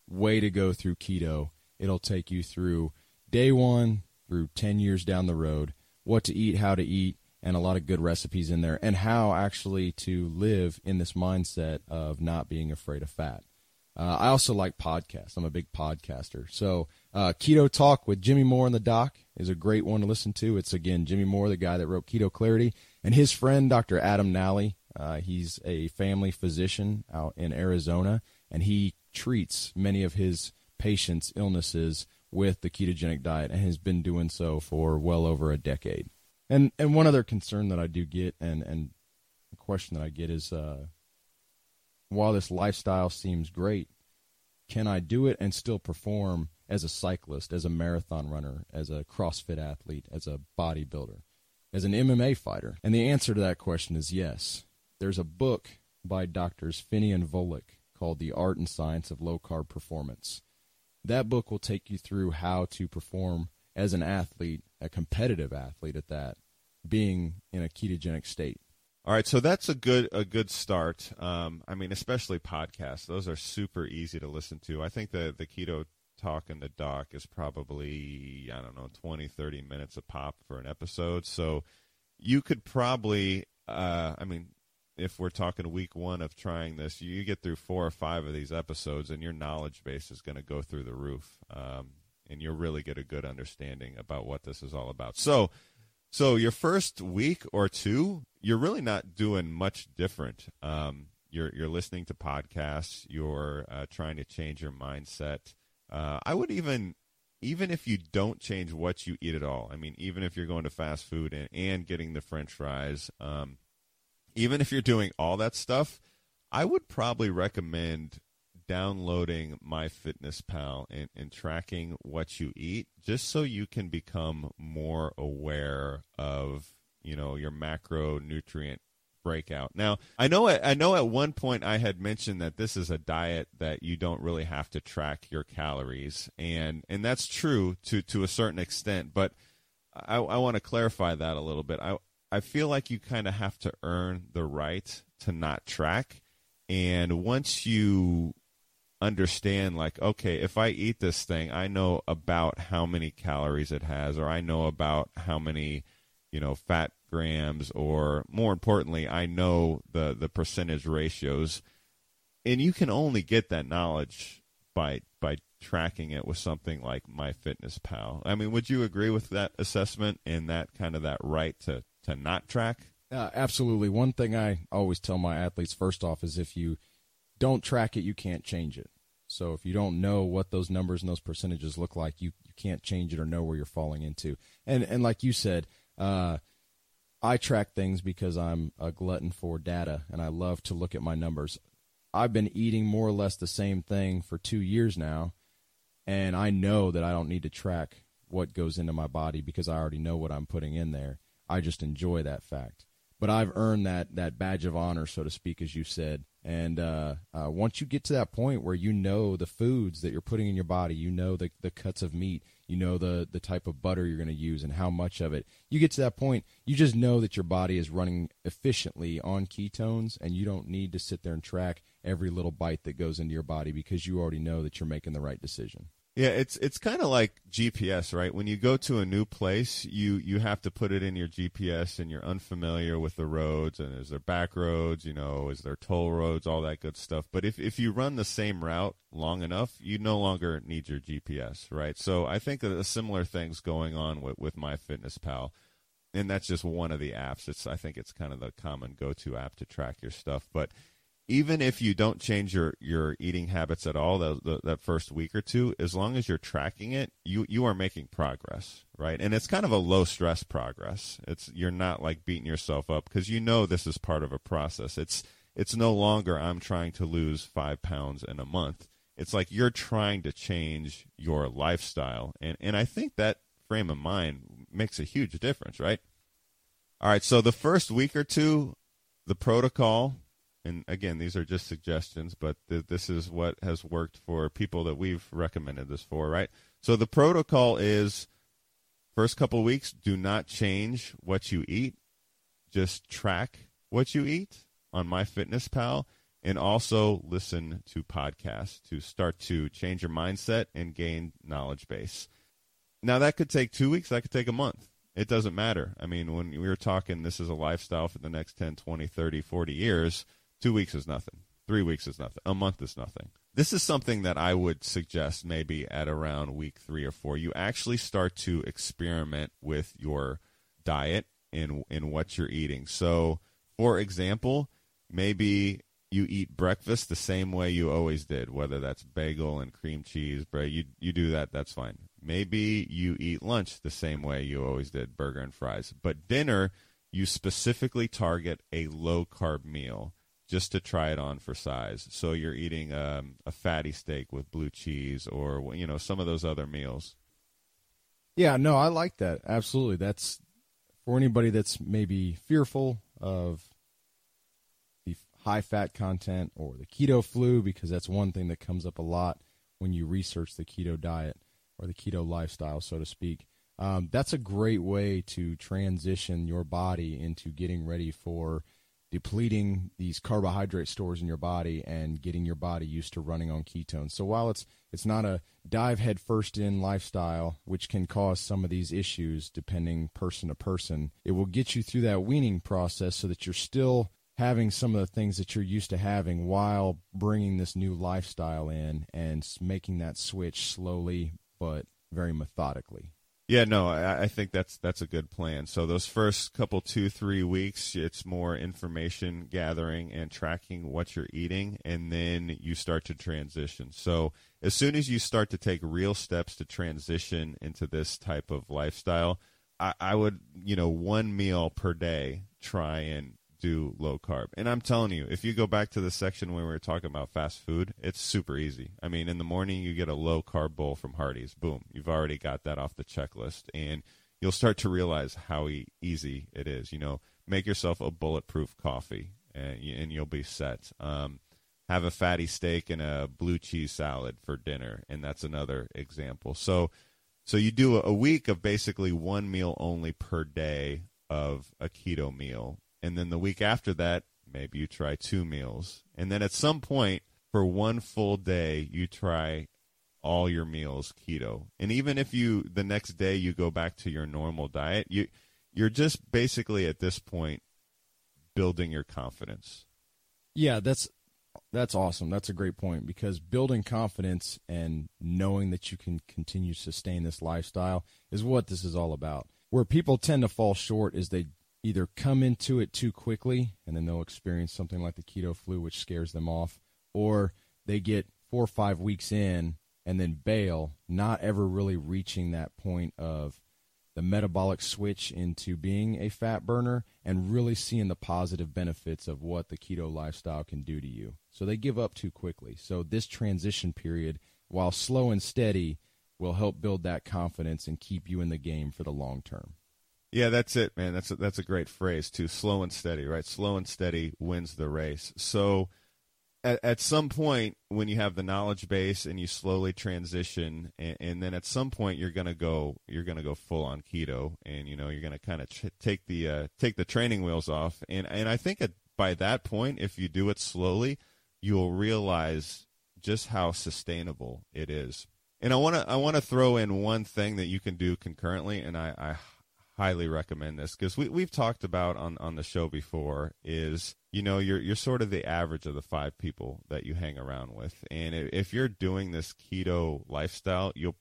way to go through keto. It'll take you through day one through 10 years down the road, what to eat, how to eat, and a lot of good recipes in there, and how actually to live in this mindset of not being afraid of fat. Uh, I also like podcasts. I'm a big podcaster. So, uh, Keto Talk with Jimmy Moore and the Doc is a great one to listen to. It's again Jimmy Moore, the guy that wrote Keto Clarity, and his friend Dr. Adam Nally. Uh, he's a family physician out in Arizona, and he treats many of his patients' illnesses with the ketogenic diet, and has been doing so for well over a decade. And and one other concern that I do get, and and question that I get is, uh, while this lifestyle seems great, can I do it and still perform as a cyclist, as a marathon runner, as a CrossFit athlete, as a bodybuilder, as an MMA fighter? And the answer to that question is yes. There's a book by doctors Phinney and Volek called The Art and Science of Low Carb Performance. That book will take you through how to perform as an athlete, a competitive athlete at that, being in a ketogenic state. All right, so that's a good a good start. Um, I mean, especially podcasts; those are super easy to listen to. I think the the keto talk and the doc is probably I don't know 20, 30 minutes a pop for an episode. So you could probably, uh, I mean, if we're talking week one of trying this, you get through four or five of these episodes, and your knowledge base is going to go through the roof, um, and you'll really get a good understanding about what this is all about. So, so your first week or two, you're really not doing much different. Um, you're you're listening to podcasts. You're uh, trying to change your mindset. Uh, I would even even if you don't change what you eat at all. I mean, even if you're going to fast food and, and getting the French fries. Um, even if you're doing all that stuff, I would probably recommend downloading MyFitnessPal and, and tracking what you eat just so you can become more aware of you know your macronutrient breakout. Now, I know at, I know at one point I had mentioned that this is a diet that you don't really have to track your calories, and and that's true to to a certain extent. But I, I want to clarify that a little bit. I I feel like you kind of have to earn the right to not track. And once you understand, like, okay, if I eat this thing, I know about how many calories it has, or I know about how many, you know, fat grams, or more importantly, I know the, the percentage ratios. And you can only get that knowledge by by tracking it with something like MyFitnessPal. I mean, would you agree with that assessment and that kind of that right to to not track? Uh, absolutely. One thing I always tell my athletes first off is if you don't track it, you can't change it. So if you don't know what those numbers and those percentages look like, you, you can't change it or know where you're falling into. And and like you said, uh, I track things because I'm a glutton for data and I love to look at my numbers. I've been eating more or less the same thing for two years now, and I know that I don't need to track what goes into my body because I already know what I'm putting in there. I just enjoy that fact. But I've earned that that badge of honor, so to speak, as you said, and uh, uh, once you get to that point where you know the foods that you're putting in your body, you know the, the cuts of meat, you know the, the type of butter you're going to use and how much of it, you get to that point, you just know that your body is running efficiently on ketones and you don't need to sit there and track every little bite that goes into your body because you already know that you're making the right decision. Yeah, it's it's kind of like GPS, right? When you go to a new place, you you have to put it in your GPS, and you're unfamiliar with the roads, and is there back roads, you know, is there toll roads, all that good stuff. But if if you run the same route long enough, you no longer need your GPS, right? So I think a similar thing's going on with with MyFitnessPal, and that's just one of the apps. It's I think it's kind of the common go to app to track your stuff, but even if you don't change your, your eating habits at all the, the, that first week or two, as long as you're tracking it, you, you are making progress, right? And it's kind of a low stress progress. It's you're not like beating yourself up because you know this is part of a process. It's it's no longer I'm trying to lose five pounds in a month. It's like you're trying to change your lifestyle, and and I think that frame of mind makes a huge difference, right? All right, so the first week or two, the protocol and again, these are just suggestions, but th- this is what has worked for people that we've recommended this for, right? So the protocol is first couple weeks, do not change what you eat, just track what you eat on MyFitnessPal, and also listen to podcasts to start to change your mindset and gain knowledge base. Now that could take two weeks, that could take a month. It doesn't matter. I mean, when we were talking, this is a lifestyle for the next 10, 20, 30, 40 years Two weeks is nothing. Three weeks is nothing. A month is nothing. This is something that I would suggest maybe at around week three or four. You actually start to experiment with your diet in in what you're eating. So, for example, maybe you eat breakfast the same way you always did, whether that's bagel and cream cheese, bread. You you do that, that's fine. Maybe you eat lunch the same way you always did, burger and fries. But dinner, you specifically target a low carb meal just to try it on for size. So you're eating um, a fatty steak with blue cheese, or you know some of those other meals. Yeah, no, I like that. Absolutely, that's for anybody that's maybe fearful of the high fat content or the keto flu, because that's one thing that comes up a lot when you research the keto diet or the keto lifestyle, so to speak. Um, that's a great way to transition your body into getting ready for depleting these carbohydrate stores in your body and getting your body used to running on ketones. So while it's it's not a dive headfirst in lifestyle, which can cause some of these issues depending person to person, it will get you through that weaning process so that you're still having some of the things that you're used to having while bringing this new lifestyle in and making that switch slowly but very methodically. Yeah, no, I, I, think that's that's a good plan. So those first couple two three weeks, it's more information gathering and tracking what you're eating, and then you start to transition. So as soon as you start to take real steps to transition into this type of lifestyle, I, I would you know one meal per day try and do low carb. And I'm telling you, if you go back to the section when we were talking about fast food, it's super easy. I mean, in the morning you get a low carb bowl from Hardee's. Boom, you've already got that off the checklist, and you'll start to realize how e- easy it is. You know, make yourself a bulletproof coffee, and, and you'll be set. Um, have a fatty steak and a blue cheese salad for dinner, and that's another example. So, so you do a week of basically one meal only per day of a keto meal and then the week after that, maybe you try two meals. And then at some point, for one full day, you try all your meals keto. And even if you the next day you go back to your normal diet, you you're just basically at this point building your confidence. Yeah, that's that's awesome. That's a great point because building confidence and knowing that you can continue to sustain this lifestyle is what this is all about. Where people tend to fall short is they either come into it too quickly and then they'll experience something like the keto flu, which scares them off, or they get four or five weeks in and then bail, not ever really reaching that point of the metabolic switch into being a fat burner and really seeing the positive benefits of what the keto lifestyle can do to you. So they give up too quickly. So this transition period, while slow and steady, will help build that confidence and keep you in the game for the long term. Yeah, that's it, man. That's a, that's a great phrase too. Slow and steady, right? Slow and steady wins the race. So at, at some point when you have the knowledge base and you slowly transition and, and then at some point you're to go you're to go full on keto and you know you're to kind of ch- take the uh, take the training wheels off and and I think at, by that point if you do it slowly you'll realize just how sustainable it is. And I want to I want to throw in one thing that you can do concurrently and I, I highly recommend this because we we've talked about on on the show before is you know you're you're sort of the average of the five people that you hang around with. And if you're doing this keto lifestyle you're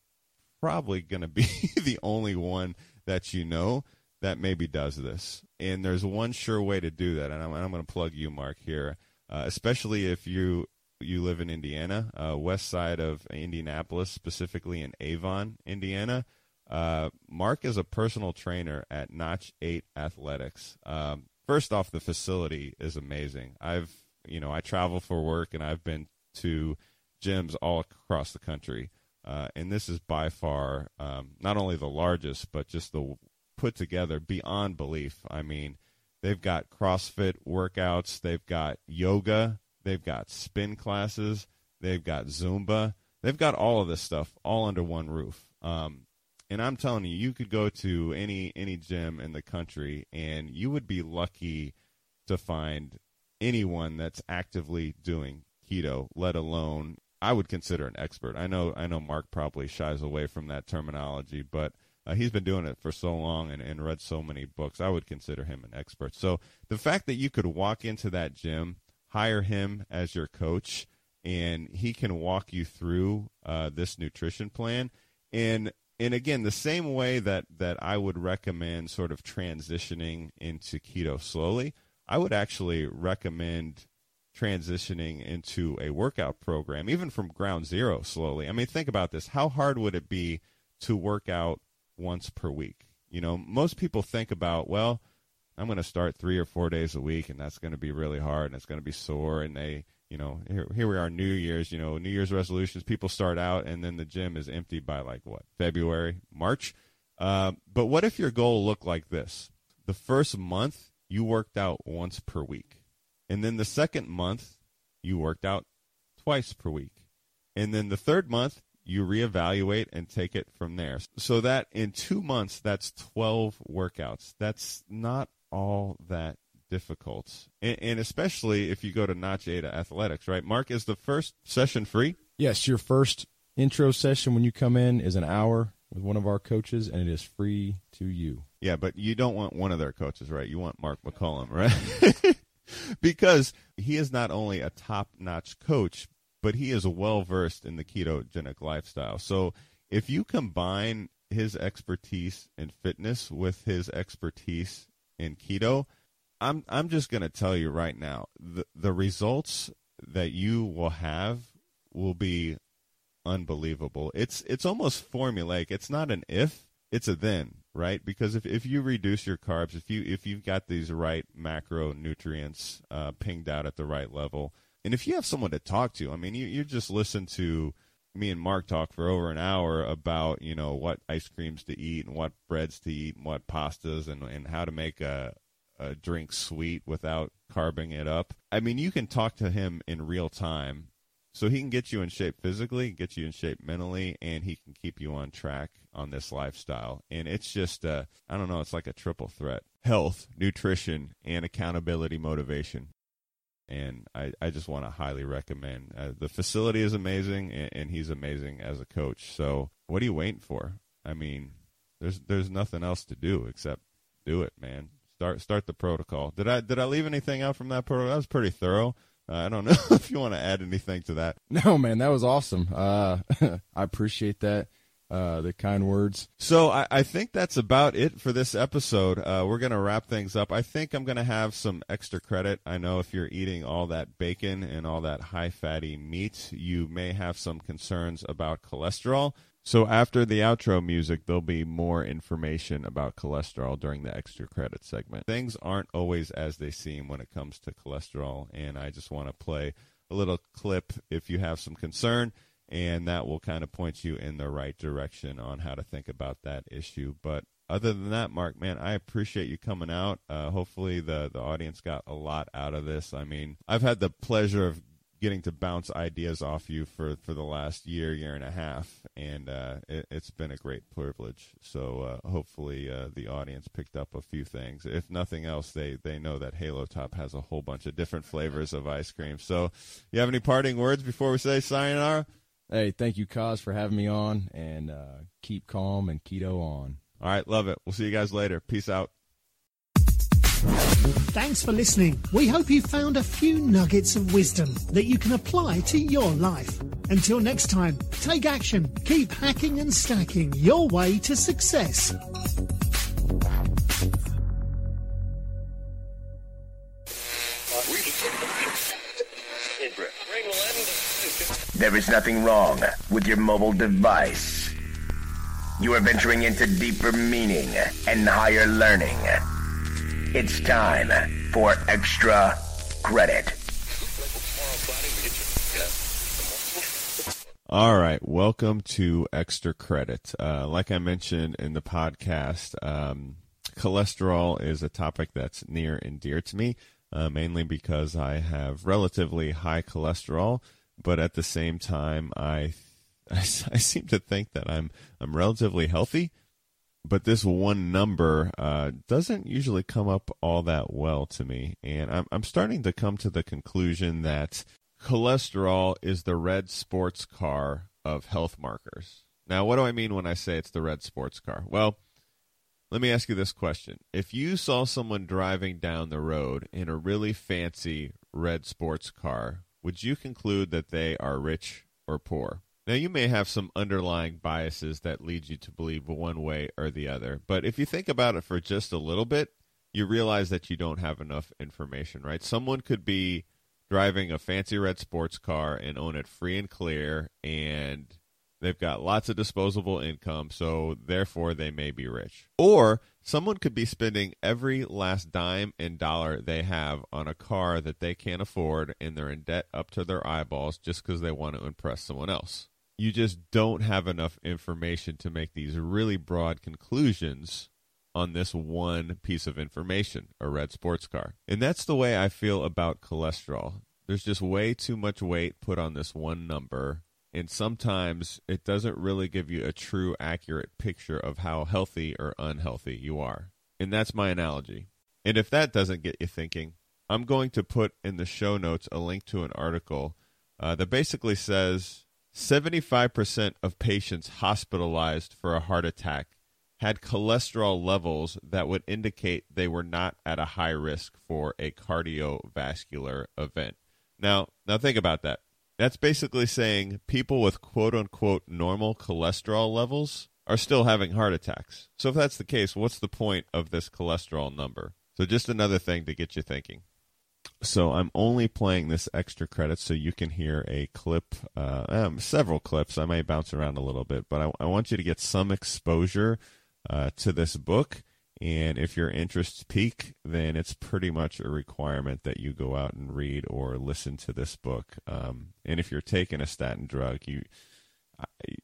probably going to be the only one that you know that maybe does this. And there's one sure way to do that and I'm, I'm going to plug you Mark here uh, especially if you you live in Indiana uh, west side of Indianapolis specifically in Avon Indiana uh, Mark is a personal trainer at Notch 8 Athletics. Um, first off, the facility is amazing. I've, you know, I travel for work and I've been to gyms all across the country. Uh, and this is by far um, not only the largest, but just the put together beyond belief. I mean, they've got CrossFit workouts, they've got yoga, they've got spin classes, they've got Zumba, they've got all of this stuff all under one roof. Um, and I'm telling you, you could go to any any gym in the country, and you would be lucky to find anyone that's actively doing keto. Let alone, I would consider an expert. I know I know Mark probably shies away from that terminology, but uh, he's been doing it for so long and, and read so many books. I would consider him an expert. So the fact that you could walk into that gym, hire him as your coach, and he can walk you through uh, this nutrition plan. And and again, the same way that that I would recommend sort of transitioning into keto slowly, I would actually recommend transitioning into a workout program, even from ground zero slowly. I mean, think about this. How hard would it be to work out once per week? You know, most people think about, well, I'm going to start three or four days a week, and that's going to be really hard, and it's going to be sore, and they you know, here, here we are, New Year's, you know, New Year's resolutions. People start out and then the gym is empty by like what, February, March? Uh, but what if your goal looked like this? The first month, you worked out once per week. And then the second month, you worked out twice per week. And then the third month, you reevaluate and take it from there. So that in two months, that's 12 workouts. That's not all that difficult, and, and especially if you go to Notch 8 Athletics, right? Mark, is the first session free? Yes, your first intro session when you come in is an hour with one of our coaches, and it is free to you. Yeah, but you don't want one of their coaches, right? You want Mark McCollum, right? because he is not only a top notch coach, but he is well versed in the ketogenic lifestyle. So if you combine his expertise in fitness with his expertise in keto, I'm I'm just going to tell you right now the the results that you will have will be unbelievable. It's it's almost formulaic. It's not an if, it's a then, right? Because if, if you reduce your carbs, if you if you've got these right macronutrients uh, pinged out at the right level, and if you have someone to talk to, I mean, you you just listen to me and Mark talk for over an hour about you know what ice creams to eat and what breads to eat and what pastas and and how to make a a drink sweet without carbing it up. I mean, you can talk to him in real time. So he can get you in shape physically, get you in shape mentally, and he can keep you on track on this lifestyle. And it's just, uh, I don't know, it's like a triple threat health, nutrition, and accountability motivation. And I, I just want to highly recommend. Uh, the facility is amazing, and, and he's amazing as a coach. So what are you waiting for? I mean, there's there's nothing else to do except do it, man. Start start the protocol. Did I did I leave anything out from that protocol? That was pretty thorough. Uh, I don't know if you want to add anything to that. No, man, that was awesome. Uh, I appreciate that. uh, the kind words. So I, I, think that's about it for this episode. Uh, we're going to wrap things up. I think I'm going to have some extra credit. I know if you're eating all that bacon and all that high fatty meat, you may have some concerns about cholesterol. So after the outro music, there'll be more information about cholesterol during the extra credit segment. Things aren't always as they seem when it comes to cholesterol, and I just want to play a little clip if you have some concern, and that will kind of point you in the right direction on how to think about that issue. But other than that, Mark, man, I appreciate you coming out. Uh, hopefully, the the audience got a lot out of this. I mean, I've had the pleasure of getting to bounce ideas off you for, for the last year, year and a half, and uh, it, has been a great privilege. So uh, hopefully uh, the audience picked up a few things. If nothing else, they, they know that Halo Top has a whole bunch of different flavors of ice cream. So you have any parting words before we say sayonara? Hey, thank you, Kaz, for having me on, and uh, keep calm and keto on. All right, love it. We'll see you guys later. Peace out. Thanks for listening. We hope you found a few nuggets of wisdom that you can apply to your life. Until next time, take action, keep hacking and stacking your way to success. There is nothing wrong with your mobile device. You are venturing into deeper meaning and higher learning. It's time for extra credit. All right, welcome to Extra Credit. Uh, like I mentioned in the podcast, um, cholesterol is a topic that's near and dear to me, uh, mainly because I have relatively high cholesterol, but at the same time, I, I, I seem to think that I'm I'm relatively healthy but this one number uh, doesn't usually come up all that well to me. And I'm, I'm starting to come to the conclusion that cholesterol is the red sports car of health markers. Now, what do I mean when I say it's the red sports car? Well, let me ask you this question. If you saw someone driving down the road in a really fancy red sports car, would you conclude that they are rich or poor? Now, you may have some underlying biases that lead you to believe one way or the other, but if you think about it for just a little bit, you realize that you don't have enough information, right? Someone could be driving a fancy red sports car and own it free and clear, and they've got lots of disposable income, so therefore they may be rich. Or someone could be spending every last dime and dollar they have on a car that they can't afford, and they're in debt up to their eyeballs just because they want to impress someone else you just don't have enough information to make these really broad conclusions on this one piece of information, a red sports car. And that's the way I feel about cholesterol. There's just way too much weight put on this one number, and sometimes it doesn't really give you a true, accurate picture of how healthy or unhealthy you are. And that's my analogy. And if that doesn't get you thinking, I'm going to put in the show notes a link to an article uh, that basically says 75% of patients hospitalized for a heart attack had cholesterol levels that would indicate they were not at a high risk for a cardiovascular event. Now, now think about that. That's basically saying people with quote unquote normal cholesterol levels are still having heart attacks. So if that's the case, what's the point of this cholesterol number? So just another thing to get you thinking. So I'm only playing this extra credit so you can hear a clip, uh, um, several clips. I may bounce around a little bit, but I, I want you to get some exposure uh, to this book. And if your interests peak, then it's pretty much a requirement that you go out and read or listen to this book. Um, and if you're taking a statin drug, you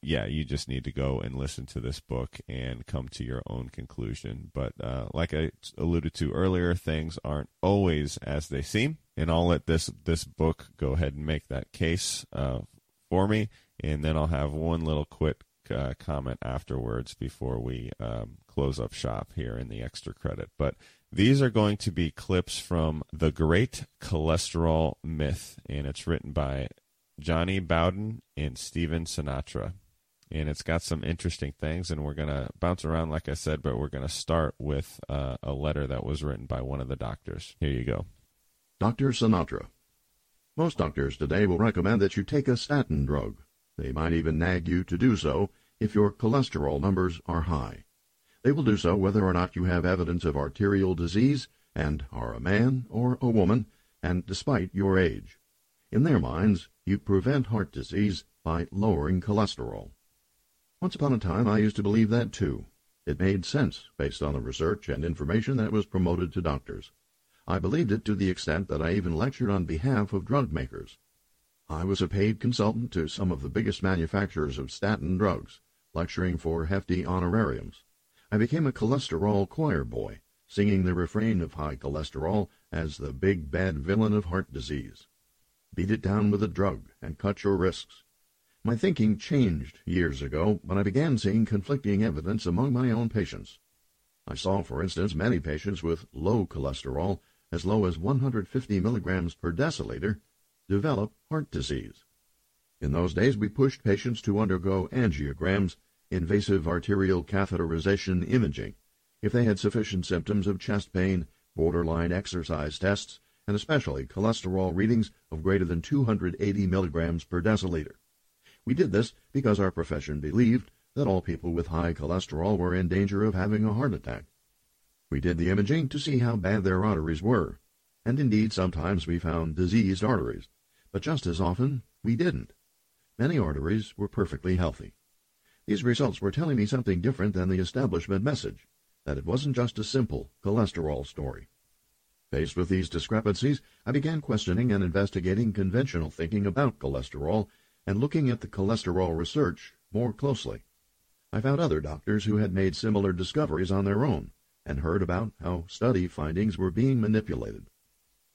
yeah, you just need to go and listen to this book and come to your own conclusion. But uh, like I alluded to earlier, things aren't always as they seem, and I'll let this this book go ahead and make that case uh, for me, and then I'll have one little quick uh, comment afterwards before we um, close up shop here in the extra credit. But these are going to be clips from The Great Cholesterol Myth, and it's written by Jonny Bowden and Stephen Sinatra. And it's got some interesting things, and we're going to bounce around, like I said, but we're going to start with uh, a letter that was written by one of the doctors. Here you go. Dr. Sinatra. Most doctors today will recommend that you take a statin drug. They might even nag you to do so if your cholesterol numbers are high. They will do so whether or not you have evidence of arterial disease and are a man or a woman, and despite your age. In their minds, you prevent heart disease by lowering cholesterol. Once upon a time, I used to believe that too. It made sense based on the research and information that was promoted to doctors. I believed it to the extent that I even lectured on behalf of drug makers. I was a paid consultant to some of the biggest manufacturers of statin drugs, lecturing for hefty honorariums. I became a cholesterol choir boy, singing the refrain of high cholesterol as the big bad villain of heart disease. Beat it down with a drug and cut your risks. My thinking changed years ago when I began seeing conflicting evidence among my own patients. I saw, for instance, many patients with low cholesterol, as low as 150 milligrams per deciliter, develop heart disease. In those days, we pushed patients to undergo angiograms invasive arterial catheterization imaging if they had sufficient symptoms of chest pain, borderline exercise tests, and especially cholesterol readings of greater than 280 milligrams per deciliter. We did this because our profession believed that all people with high cholesterol were in danger of having a heart attack. We did the imaging to see how bad their arteries were, and indeed sometimes we found diseased arteries, but just as often we didn't. Many arteries were perfectly healthy. These results were telling me something different than the establishment message, that it wasn't just a simple cholesterol story. Faced with these discrepancies, I began questioning and investigating conventional thinking about cholesterol and looking at the cholesterol research more closely. I found other doctors who had made similar discoveries on their own and heard about how study findings were being manipulated.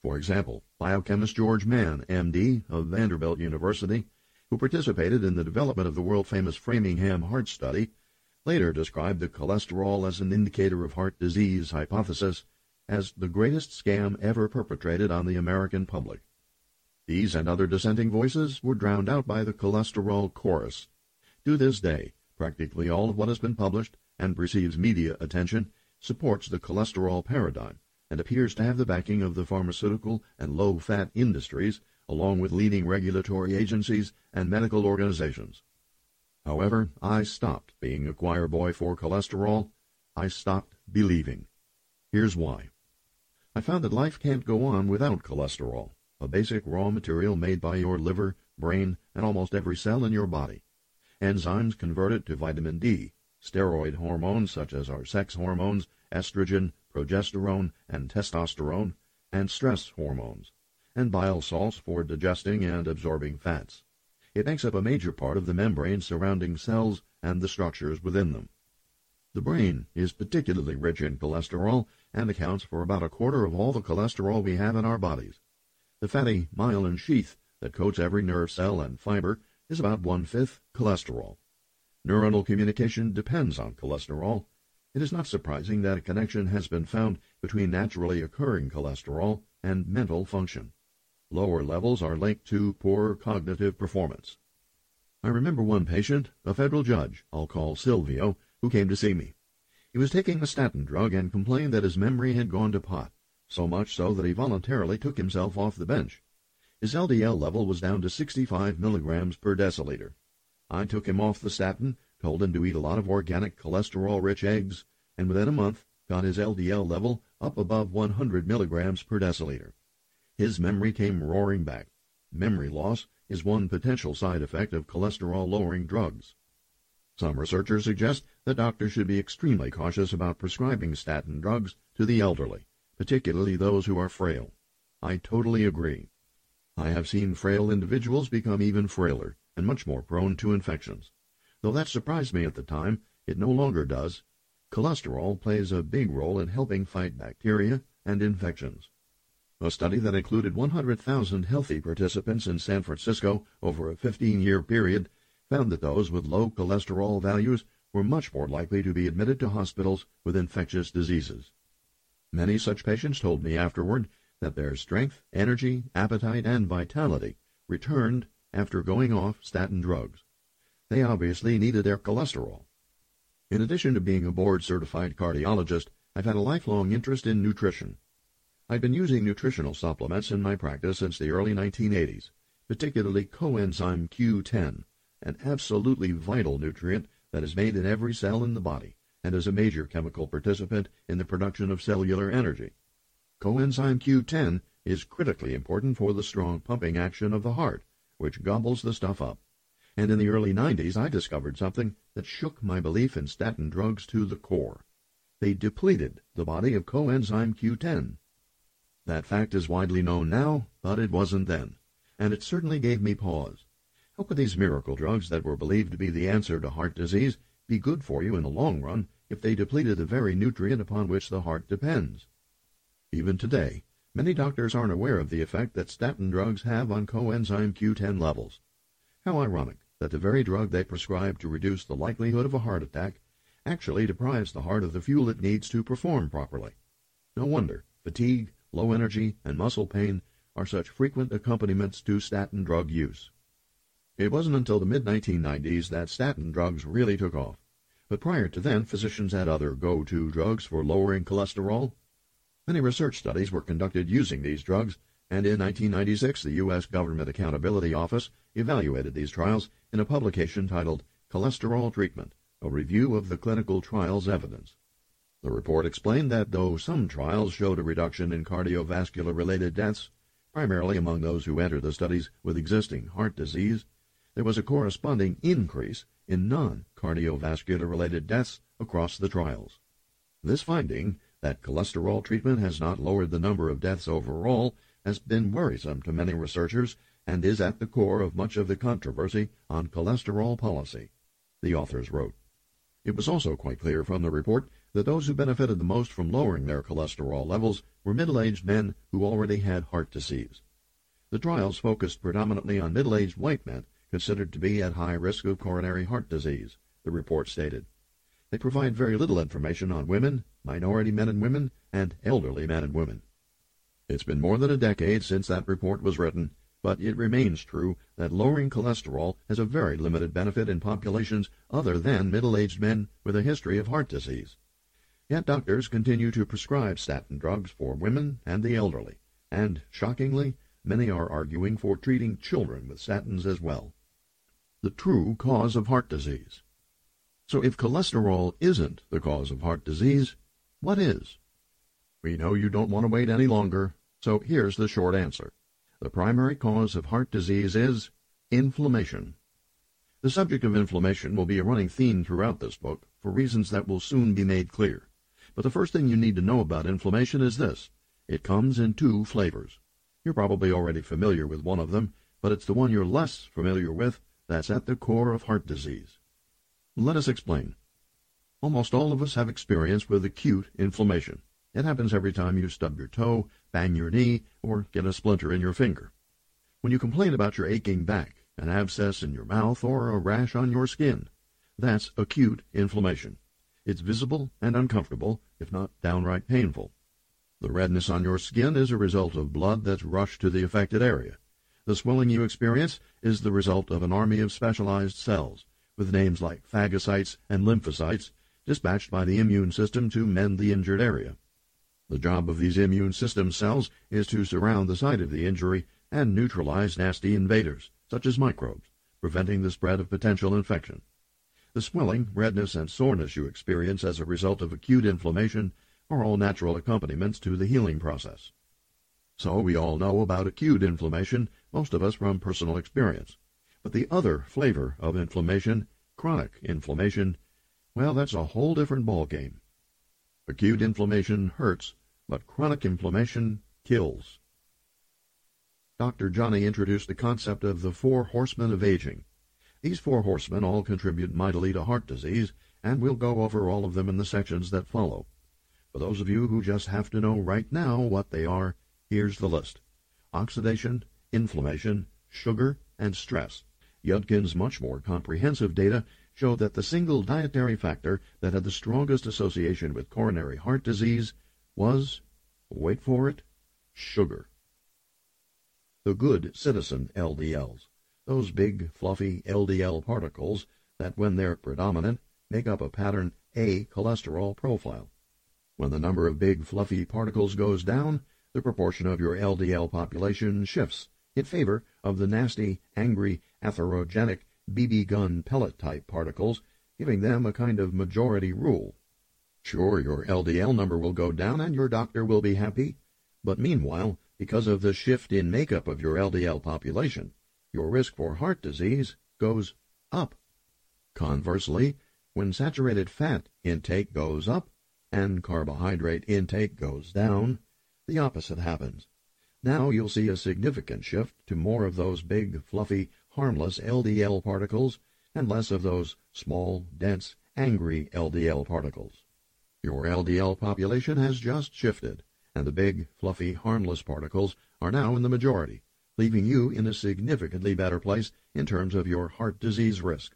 For example, biochemist George Mann, MD, of Vanderbilt University, who participated in the development of the world-famous Framingham heart study, later described the cholesterol as an indicator of heart disease hypothesis as the greatest scam ever perpetrated on the American public. These and other dissenting voices were drowned out by the cholesterol chorus. To this day, practically all of what has been published and receives media attention supports the cholesterol paradigm and appears to have the backing of the pharmaceutical and low-fat industries along with leading regulatory agencies and medical organizations. However, I stopped being a choir boy for cholesterol. I stopped believing. Here's why. I found that life can't go on without cholesterol, a basic raw material made by your liver, brain, and almost every cell in your body. Enzymes convert it to vitamin D, steroid hormones such as our sex hormones, estrogen, progesterone, and testosterone, and stress hormones and bile salts for digesting and absorbing fats. It makes up a major part of the membrane surrounding cells and the structures within them. The brain is particularly rich in cholesterol and accounts for about a quarter of all the cholesterol we have in our bodies. The fatty myelin sheath that coats every nerve cell and fiber is about one-fifth cholesterol. Neuronal communication depends on cholesterol. It is not surprising that a connection has been found between naturally occurring cholesterol and mental function. Lower levels are linked to poor cognitive performance. I remember one patient, a federal judge, I'll call Silvio, who came to see me. He was taking a statin drug and complained that his memory had gone to pot, so much so that he voluntarily took himself off the bench. His LDL level was down to 65 milligrams per deciliter. I took him off the statin, told him to eat a lot of organic cholesterol-rich eggs, and within a month got his LDL level up above 100 milligrams per deciliter. His memory came roaring back. Memory loss is one potential side effect of cholesterol-lowering drugs. Some researchers suggest that doctors should be extremely cautious about prescribing statin drugs to the elderly, particularly those who are frail. I totally agree. I have seen frail individuals become even frailer and much more prone to infections. Though that surprised me at the time, it no longer does. Cholesterol plays a big role in helping fight bacteria and infections. A study that included 100,000 healthy participants in San Francisco over a 15-year period found that those with low cholesterol values were much more likely to be admitted to hospitals with infectious diseases. Many such patients told me afterward that their strength, energy, appetite, and vitality returned after going off statin drugs. They obviously needed their cholesterol. In addition to being a board-certified cardiologist, I've had a lifelong interest in nutrition. I've been using nutritional supplements in my practice since the early 1980s, particularly coenzyme Q10, an absolutely vital nutrient that is made in every cell in the body and is a major chemical participant in the production of cellular energy. Coenzyme Q10 is critically important for the strong pumping action of the heart, which gobbles the stuff up. And in the early 90s, I discovered something that shook my belief in statin drugs to the core. They depleted the body of coenzyme Q10. That fact is widely known now, but it wasn't then, and it certainly gave me pause. How could these miracle drugs that were believed to be the answer to heart disease be good for you in the long run if they depleted the very nutrient upon which the heart depends? Even today, many doctors aren't aware of the effect that statin drugs have on coenzyme Q10 levels. How ironic that the very drug they prescribe to reduce the likelihood of a heart attack actually deprives the heart of the fuel it needs to perform properly. No wonder fatigue, low energy, and muscle pain are such frequent accompaniments to statin drug use. It wasn't until the mid-1990s that statin drugs really took off. But prior to then, physicians had other go-to drugs for lowering cholesterol. Many research studies were conducted using these drugs, and in 1996 the U.S. Government Accountability Office evaluated these trials in a publication titled Cholesterol Treatment, a review of the clinical trials evidence. The report explained that though some trials showed a reduction in cardiovascular-related deaths, primarily among those who entered the studies with existing heart disease, there was a corresponding increase in non-cardiovascular-related deaths across the trials. This finding, that cholesterol treatment has not lowered the number of deaths overall, has been worrisome to many researchers and is at the core of much of the controversy on cholesterol policy, the authors wrote. It was also quite clear from the report that those who benefited the most from lowering their cholesterol levels were middle-aged men who already had heart disease. The trials focused predominantly on middle-aged white men considered to be at high risk of coronary heart disease, the report stated. They provide very little information on women, minority men and women, and elderly men and women. It's been more than a decade since that report was written, but it remains true that lowering cholesterol has a very limited benefit in populations other than middle-aged men with a history of heart disease. Yet doctors continue to prescribe statin drugs for women and the elderly, and, shockingly, many are arguing for treating children with statins as well. The true cause of heart disease. So if cholesterol isn't the cause of heart disease, what is? We know you don't want to wait any longer, so here's the short answer. The primary cause of heart disease is inflammation. The subject of inflammation will be a running theme throughout this book for reasons that will soon be made clear. But the first thing you need to know about inflammation is this. It comes in two flavors. You're probably already familiar with one of them, but it's the one you're less familiar with that's at the core of heart disease. Let us explain. Almost all of us have experience with acute inflammation. It happens every time you stub your toe, bang your knee, or get a splinter in your finger. When you complain about your aching back, an abscess in your mouth, or a rash on your skin, that's acute inflammation. It's visible and uncomfortable, if not downright painful. The redness on your skin is a result of blood that's rushed to the affected area. The swelling you experience is the result of an army of specialized cells, with names like phagocytes and lymphocytes, dispatched by the immune system to mend the injured area. The job of these immune system cells is to surround the site of the injury and neutralize nasty invaders, such as microbes, preventing the spread of potential infection. The swelling, redness, and soreness you experience as a result of acute inflammation are all natural accompaniments to the healing process. So we all know about acute inflammation, most of us from personal experience. But the other flavor of inflammation, chronic inflammation, well, that's a whole different ballgame. Acute inflammation hurts, but chronic inflammation kills. Dr. Jonny introduced the concept of the four horsemen of aging. These four horsemen all contribute mightily to heart disease, and we'll go over all of them in the sections that follow. For those of you who just have to know right now what they are, here's the list. Oxidation, inflammation, sugar, and stress. Yudkin's much more comprehensive data showed that the single dietary factor that had the strongest association with coronary heart disease was, wait for it, sugar. The good citizen LDLs, those big, fluffy LDL particles that, when they're predominant, make up a pattern A cholesterol profile. When the number of big, fluffy particles goes down, the proportion of your LDL population shifts in favor of the nasty, angry, atherogenic BB gun pellet type particles giving them a kind of majority rule. Sure, your LDL number will go down and your doctor will be happy, but meanwhile, because of the shift in makeup of your LDL population, your risk for heart disease goes up. Conversely, when saturated fat intake goes up and carbohydrate intake goes down, the opposite happens. Now you'll see a significant shift to more of those big, fluffy, harmless LDL particles and less of those small, dense, angry LDL particles. Your LDL population has just shifted, and the big, fluffy, harmless particles are now in the majority, leaving you in a significantly better place in terms of your heart disease risk.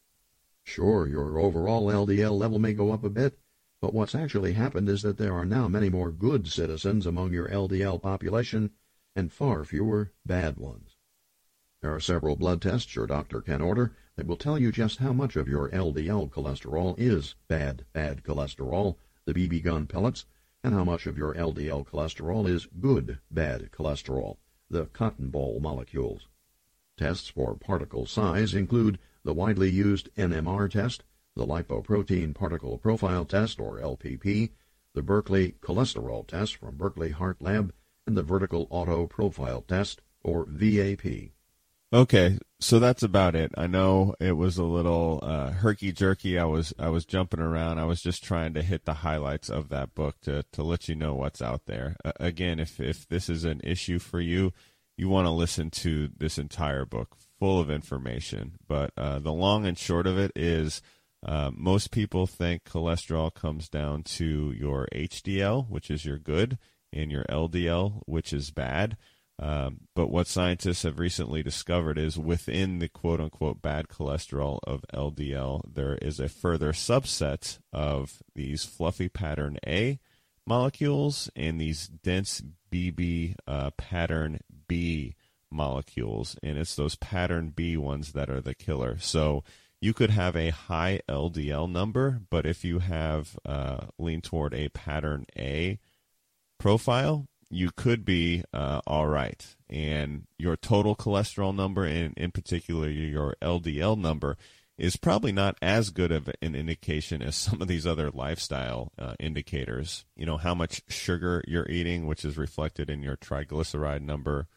Sure, your overall LDL level may go up a bit, but what's actually happened is that there are now many more good citizens among your LDL population and far fewer bad ones. There are several blood tests your doctor can order that will tell you just how much of your LDL cholesterol is bad, bad cholesterol the BB gun pellets, and how much of your LDL cholesterol is good bad cholesterol, the cotton ball molecules. Tests for particle size include the widely used NMR test, the lipoprotein particle profile test, or LPP, the Berkeley cholesterol test from Berkeley Heart Lab, and the vertical auto profile test, or VAP. Okay, so that's about it. I know it was a little uh, herky jerky. I was I was jumping around. I was just trying to hit the highlights of that book to to let you know what's out there. Uh, again, if if this is an issue for you, you want to listen to this entire book, full of information. But uh, the long and short of it is. Uh, most people think cholesterol comes down to your HDL, which is your good, and your LDL, which is bad. Um, but what scientists have recently discovered is within the quote unquote bad cholesterol of LDL, there is a further subset of these fluffy pattern A molecules and these dense BB uh, pattern B molecules. And it's those pattern B ones that are the killer. So you could have a high LDL number, but if you have uh, lean toward a pattern A profile, you could be uh, all right. And your total cholesterol number, and in particular your LDL number, is probably not as good of an indication as some of these other lifestyle uh, indicators. You know, how much sugar you're eating, which is reflected in your triglyceride number,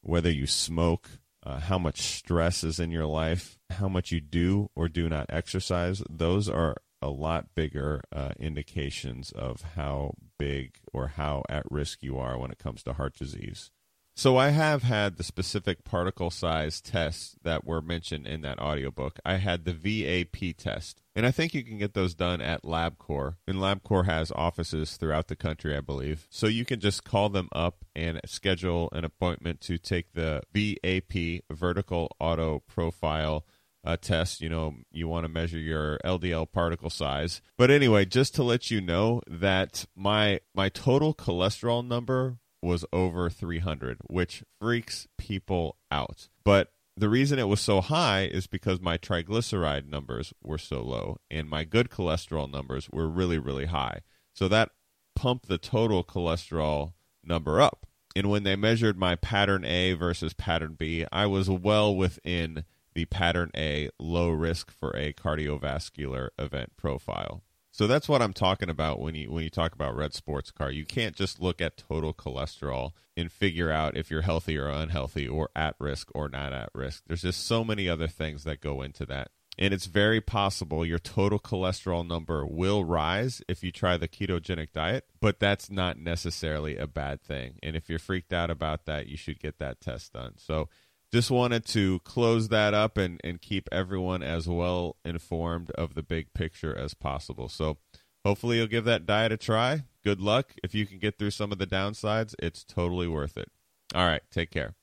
whether you smoke, uh, how much stress is in your life, how much you do or do not exercise. Those are a lot bigger uh, indications of how big or how at risk you are when it comes to heart disease. So I have had the specific particle size tests that were mentioned in that audiobook. I had the VAP test. And I think you can get those done at LabCorp. And LabCorp has offices throughout the country, I believe. So you can just call them up and schedule an appointment to take the VAP vertical auto profile uh, test. You know, you want to measure your LDL particle size. But anyway, just to let you know that my my total cholesterol number was over 300, which freaks people out. But the reason it was so high is because my triglyceride numbers were so low and my good cholesterol numbers were really really high. So that pumped the total cholesterol number up. And when they measured my pattern A versus pattern B, I was well within the pattern A low risk for a cardiovascular event profile. So that's what I'm talking about when you when you talk about red sports car. You can't just look at total cholesterol and figure out if you're healthy or unhealthy or at risk or not at risk. There's just so many other things that go into that. And it's very possible your total cholesterol number will rise if you try the ketogenic diet, but that's not necessarily a bad thing. And if you're freaked out about that, you should get that test done. So just wanted to close that up and, and keep everyone as well informed of the big picture as possible. So hopefully you'll give that diet a try. Good luck. If you can get through some of the downsides, it's totally worth it. All right, take care.